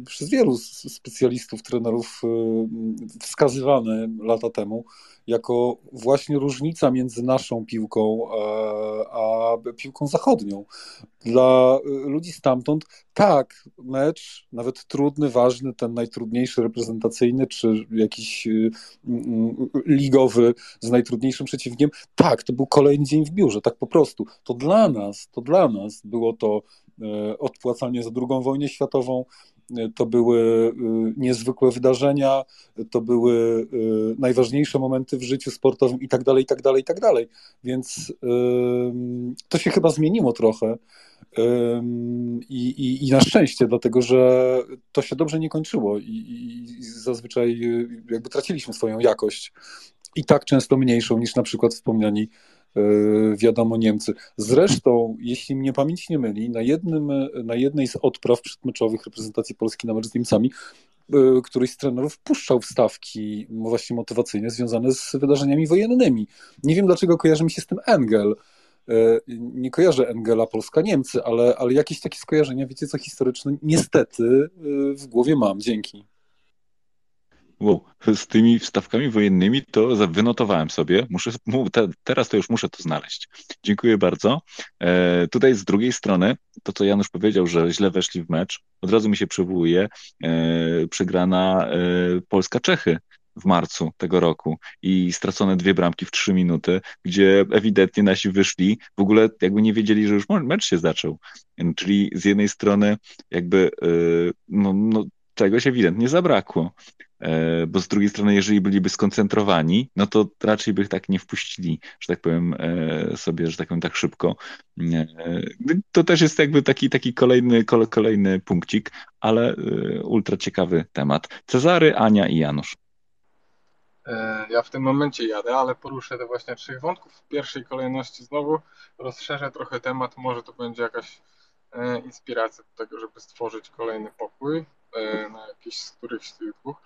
y, przez wielu specjalistów, trenerów y, wskazywane lata temu jako właśnie różnica między naszą piłką e, a piłką zachodnią. Dla y, ludzi stamtąd, tak, mecz, nawet trudny, ważny, ten najtrudniejszy reprezentacyjny, czy jakiś mm, ligowy z najtrudniejszym przeciwnikiem, tak, to był kolejny dzień w biurze, tak po prostu. To dla nas, to dla nas było to e, odpłacanie za II wojnę światową, e, to były e, niezwykłe wydarzenia, to były e, najważniejsze momenty w życiu sportowym i tak dalej, i tak dalej, i tak dalej. Więc to się chyba zmieniło trochę. I, i, I na szczęście, dlatego że to się dobrze nie kończyło i, i zazwyczaj e, jakby traciliśmy swoją jakość i tak często mniejszą niż na przykład wspomniani wiadomo Niemcy. Zresztą, jeśli mnie pamięć nie myli, na, jednym, na jednej z odpraw przedmeczowych reprezentacji Polski na mecz z Niemcami e, któryś z trenerów puszczał wstawki właśnie motywacyjne związane z wydarzeniami wojennymi. Nie wiem, dlaczego kojarzy mi się z tym Engel. E, Nie kojarzę Engela Polska-Niemcy, ale, ale jakieś takie skojarzenia, wiecie co, historyczne, niestety e, w głowie mam. Dzięki. Wow, z tymi wstawkami wojennymi to wynotowałem sobie. Muszę, mu- te, teraz to już muszę to znaleźć. Dziękuję bardzo. E, tutaj z drugiej strony, to co Janusz powiedział, że źle weszli w mecz, od razu mi się przywołuje e, przegrana e, Polska-Czechy w marcu tego roku i stracone dwie bramki w trzy minuty, gdzie ewidentnie nasi wyszli, w ogóle jakby nie wiedzieli, że już mecz się zaczął. Czyli z jednej strony jakby e, no, no, czegoś ewidentnie zabrakło. E, Bo z drugiej strony, jeżeli byliby skoncentrowani, no to raczej by tak nie wpuścili, że tak powiem, e, sobie, że tak powiem, tak szybko. E, To też jest jakby taki, taki kolejny, kole- kolejny punkcik, ale ultra ciekawy temat. Cezary, Ania i Janusz. Ja w tym momencie jadę, ale poruszę te właśnie trzech wątków. W pierwszej kolejności znowu rozszerzę trochę temat, może to będzie jakaś inspiracja do tego, żeby stworzyć kolejny pokój na jakiś z którychś z tych dwóch.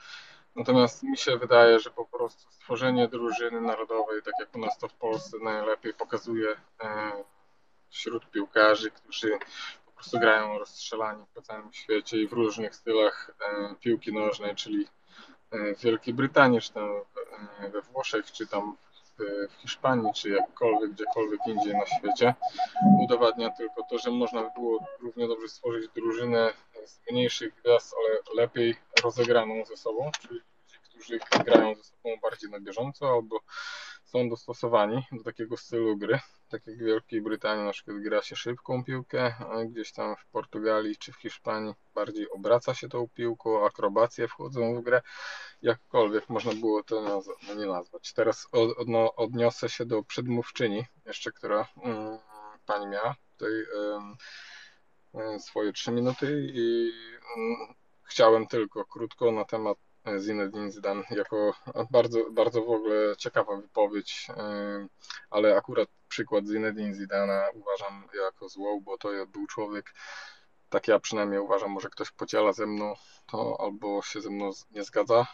Natomiast mi się wydaje, że po prostu stworzenie drużyny narodowej, tak jak u nas to w Polsce najlepiej pokazuje e, wśród piłkarzy, którzy po prostu grają rozstrzelani po całym świecie i w różnych stylach e, piłki nożnej, czyli e, w Wielkiej Brytanii, czy tam e, we Włoszech, czy tam w Hiszpanii, czy jakkolwiek, gdziekolwiek indziej na świecie, udowadnia tylko to, że można by było równie dobrze stworzyć drużynę z mniejszych gwiazd, ale lepiej rozegraną ze sobą, czyli ludzi, którzy grają ze sobą bardziej na bieżąco albo są dostosowani do takiego stylu gry. Tak jak w Wielkiej Brytanii na przykład gra się szybką piłkę, a gdzieś tam w Portugalii czy w Hiszpanii bardziej obraca się tą piłką, akrobacje wchodzą w grę, jakkolwiek można było to nazwa, no nie nazwać. Teraz od, no, odniosę się do przedmówczyni, jeszcze która mm, pani miała tutaj swoje trzy minuty i um, chciałem tylko krótko na temat Zinedine Zidane jako bardzo, bardzo w ogóle ciekawa wypowiedź, ale akurat przykład Zinedine Zidana uważam jako złą, bo to był człowiek, tak ja przynajmniej uważam, może ktoś podziela ze mną to albo się ze mną nie zgadza.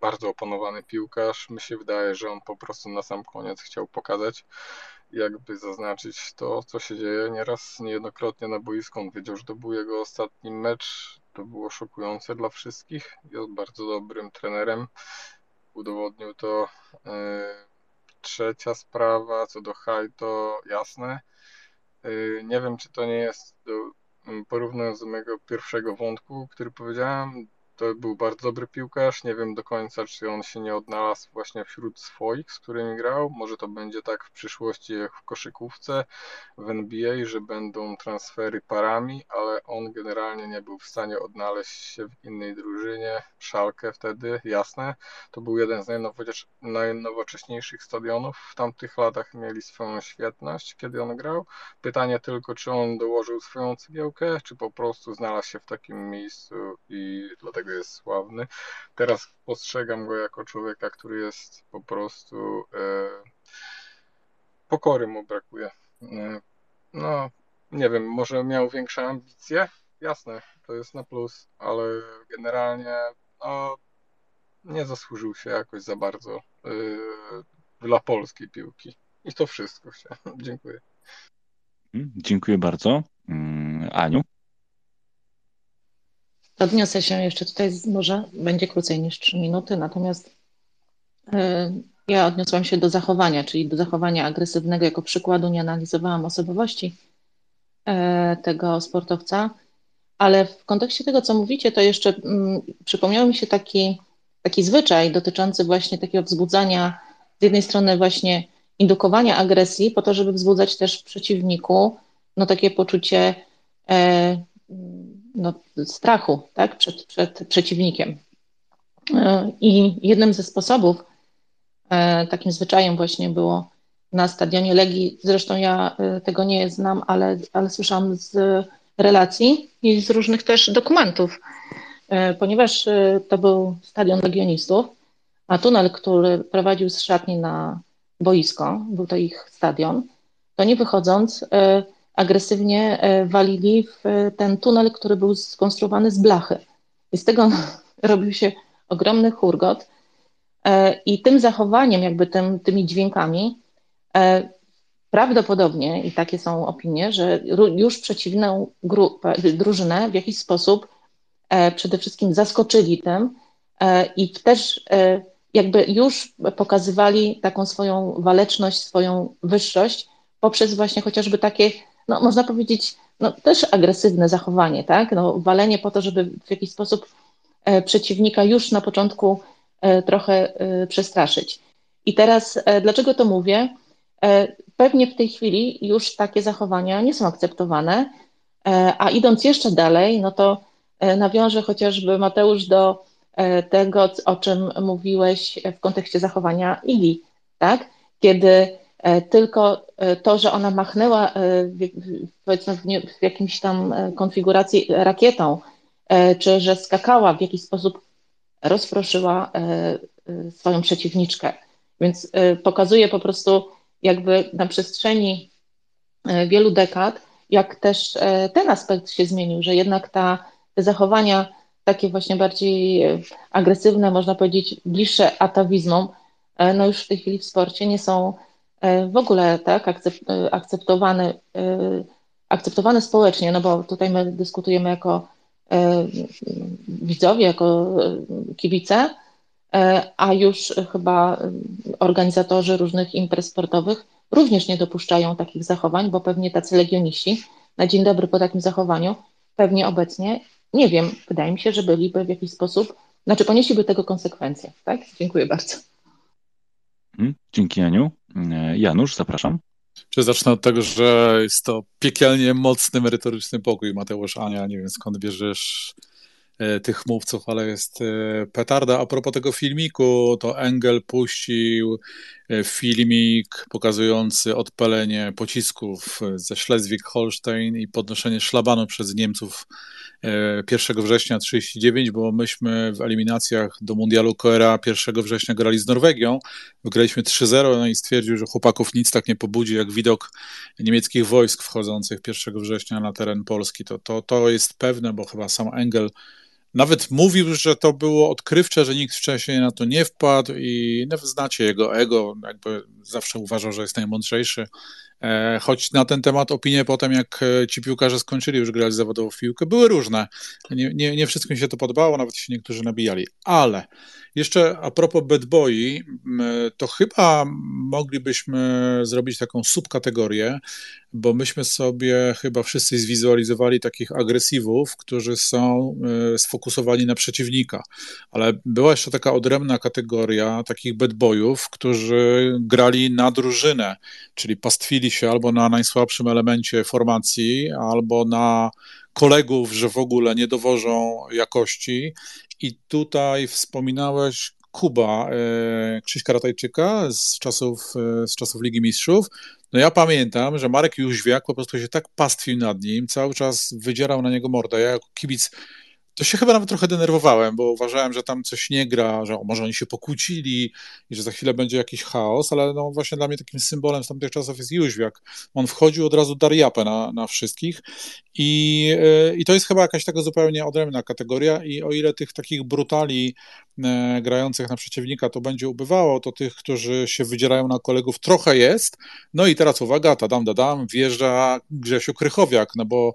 Bardzo opanowany piłkarz. Mi się wydaje, że on po prostu na sam koniec chciał pokazać, jakby zaznaczyć to, co się dzieje nieraz, niejednokrotnie na boisku. On wiedział, że to był jego ostatni mecz to było szokujące dla wszystkich. Jest bardzo dobrym trenerem. Udowodnił to. E, trzecia sprawa, co do Haj, to jasne. E, nie wiem, czy to nie jest, porównując do mojego pierwszego wątku, który powiedziałem, to był bardzo dobry piłkarz. Nie wiem do końca, czy on się nie odnalazł właśnie wśród swoich, z którymi grał. Może to będzie tak w przyszłości jak w koszykówce w NBA, że będą transfery parami, ale on generalnie nie był w stanie odnaleźć się w innej drużynie. Szalkę wtedy, jasne. To był jeden z najnowocześniejszych stadionów. W tamtych latach mieli swoją świetność, kiedy on grał. Pytanie tylko, czy on dołożył swoją cegiełkę, czy po prostu znalazł się w takim miejscu i dlatego dlatego jest sławny. Teraz postrzegam go jako człowieka, który jest po prostu e, pokory mu brakuje. E, no, nie wiem, może miał większe ambicje, jasne, to jest na plus, ale generalnie no, nie zasłużył się jakoś za bardzo e, dla polskiej piłki. I to wszystko. [LAUGHS] Dziękuję. Dziękuję bardzo. Mm, Aniu? Odniosę się jeszcze tutaj, może będzie krócej niż 3 minuty, natomiast e, ja odniosłam się do zachowania, czyli do zachowania agresywnego jako przykładu. Nie analizowałam osobowości e, tego sportowca, ale w kontekście tego, co mówicie, to jeszcze mm, przypomniał mi się taki, taki zwyczaj dotyczący właśnie takiego wzbudzania, z jednej strony właśnie indukowania agresji, po to, żeby wzbudzać też w przeciwniku no, takie poczucie e, no, strachu tak, przed, przed przeciwnikiem. E, I jednym ze sposobów, e, takim zwyczajem właśnie było na stadionie Legii, zresztą ja e, tego nie znam, ale, ale słyszałam z relacji i z różnych też dokumentów, ponieważ to był stadion legionistów, a tunel, który prowadził z szatni na boisko, był to ich stadion, to nie wychodząc, agresywnie e, walili w e, ten tunel, który był skonstruowany z blachy. I z tego [LAUGHS] robił się ogromny hurgot. E, I tym zachowaniem, jakby tym, tymi dźwiękami, prawdopodobnie, i takie są opinie, że już przeciwną grupę, drużynę w jakiś sposób przede wszystkim zaskoczyli tym i też jakby już pokazywali taką swoją waleczność, swoją wyższość poprzez właśnie chociażby takie no, można powiedzieć, no, też agresywne zachowanie, tak? No, walenie po to, żeby w jakiś sposób e, przeciwnika już na początku e, trochę e, przestraszyć. I teraz, dlaczego to mówię? Pewnie w tej chwili już takie zachowania nie są akceptowane, a idąc jeszcze dalej, no to nawiążę chociażby Mateusz do tego, o czym mówiłeś w kontekście zachowania Igi, tak? Kiedy tylko e, to, że ona machnęła e, powiedzmy w jakimś tam konfiguracji rakietą, czy że skakała w jakiś sposób, rozproszyła swoją przeciwniczkę. Więc pokazuje po prostu jakby na przestrzeni wielu dekad, jak też ten aspekt się zmienił, że jednak ta, te zachowania takie właśnie bardziej agresywne, można powiedzieć bliższe atawizmom, no już w tej chwili w sporcie nie są E, w ogóle tak, e, akceptowany, e, akceptowany społecznie, no bo tutaj my dyskutujemy jako widzowie, jako kibice, a już chyba organizatorzy różnych imprez sportowych również nie dopuszczają takich zachowań, bo pewnie tacy legioniści na dzień dobry po takim zachowaniu pewnie obecnie, nie wiem, wydaje mi się, że byliby w jakiś sposób, znaczy ponieśliby tego konsekwencje, tak? Dziękuję bardzo. Mhm. Dzięki Aniu. E, Janusz, zapraszam. Czy zacznę od tego, że jest to piekielnie mocny, merytoryczny pokój. Mateusz, Ania, nie wiem skąd bierzesz e, tych mówców, ale jest e, petarda. A propos tego filmiku, to Engel puścił filmik pokazujący odpalenie pocisków ze Schleswig-Holstein i podnoszenie szlabanu przez Niemców 1 września 39, bo myśmy w eliminacjach do Mundialu Koera 1 września grali z Norwegią. Wygraliśmy 3-0 no i stwierdził, że chłopaków nic tak nie pobudzi jak widok niemieckich wojsk wchodzących 1 września na teren Polski. To, to, to jest pewne, bo chyba sam Engel nawet mówił, że to było odkrywcze, że nikt wcześniej na to nie wpadł i no, znacie jego ego, jakby zawsze uważał, że jest najmądrzejszy. E, choć na ten temat opinie potem, jak e, ci piłkarze skończyli już grać zawodowo w piłkę, były różne. Nie, nie, nie wszystkim się to podobało, nawet się niektórzy nabijali. Ale jeszcze a propos bad boy, to chyba moglibyśmy zrobić taką subkategorię, bo myśmy sobie chyba wszyscy zwizualizowali takich agresywów, którzy są e, sfokusowani na przeciwnika. Ale była jeszcze taka odrębna kategoria takich bad boyów, którzy grali na drużynę, czyli pastwili się albo na najsłabszym elemencie formacji, albo na kolegów, że w ogóle nie dowożą jakości. I tutaj wspominałeś Kuba e, Krzyśka Ratajczyka z czasów, e, z czasów Ligi Mistrzów. No ja pamiętam, że Marek Jóźwiak po prostu się tak pastwił nad nim, cały czas wydzierał na niego mordę. Ja jako kibic to się chyba nawet trochę denerwowałem, bo uważałem, że tam coś nie gra, że może oni się pokłócili i że za chwilę będzie jakiś chaos, ale no właśnie dla mnie takim symbolem z tamtych czasów jest Jóźwiak. On wchodził od razu dar japę na, na wszystkich i, yy, i to jest chyba jakaś taka zupełnie odrębna kategoria i o ile tych takich brutali yy, grających na przeciwnika to będzie ubywało, to tych, którzy się wydzierają na kolegów trochę jest. No i teraz uwaga, tadam, dadam, wjeżdża Grzesiu Krychowiak, no bo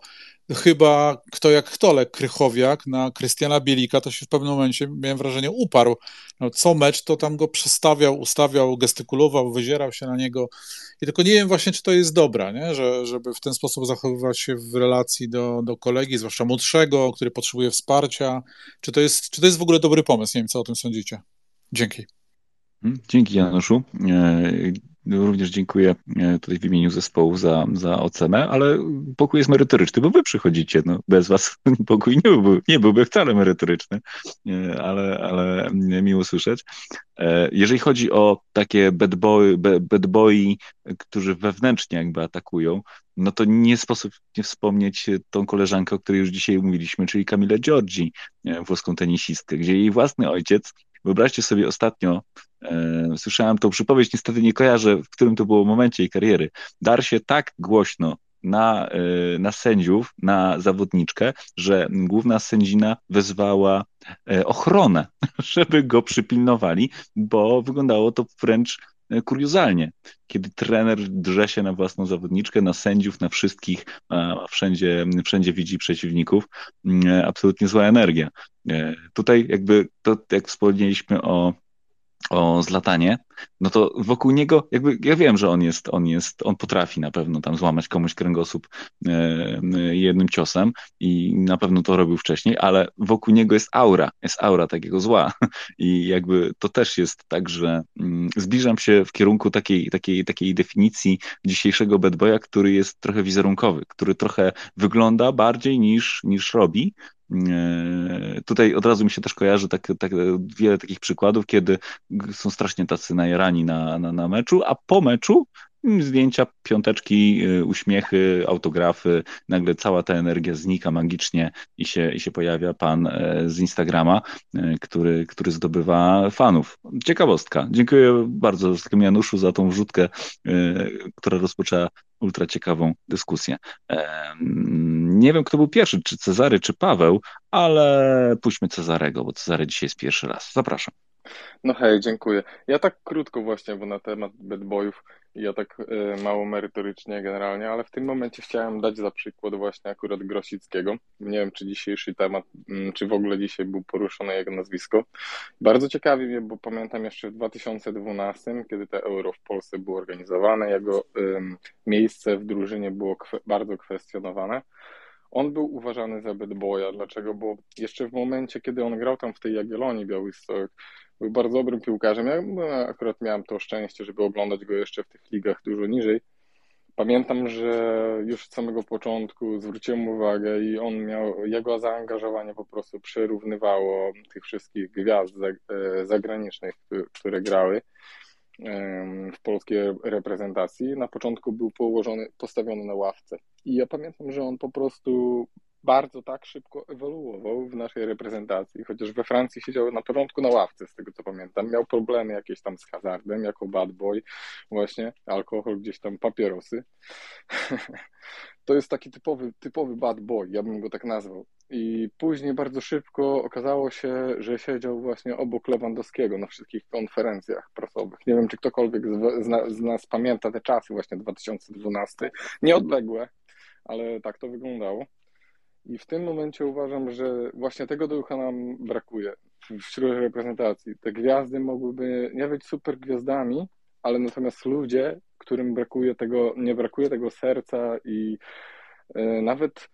chyba kto jak kto, ale Krychowiak na Krystiana Bielika to się w pewnym momencie, miałem wrażenie, uparł. No, co mecz to tam go przestawiał, ustawiał, gestykulował, wyzierał się na niego. I tylko nie wiem właśnie, czy to jest dobra, nie? Że, żeby w ten sposób zachowywać się w relacji do, do kolegi, zwłaszcza młodszego, który potrzebuje wsparcia. Czy to, jest, czy to jest w ogóle dobry pomysł? Nie wiem, co o tym sądzicie. Dzięki. Dzięki Januszu. Również dziękuję e, tutaj w imieniu zespołu za, za ocenę, ale pokój jest merytoryczny, bo wy przychodzicie. No, bez was [LAUGHS] pokój nie byłby, nie byłby wcale merytoryczny, e, ale, ale miło słyszeć. E, jeżeli chodzi o takie bad, boy, bad boy, którzy wewnętrznie jakby atakują, no to nie sposób nie wspomnieć tą koleżankę, o której już dzisiaj mówiliśmy, czyli Kamilę Giorgi, włoską tenisistkę, gdzie jej własny ojciec Wyobraźcie sobie ostatnio, e, słyszałem tą przypowieść, niestety nie kojarzę, w którym to było momencie jej kariery. Dar się tak głośno na, e, na sędziów, na zawodniczkę, że główna sędzina wezwała e, ochronę, [LAUGHS] żeby go przypilnowali, bo wyglądało to wręcz kuriozalnie, kiedy trener drze się na własną zawodniczkę, na sędziów, na wszystkich, a wszędzie, wszędzie widzi przeciwników. Mm, absolutnie zła energia. Tutaj jakby to, jak wspomnieliśmy o o zlatanie, no to wokół niego, jakby ja wiem, że on jest, on jest, on potrafi na pewno tam złamać komuś kręgosłup e, e, jednym ciosem i na pewno to robił wcześniej, ale wokół niego jest aura, jest aura takiego zła. I jakby to też jest tak, że mm, zbliżam się w kierunku takiej, takiej, takiej definicji dzisiejszego bad boya, który jest trochę wizerunkowy, który trochę wygląda bardziej niż, niż robi, tutaj od razu mi się też kojarzy tak, tak, wiele takich przykładów, kiedy są strasznie tacy najarani na, na, na meczu, a po meczu zdjęcia, piąteczki, e, uśmiechy, autografy, nagle cała ta energia znika magicznie i się, i się pojawia pan e, z Instagrama, który, który zdobywa fanów. Ciekawostka. Dziękuję bardzo Januszu za tą wrzutkę, która rozpoczęła ultra ciekawą dyskusję. Nie wiem, kto był pierwszy, czy Cezary, czy Paweł, ale puśćmy Cezarego, bo Cezary dzisiaj jest pierwszy raz. Zapraszam. No hej, dziękuję. Ja tak krótko właśnie, bo na temat bad boyów, ja tak y, mało merytorycznie generalnie, ale w tym momencie chciałem dać za przykład właśnie akurat Grosickiego. Nie wiem, czy dzisiejszy temat, y, czy w ogóle dzisiaj był poruszone jego nazwisko. Bardzo ciekawi mnie, bo pamiętam jeszcze w 2012, kiedy te Euro w Polsce było organizowane, jego y, miejsce w drużynie było kwe bardzo kwestionowane. On był uważany za bad. Dlaczego? Bo jeszcze w momencie, kiedy on grał tam w tej Jagiellonii Białystok, był bardzo dobrym piłkarzem. Ja no, akurat miałem to szczęście, żeby oglądać go jeszcze w tych ligach dużo niżej. Pamiętam, że już od samego początku zwróciłem uwagę i on miał, jego zaangażowanie po prostu przerównywało tych wszystkich gwiazd e, zagranicznych, które grały w polskiej reprezentacji. Na początku był położony, postawiony na ławce. I ja pamiętam, że on po prostu bardzo tak szybko ewoluował w naszej reprezentacji, chociaż we Francji siedział na początku na ławce, z tego co pamiętam. Miał problemy jakieś tam z hazardem, jako bad boy, właśnie alkohol, gdzieś tam papierosy. [LAUGHS] to jest taki typowy, typowy bad boy, ja bym go tak nazwał. I później bardzo szybko okazało się, że siedział właśnie obok Lewandowskiego na wszystkich konferencjach prasowych. Nie wiem, czy ktokolwiek z, z, nas pamięta te czasy, właśnie 2012. Nieodległe, ale tak to wyglądało. I w tym momencie uważam, że właśnie tego ducha nam brakuje wśród reprezentacji. Te gwiazdy mogłyby nie być super gwiazdami, ale natomiast ludzie, którym brakuje tego, nie brakuje tego serca i yy, nawet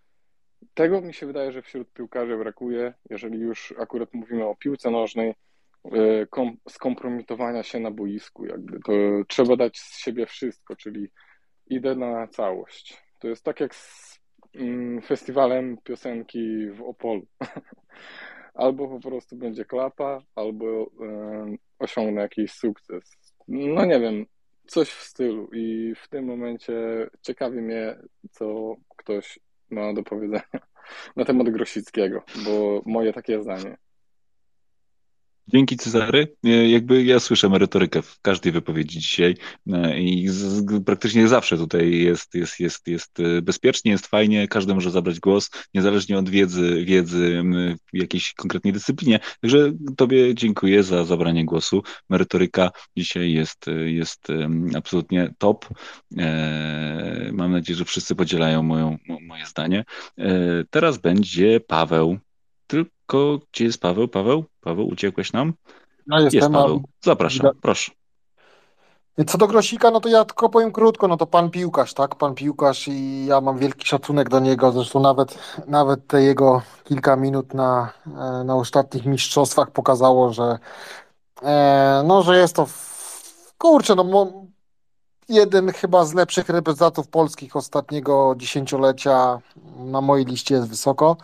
tego mi się wydaje, że wśród piłkarzy brakuje, jeżeli już akurat mówimy o piłce nożnej, yy, kom, skompromitowania się na boisku. Jakby to trzeba dać z siebie wszystko, czyli idę na całość. To jest tak jak z Mm, festiwalem piosenki w Opolu. [LAUGHS] albo po prostu będzie klapa, albo osiągnę jakiś sukces. No nie wiem, coś w stylu. I w tym momencie ciekawi mnie, co ktoś ma do powiedzenia [LAUGHS] na temat Grosickiego, bo moje takie zdanie. Dzięki Cezary. E, jakby ja słyszę merytorykę w każdej wypowiedzi dzisiaj e, i z, praktycznie zawsze tutaj jest, jest, jest, jest e, bezpiecznie, jest fajnie, każdy może zabrać głos, niezależnie od wiedzy, wiedzy w jakiejś konkretnej dyscyplinie. Także Tobie dziękuję za zabranie głosu. Merytoryka dzisiaj jest, jest absolutnie top. Mam nadzieję, że wszyscy podzielają moją, moje zdanie. Teraz będzie Paweł. Tylko gdzie jest Paweł? Paweł? Paweł, uciekłeś nam? No jestem. Jest Paweł. Zapraszam, proszę. Co do Grosika, no to ja tylko powiem krótko, no to pan piłkarz, tak? Pan piłkarz i ja mam wielki szacunek do niego. Zresztą nawet, nawet te jego kilka minut na, e, na ostatnich mistrzostwach pokazało, że e, no, że jest to w, kurczę, no jeden chyba z lepszych reprezentantów polskich ostatniego dziesięciolecia na mojej liście jest wysoko.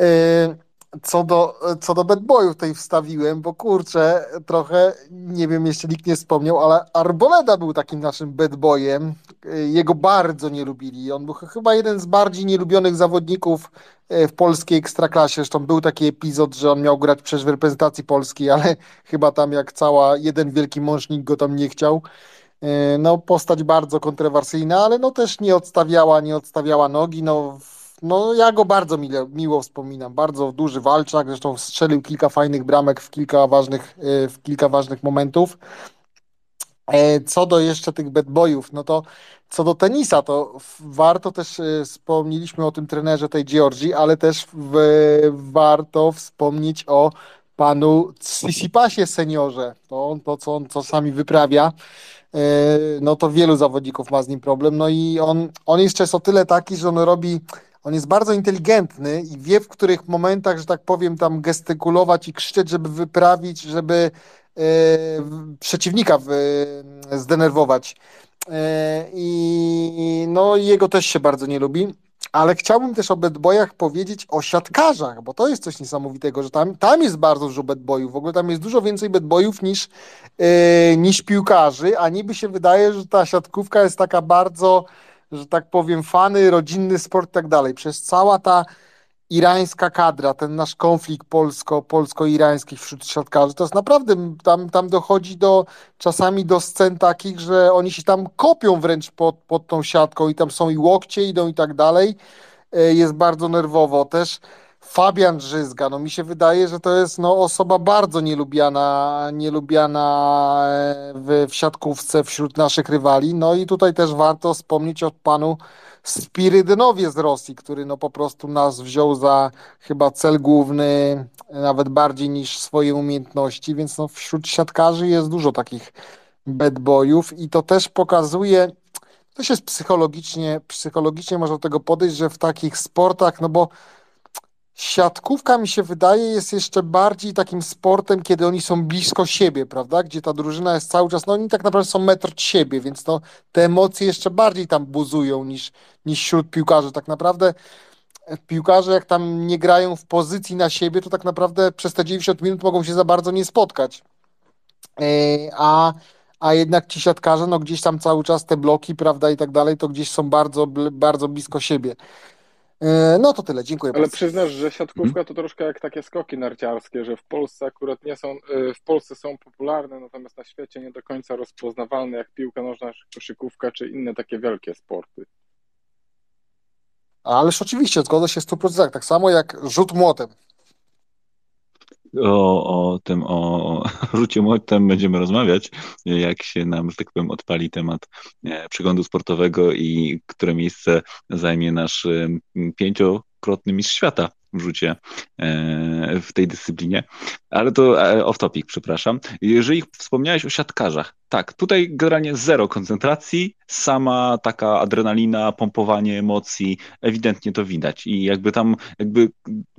E, co do, co do bad boyów tutaj wstawiłem, bo kurczę, trochę, nie wiem, jeszcze nikt nie wspomniał, ale Arboleda był takim naszym bad boyem. Jego bardzo nie lubili. On był chyba jeden z bardziej nielubionych zawodników e, w polskiej ekstraklasie. Zresztą był taki epizod, że on miał grać przecież w reprezentacji polskiej, ale [LAUGHS] chyba tam jak cała jeden wielki mążnik go tam nie chciał. No, postać bardzo kontrowersyjna, ale no też nie odstawiała, nie odstawiała nogi. No, no ja go bardzo mile, miło wspominam, bardzo duży walczak, zresztą strzelił kilka fajnych bramek w kilka ważnych, e, w kilka ważnych momentów. E, co do jeszcze tych bad boyów, no to co do tenisa, to warto też, e, wspomnieliśmy o tym trenerze tej Georgii, ale też w, warto wspomnieć o panu Tsitsipasie seniorze. To on, to co on czasami wyprawia, no to wielu zawodników ma z nim problem. No i on, on jest często tyle taki, że on robi on jest bardzo inteligentny i wie, w których momentach, że tak powiem, tam gestykulować i krzyczeć, żeby wyprawić, żeby e, przeciwnika e, zdenerwować. E, I no, jego też się bardzo nie lubi. Ale chciałbym też o bedboyach powiedzieć o siatkarzach, bo to jest coś niesamowitego, że tam, tam jest bardzo dużo bedboyów. W ogóle tam jest dużo więcej bedboyów niż, yy, niż piłkarzy, a niby się wydaje, że ta siatkówka jest taka bardzo że tak powiem, fany, rodzinny sport i tak dalej. Przez cała ta irańska kadra, ten nasz konflikt polsko, polsko-irański wśród siatkarzy, to jest naprawdę, tam, tam dochodzi do czasami do scen takich, że oni się tam kopią wręcz pod, pod tą siatką i tam są i łokcie idą i tak dalej. E, jest bardzo nerwowo. Też Fabian Drzyzga, no mi się wydaje, że to jest no, osoba bardzo nielubiana, nielubiana e, w, w siatkówce wśród naszych rywali. No i tutaj też warto wspomnieć o panu Spirydynowie z Rosji, który no po prostu nas wziął za chyba cel główny, nawet bardziej niż swoje umiejętności, więc no wśród siatkarzy jest dużo takich bad boyów i to też pokazuje, to się psychologicznie, psychologicznie można do tego podejść, że w takich sportach, no bo siatkówka mi się wydaje jest jeszcze bardziej takim sportem, kiedy oni są blisko siebie, prawda? Gdzie ta drużyna jest cały czas, no oni tak naprawdę są metr od siebie, więc no, te emocje jeszcze bardziej tam buzują niż, niż wśród piłkarzy. Tak naprawdę piłkarze jak tam nie grają w pozycji na siebie, to tak naprawdę przez te 90 minut mogą się za bardzo nie spotkać. E, a, a jednak ci siatkarze, no gdzieś tam cały czas te bloki, prawda, i tak dalej, to gdzieś są bardzo, bardzo blisko siebie. E, no to tyle, dziękuję Ale bardzo. przyznasz, że siatkówka to troszkę jak takie skoki narciarskie, że w Polsce akurat nie są, y, w Polsce są popularne, natomiast na świecie nie do końca rozpoznawalne jak piłka nożna, koszykówka czy inne takie wielkie sporty. Ależ oczywiście, zgodzę się w 100%. Tak samo jak rzut młotem. O, o tym, o [LAUGHS] rzucie młotem będziemy rozmawiać, jak się nam, że tak powiem, odpali temat e, przeglądu sportowego i które miejsce zajmie nasz em, pięciokrotny mistrz świata rzucie e, w tej dyscyplinie. Ale to e, off topic, przepraszam. Jeżeli wspomniałeś o siatkarzach, tak, tutaj generalnie zero koncentracji, sama taka adrenalina, pompowanie emocji, ewidentnie to widać. I jakby tam, jakby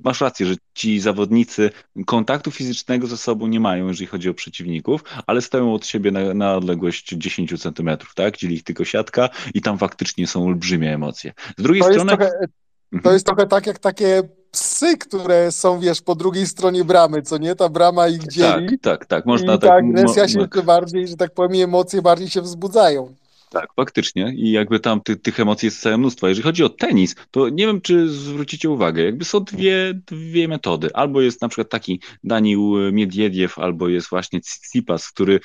masz rację, że ci zawodnicy kontaktu fizycznego ze sobą nie mają, jeżeli chodzi o przeciwników, ale stoją od siebie na, na odległość 10 centymetrów, tak? Dzieli ich tylko siatka i tam faktycznie są olbrzymie emocje. Z drugiej To strony. trochę, to jest trochę tak jak takie psy, które są, wiesz, po drugiej stronie bramy, co nie? Ta brama ich dzieli. Tak, tak, tak. Można I tak. ta agresja się jeszcze bardziej, że tak powiem, emocje bardziej się wzbudzają. Tak, faktycznie. I jakby tam ty, tych emocji jest całe mnóstwo. Jeżeli chodzi o tenis, to nie wiem, czy zwrócicie uwagę, jakby są dwie, dwie metody. Albo jest na przykład taki Danił Miedwiediew, albo jest właśnie Tsitsipas, który y,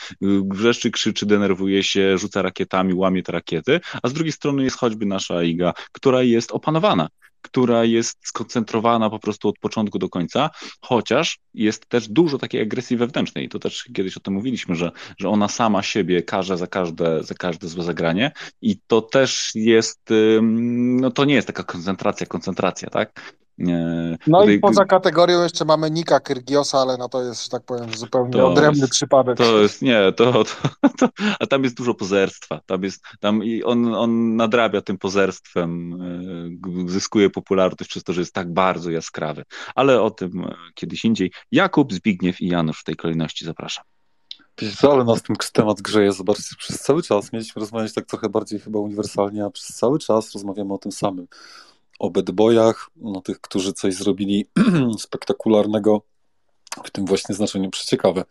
wrzeszczy, krzyczy, denerwuje się, rzuca rakietami, łamie te rakiety, a z drugiej strony jest choćby nasza Iga, która jest opanowana która jest skoncentrowana po prostu od początku do końca, chociaż jest też dużo takiej agresji wewnętrznej. To też kiedyś o tym mówiliśmy, że, że ona sama siebie karze za każde, za każde złe zagranie i to też jest, no to nie jest taka koncentracja, koncentracja, tak? No tutaj- i poza kategorią jeszcze mamy Nika Kyrgiosa, ale no to jest, że tak powiem, zupełnie To odrębny jest- przypadek. To jest, nie, to, to, to, a tam jest dużo pozerstwa, tam jest, tam i on, on nadrabia tym pozerstwem, e, zyskuje popularność przez to, że jest tak bardzo jaskrawy, ale o tym e, kiedyś indziej. Jakub, Zbigniew i Janusz w tej kolejności zapraszam. Wiecie ale nas ten temat grzeje, zobaczcie, przez cały czas mieliśmy rozmawiać tak trochę bardziej chyba uniwersalnie, a przez cały czas rozmawiamy o tym samym. O bad boyach, o tych, którzy coś zrobili [CLEARS THROAT] spektakularnego, w tym właśnie znaczeniu przeciekawe.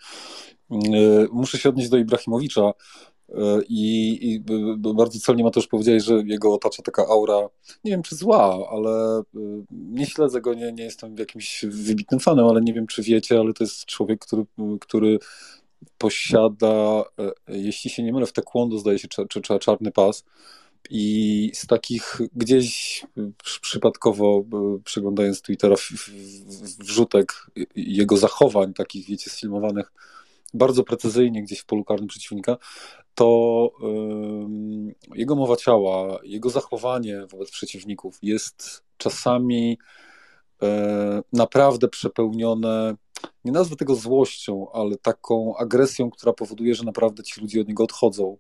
Yy, Muszę się odnieść do Ibrahimowicza yy, i, i bardzo celnie Mateusz powiedziałeś, że jego otacza taka aura, nie wiem czy zła, ale yy, nie śledzę go, nie, nie jestem jakimś wybitnym fanem, ale nie wiem czy wiecie, ale to jest człowiek, który, który posiada, e, jeśli się nie mylę, w taekwondo zdaje się cza- cza- czarny pas i z takich gdzieś przy- przypadkowo e, przeglądając Twittera wrzutek jego zachowań, takich wiecie, sfilmowanych bardzo precyzyjnie gdzieś w polu karnym przeciwnika, to ym, jego mowa ciała, jego zachowanie wobec przeciwników jest czasami e, naprawdę przepełnione, nie nazwę tego złością, ale taką agresją, która powoduje, że naprawdę ci ludzie od niego odchodzą.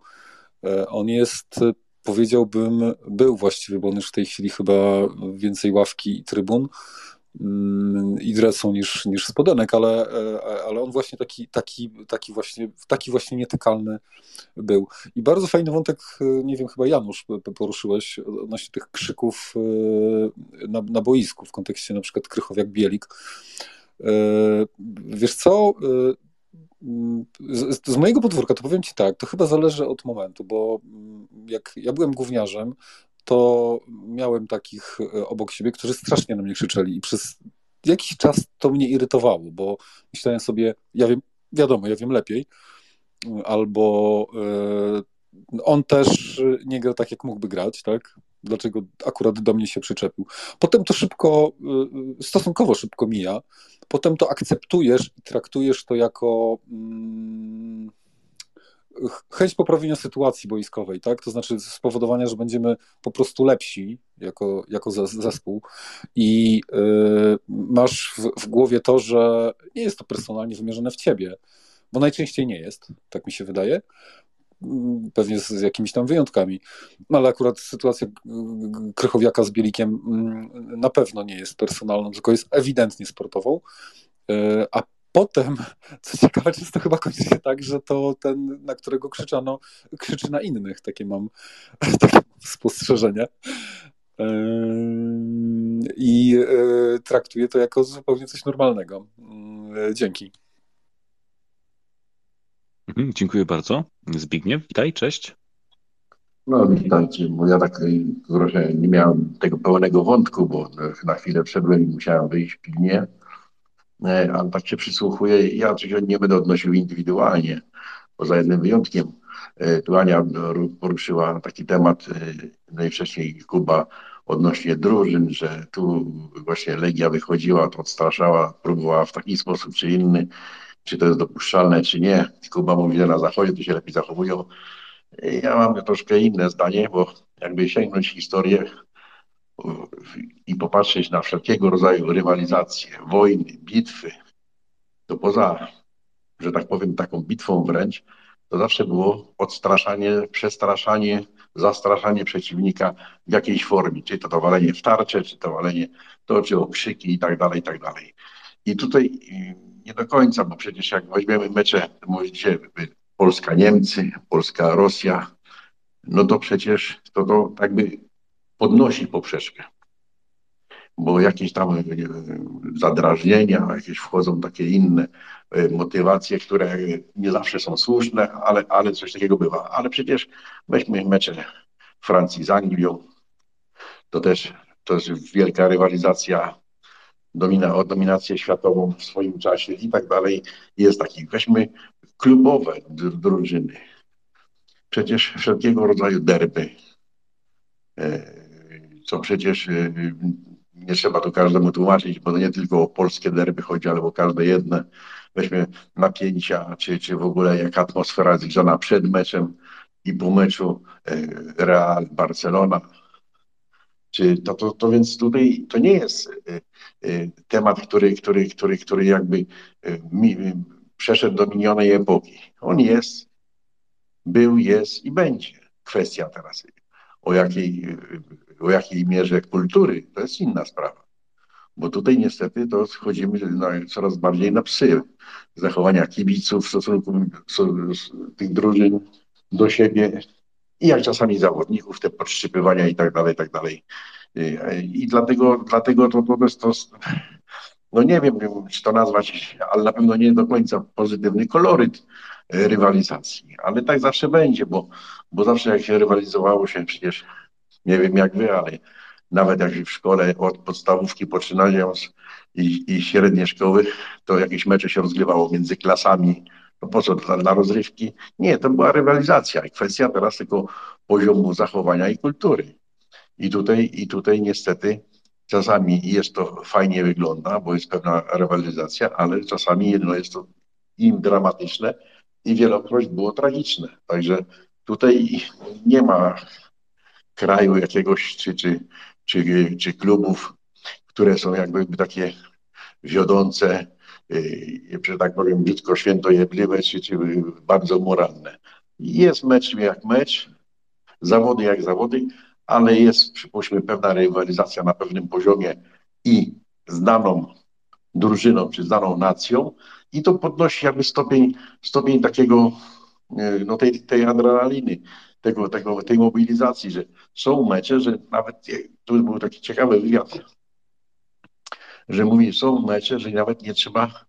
E, On jest, powiedziałbym, był właściwie, bo on już w tej chwili chyba więcej ławki i trybun mm, i dresą niż, niż spodenek, ale, e, ale on właśnie taki, taki, taki, właśnie, taki właśnie nietykalny był. I bardzo fajny wątek, e, nie wiem, chyba Janusz poruszyłeś odnośnie tych krzyków e, na, na boisku w kontekście na przykład Krychowiak-Bielik. Wiesz co, z, z mojego podwórka to powiem Ci tak, to chyba zależy od momentu, bo mm, jak ja byłem gówniarzem, to miałem takich e, obok siebie, którzy strasznie na mnie krzyczeli i przez jakiś czas to mnie irytowało, bo myślałem sobie, ja wiem, wiadomo, ja wiem lepiej, albo e, on też nie gra tak, jak mógłby grać, tak? Dlaczego akurat do mnie się przyczepił. Potem to szybko, e, stosunkowo szybko mija. Potem to akceptujesz i traktujesz to jako mm, ch- chęć poprawienia sytuacji boiskowej, tak? To znaczy spowodowania, że będziemy po prostu lepsi jako, jako zes- zespół i y, masz w, w głowie to, że nie jest to personalnie wymierzone w ciebie, bo najczęściej nie jest, tak mi się wydaje. Pewnie z, z jakimiś tam wyjątkami. No, ale akurat sytuacja Krychowiaka z Bielikiem mm, na pewno nie jest personalną, tylko jest ewidentnie sportową. E, a potem, co ciekawe, często chyba kończy się tak, że to ten, na którego krzyczano, krzyczy na innych. Takie mam, [LAUGHS] takie mam spostrzeżenie. E, I traktuje to jako zupełnie coś normalnego. Mm, dzięki. Mhm, dziękuję bardzo. Zbigniew, witaj, cześć. No, witajcie, bo ja tak y, trochę nie miałem tego pełnego wątku, bo na chwilę wszedłem i musiałem wyjść pilnie, e, ale tak się przysłuchuję. Ja oczywiście nie będę odnosił indywidualnie, poza jednym wyjątkiem. E, tu Ania poruszyła taki temat y, najwcześniej Kuba odnośnie drużyn, że tu właśnie Legia wychodziła, to odstraszała, próbowała w taki sposób czy inny czy to jest dopuszczalne, czy nie. Kuba mówi, że na zachodzie to się lepiej zachowują. Ja mam troszkę inne zdanie, bo jakby sięgnąć historię i popatrzeć na wszelkiego rodzaju rywalizacje, wojny, bitwy, to poza, że tak powiem, taką bitwą wręcz, to zawsze było odstraszanie, przestraszanie, zastraszanie przeciwnika w jakiejś formie, czy to to walenie w tarczę, czy to walenie to, czy okrzyki i tak dalej, i tak dalej. I tutaj nie do końca, bo przecież jak weźmiemy mecze, mówicie Polska-Niemcy, Polska-Rosja, no to przecież to, to jakby podnosi poprzeczkę. Bo jakieś tam e, zadrażnienia, jakieś wchodzą takie inne e, motywacje, które nie zawsze są słuszne, ale, ale coś takiego bywa. Ale przecież weźmy mecze Francji z Anglią, to też to jest wielka rywalizacja domina, o dominację światową w swoim czasie i tak dalej. Jest taki, weźmy klubowe drużyny. Przecież wszelkiego rodzaju derby, e, co przecież e, nie trzeba to każdemu tłumaczyć, bo nie tylko o polskie derby chodzi, ale o każde jedne. Weźmy napięcia, czy, czy w ogóle jak atmosfera zgrzana przed meczem i po meczu e, Real, Barcelona, czy to, to, to więc tutaj to nie jest y, y, temat, który, który, który, który jakby y, mi, przeszedł do minionej epoki. On jest, był, jest i będzie. Kwestia teraz, o jakiej, o jakiej mierze kultury, to jest inna sprawa. Bo tutaj niestety to schodzimy na, coraz bardziej na psy. Zachowania kibiców w stosunku tych drużyn do siebie, i jak czasami zawodników, te podszczypywania i tak dalej, i tak dalej. I dlatego, dlatego to, to jest to, no nie wiem, czy to nazwać, ale na pewno nie do końca pozytywny koloryt rywalizacji, ale tak zawsze będzie, bo, bo zawsze jak się rywalizowało się przecież, nie wiem jak wy, ale nawet jak w szkole od podstawówki poczynając i, i średnie szkoły, to jakieś mecze się rozgrywało między klasami no po co? Dla, dla rozrywki? Nie, to była rywalizacja kwestia teraz tylko poziomu zachowania i kultury. I tutaj, i tutaj niestety czasami jest to fajnie wygląda, bo jest pewna rywalizacja, ale czasami jedno jest to im dramatyczne i wielokroć było tragiczne. Także tutaj nie ma kraju jakiegoś czy, czy, czy, czy klubów, które są jakby takie wiodące że tak powiem, brzydko świętojebliwe, czy, czy bardzo moralne. Jest mecz jak mecz, zawody jak zawody, ale jest, przypuśćmy, pewna rywalizacja na pewnym poziomie i znaną drużyną, czy znaną nacją i to podnosi jakby stopień, stopień takiego, y, no tej, tej adrenaliny, tego, tego, tej mobilizacji, że są mecze, że nawet, tu był taki ciekawy wywiad że mówi, są mecze, że nawet nie trzeba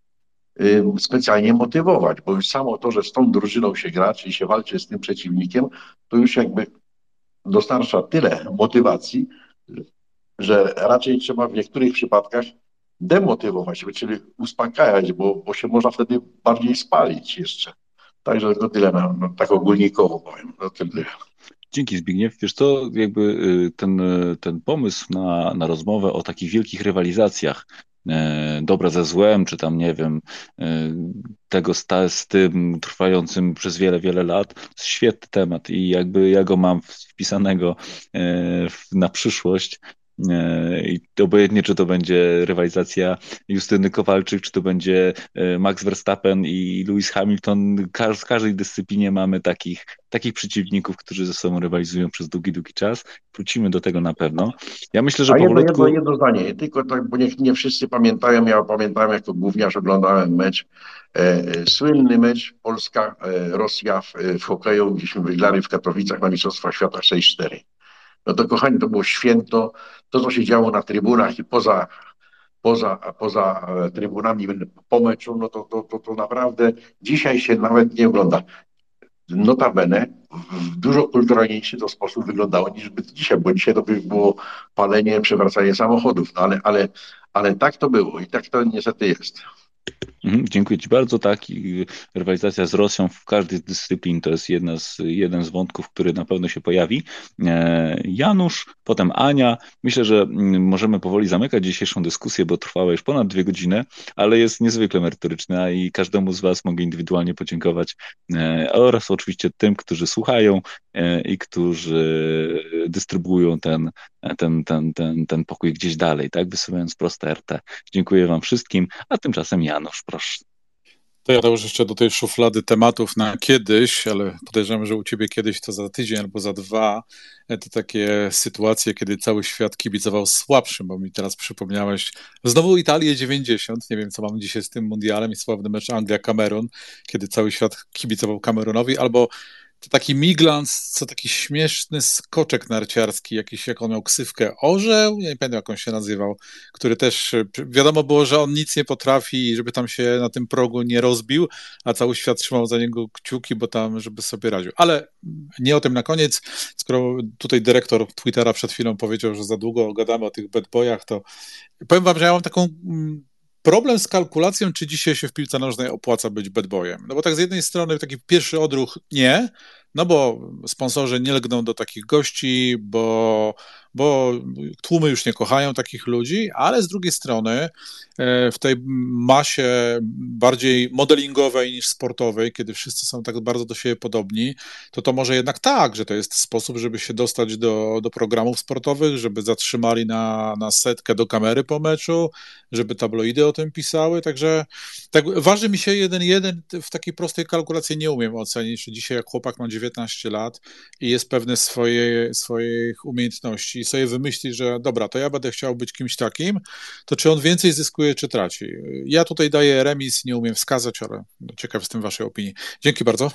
specjalnie motywować, bo już samo to, że z tą drużyną się gra, czyli się walczy z tym przeciwnikiem, to już jakby dostarcza tyle motywacji, że raczej trzeba w niektórych przypadkach demotywować, czyli uspokajać, bo, bo się można wtedy bardziej spalić jeszcze. Także to tyle, na, tak ogólnikowo powiem. To tyle. Dzięki Zbigniew. Wiesz to jakby y, ten, y, ten pomysł na, na rozmowę o takich wielkich rywalizacjach, e, dobra ze złem, czy tam nie wiem, tego z, z tym trwającym przez wiele, wiele lat, świetny temat i jakby ja go mam wpisanego na przyszłość I obojętnie, czy to będzie rywalizacja Justyny Kowalczyk, czy to będzie Max Verstappen i Lewis Hamilton, w każdej dyscyplinie mamy takich, takich przeciwników, którzy ze sobą rywalizują przez długi, długi czas. Wrócimy do tego na pewno. Ja myślę, że A jedno, powolutku... jedno, jedno zdanie, tylko tak, bo nie, nie wszyscy pamiętają, ja pamiętałem jako gówniarz oglądałem mecz, e, e, słynny mecz Polska-Rosja w, w hokeju, gdzieśmy wygrali w Katowicach na Mistrzostwach Świata 6-4. No to kochani, to było święto, to co się działo na trybunach i poza poza, poza e, trybunami po meczu, no to, to, to, to naprawdę dzisiaj się nawet nie ogląda. Notabene w dużo kulturalniejszy to sposób wyglądało niż by dzisiaj, bo dzisiaj to by było palenie, przewracanie samochodów, no ale, ale, ale tak to było i tak to niestety jest. Mhm, dziękuję Ci bardzo. Tak, rywalizacja z Rosją w każdej z dyscyplin to jest jedna z, jeden z wątków, który na pewno się pojawi. E, Janusz, potem Ania. Myślę, że mm, możemy powoli zamykać dzisiejszą dyskusję, bo trwała już ponad dwie godziny, ale jest niezwykle merytoryczna i każdemu z Was mogę indywidualnie podziękować e, oraz oczywiście tym, którzy słuchają e, i którzy dystrybuują ten, ten, ten, ten, ten pokój gdzieś dalej, tak, wysyłając proste RT. Dziękuję Wam wszystkim, a tymczasem Janusz, proszę. To ja już jeszcze do tej szuflady tematów na kiedyś, ale podejrzewam, że u ciebie kiedyś to za tydzień albo za dwa, e, to takie sytuacje, kiedy cały świat kibicował słabszym, bo mi teraz przypomniałeś znowu Italię 90, nie wiem co mamy dzisiaj z tym mundialem i sławny mecz Anglia-Kamerun, kiedy cały świat kibicował Kamerunowi, albo to taki Miglans, co taki śmieszny skoczek narciarski, jakiś, jak on miał ksywkę, orzeł, nie pamiętam jak on się nazywał, który też, wiadomo było, że on nic nie potrafi, żeby tam się na tym progu nie rozbił, a cały świat trzymał za niego kciuki, bo tam, żeby sobie radził. Ale nie o tym na koniec, skoro tutaj dyrektor Twittera przed chwilą powiedział, że za długo gadamy o tych bad boyach, to powiem wam, że ja mam taką mm, problem z kalkulacją, czy dzisiaj się w piłce nożnej opłaca być bad boyem. No bo tak z jednej strony taki pierwszy odruch nie, no bo sponsorzy nie lgną do takich gości, bo, bo tłumy już nie kochają takich ludzi, ale z drugiej strony e, w tej masie bardziej modelingowej niż sportowej, kiedy wszyscy są tak bardzo do siebie podobni, to to może jednak tak, że to jest sposób, żeby się dostać do, do programów sportowych, żeby zatrzymali na, na setkę do kamery po meczu, żeby tabloidy o tym pisały, także tak waży mi się jeden jeden w takiej prostej kalkulacji nie umiem ocenić, dzisiaj jak chłopak ma 19 lat i jest pewny swoje, swoich umiejętności i sobie wymyśli, że dobra, to ja będę chciał być kimś takim, to czy on więcej zyskuje, czy traci? Ja tutaj daję remis, nie umiem wskazać, ale ciekaw jestem waszej opinii. Dzięki bardzo.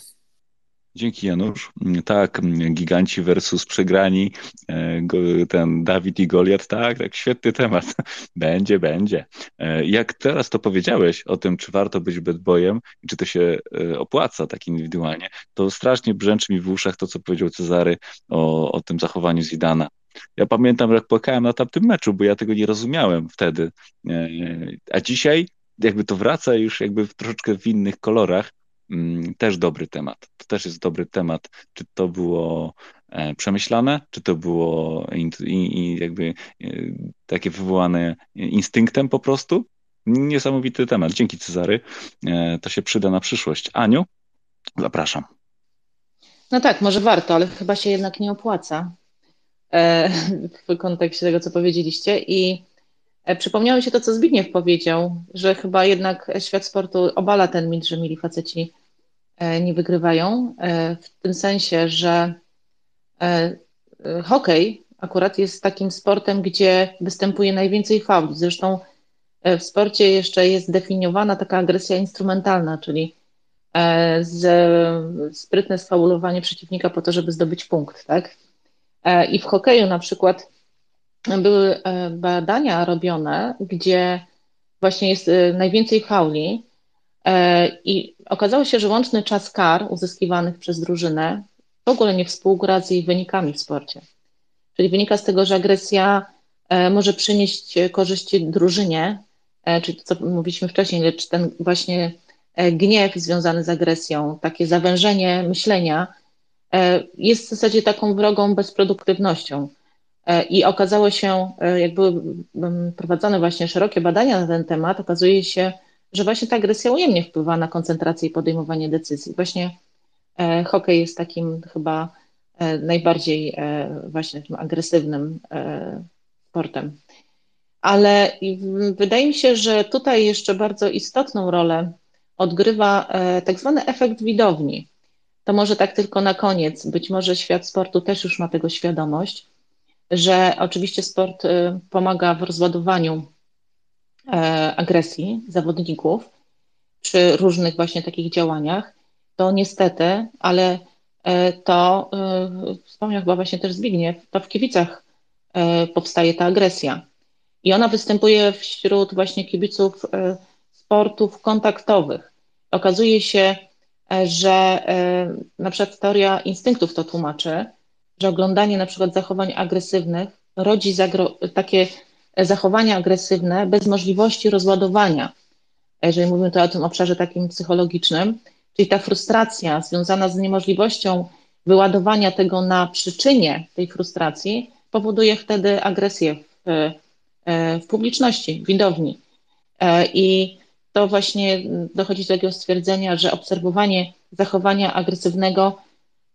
Dzięki Janusz. Tak, giganci versus przegrani, e, ten Dawid i Goliat, tak, tak, świetny temat. [LAUGHS] Będzie, będzie. E, jak teraz to powiedziałeś o tym, czy warto być bad boyem i czy to się e, opłaca tak indywidualnie, to strasznie brzęczy mi w uszach to, co powiedział Cezary o, o tym zachowaniu Zidana. Ja pamiętam, jak płakałem na tamtym meczu, bo ja tego nie rozumiałem wtedy. A dzisiaj jakby to wraca już jakby w troszeczkę w innych kolorach, Mm, też dobry temat. To też jest dobry temat. Czy to było e, przemyślane, czy to było jakby e, takie wywołane instynktem po prostu? Niesamowity temat. Dzięki Cezary. E, to się przyda na przyszłość. Aniu, zapraszam. No tak, może warto, ale chyba się jednak nie opłaca w kontekście tego, co powiedzieliście. I E, przypomniało się to, co Zbigniew powiedział, że chyba jednak świat sportu obala ten mit, że mili faceci e, nie wygrywają, e, w tym sensie, że hokej akurat jest takim sportem, gdzie występuje najwięcej fauli. Zresztą w sporcie jeszcze jest definiowana taka agresja instrumentalna, czyli sprytne sfaulowanie przeciwnika po to, żeby zdobyć punkt. Tak? I w hokeju na przykład były e, badania robione, gdzie właśnie jest e, najwięcej fauli e, i okazało się, że łączny czas kar uzyskiwanych przez drużynę w ogóle nie współgra z jej wynikami w sporcie. Czyli wynika z tego, że agresja może przynieść korzyści drużynie, czyli to, co mówiliśmy wcześniej, lecz ten właśnie gniew związany z agresją, takie zawężenie myślenia jest w zasadzie taką wrogą bezproduktywnością. E, I okazało się, e, jak były prowadzone właśnie szerokie badania na ten temat, okazuje się, że właśnie ta agresja ujemnie wpływa na koncentrację i podejmowanie decyzji. Właśnie e, hokej jest takim chyba najbardziej właśnie agresywnym sportem. Ale wydaje mi się, że tutaj jeszcze bardzo istotną rolę odgrywa tak zwany efekt widowni. To może tak tylko na koniec, być może świat sportu też już ma tego świadomość, że oczywiście sport pomaga w rozładowaniu agresji zawodników przy różnych właśnie takich działaniach, to niestety, ale e, to e, wspomniał chyba właśnie też Zbigniew, to w kibicach e, powstaje ta agresja. I ona występuje wśród właśnie kibiców sportów kontaktowych. Okazuje się, że na przykład teoria instynktów to tłumaczy, że oglądanie na przykład zachowań agresywnych rodzi takie zachowania agresywne bez możliwości rozładowania. Jeżeli mówimy tu o tym obszarze takim psychologicznym, Czyli ta frustracja związana z niemożliwością wyładowania tego na przyczynie tej frustracji powoduje wtedy agresję w, e, w publiczności, w widowni. E, I to właśnie dochodzi do takiego stwierdzenia, że obserwowanie zachowania agresywnego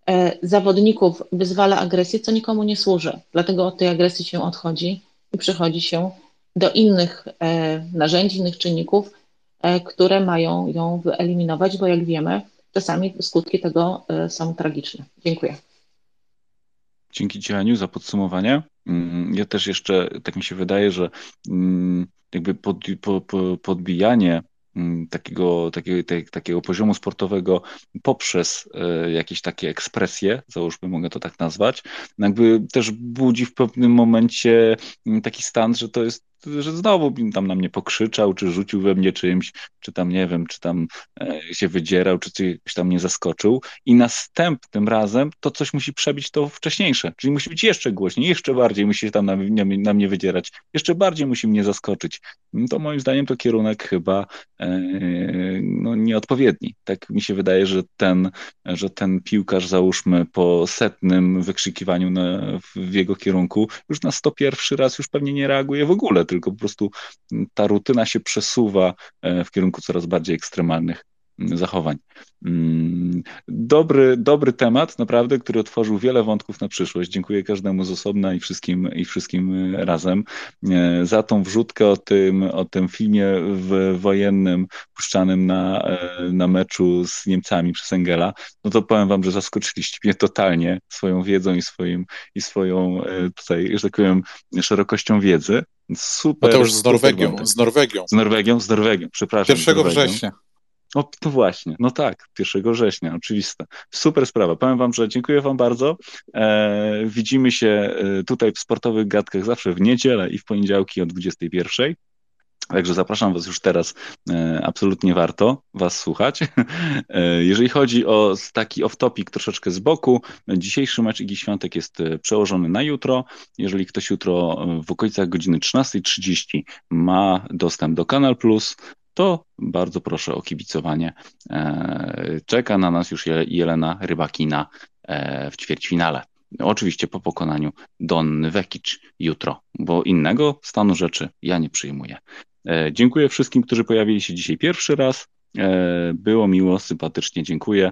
e, zawodników wyzwala agresję, co nikomu nie służy. Dlatego od tej agresji się odchodzi i przechodzi się do innych narzędzi, innych czynników, E, które mają ją wyeliminować, bo jak wiemy, czasami skutki tego e, są tragiczne. Dziękuję. Dzięki Ci, Aniu, za podsumowanie. Mm, ja też jeszcze, tak mi się wydaje, że mm, jakby pod, po, po, podbijanie mm, takiego, takiego, takiego poziomu sportowego poprzez e, jakieś takie ekspresje, załóżmy, mogę to tak nazwać, jakby też budzi w pewnym momencie taki stan, że to jest że znowu tam na mnie pokrzyczał, czy rzucił we mnie czymś, czy tam nie wiem, czy tam e, się wydzierał, czy coś tam nie zaskoczył. I następnym razem to coś musi przebić to wcześniejsze, czyli musi być jeszcze głośniej, jeszcze bardziej musi się tam na, na, na mnie wydzierać, jeszcze bardziej musi mnie zaskoczyć. To moim zdaniem to kierunek chyba e, no, nieodpowiedni. Tak mi się wydaje, że ten, że ten piłkarz, załóżmy po setnym wykrzykiwaniu na, w jego kierunku, już na 101 raz już pewnie nie reaguje w ogóle, tylko po prostu ta rutyna się przesuwa e, w kierunku coraz bardziej ekstremalnych zachowań. Mm, dobry, dobry temat, naprawdę, który otworzył wiele wątków na przyszłość. Dziękuję każdemu z osobna i wszystkim, i wszystkim e, razem e, za tą wrzutkę o tym, o tym filmie wojennym puszczanym na, na meczu z Niemcami przez Engela. No to powiem wam, że zaskoczyliście mnie totalnie swoją wiedzą i, swoim, i swoją tutaj, że tak powiem, szerokością wiedzy. Super. Mateusz z Norwegią, z Norwegią. Z Norwegią, z Norwegią, przepraszam. 1 września. O, to właśnie, no tak, 1 września, oczywiste. Super sprawa. Powiem Wam, że dziękuję Wam bardzo. E, widzimy się e, tutaj w sportowych gadkach zawsze w niedzielę i w poniedziałki o 21. Także zapraszam Was już teraz. E, absolutnie warto Was słuchać. [LAUGHS] E, jeżeli chodzi o taki off-topic troszeczkę z boku, dzisiejszy mecz Igi Świątek jest e, przełożony na jutro. Jeżeli ktoś jutro w okolicach godziny 13.30 ma dostęp do Kanal Plus, to bardzo proszę o kibicowanie. Czeka na nas już Jelena Rybakina w ćwierćfinale. Oczywiście po pokonaniu Donny Vekic jutro, bo innego stanu rzeczy ja nie przyjmuję. E, dziękuję wszystkim, którzy pojawili się dzisiaj pierwszy raz. E, było miło, sympatycznie dziękuję.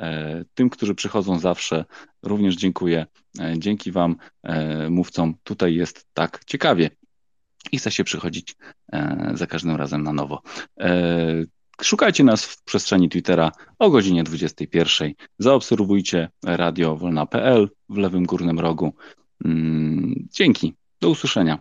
E, tym, którzy przychodzą zawsze, również dziękuję. Dzięki Wam, mówcom, tutaj jest tak ciekawie i chce się przychodzić za każdym razem na nowo. Szukajcie nas w przestrzeni Twittera o godzinie 21. Zaobserwujcie radio wolna.pl w lewym górnym rogu. Mm, dzięki. Do usłyszenia.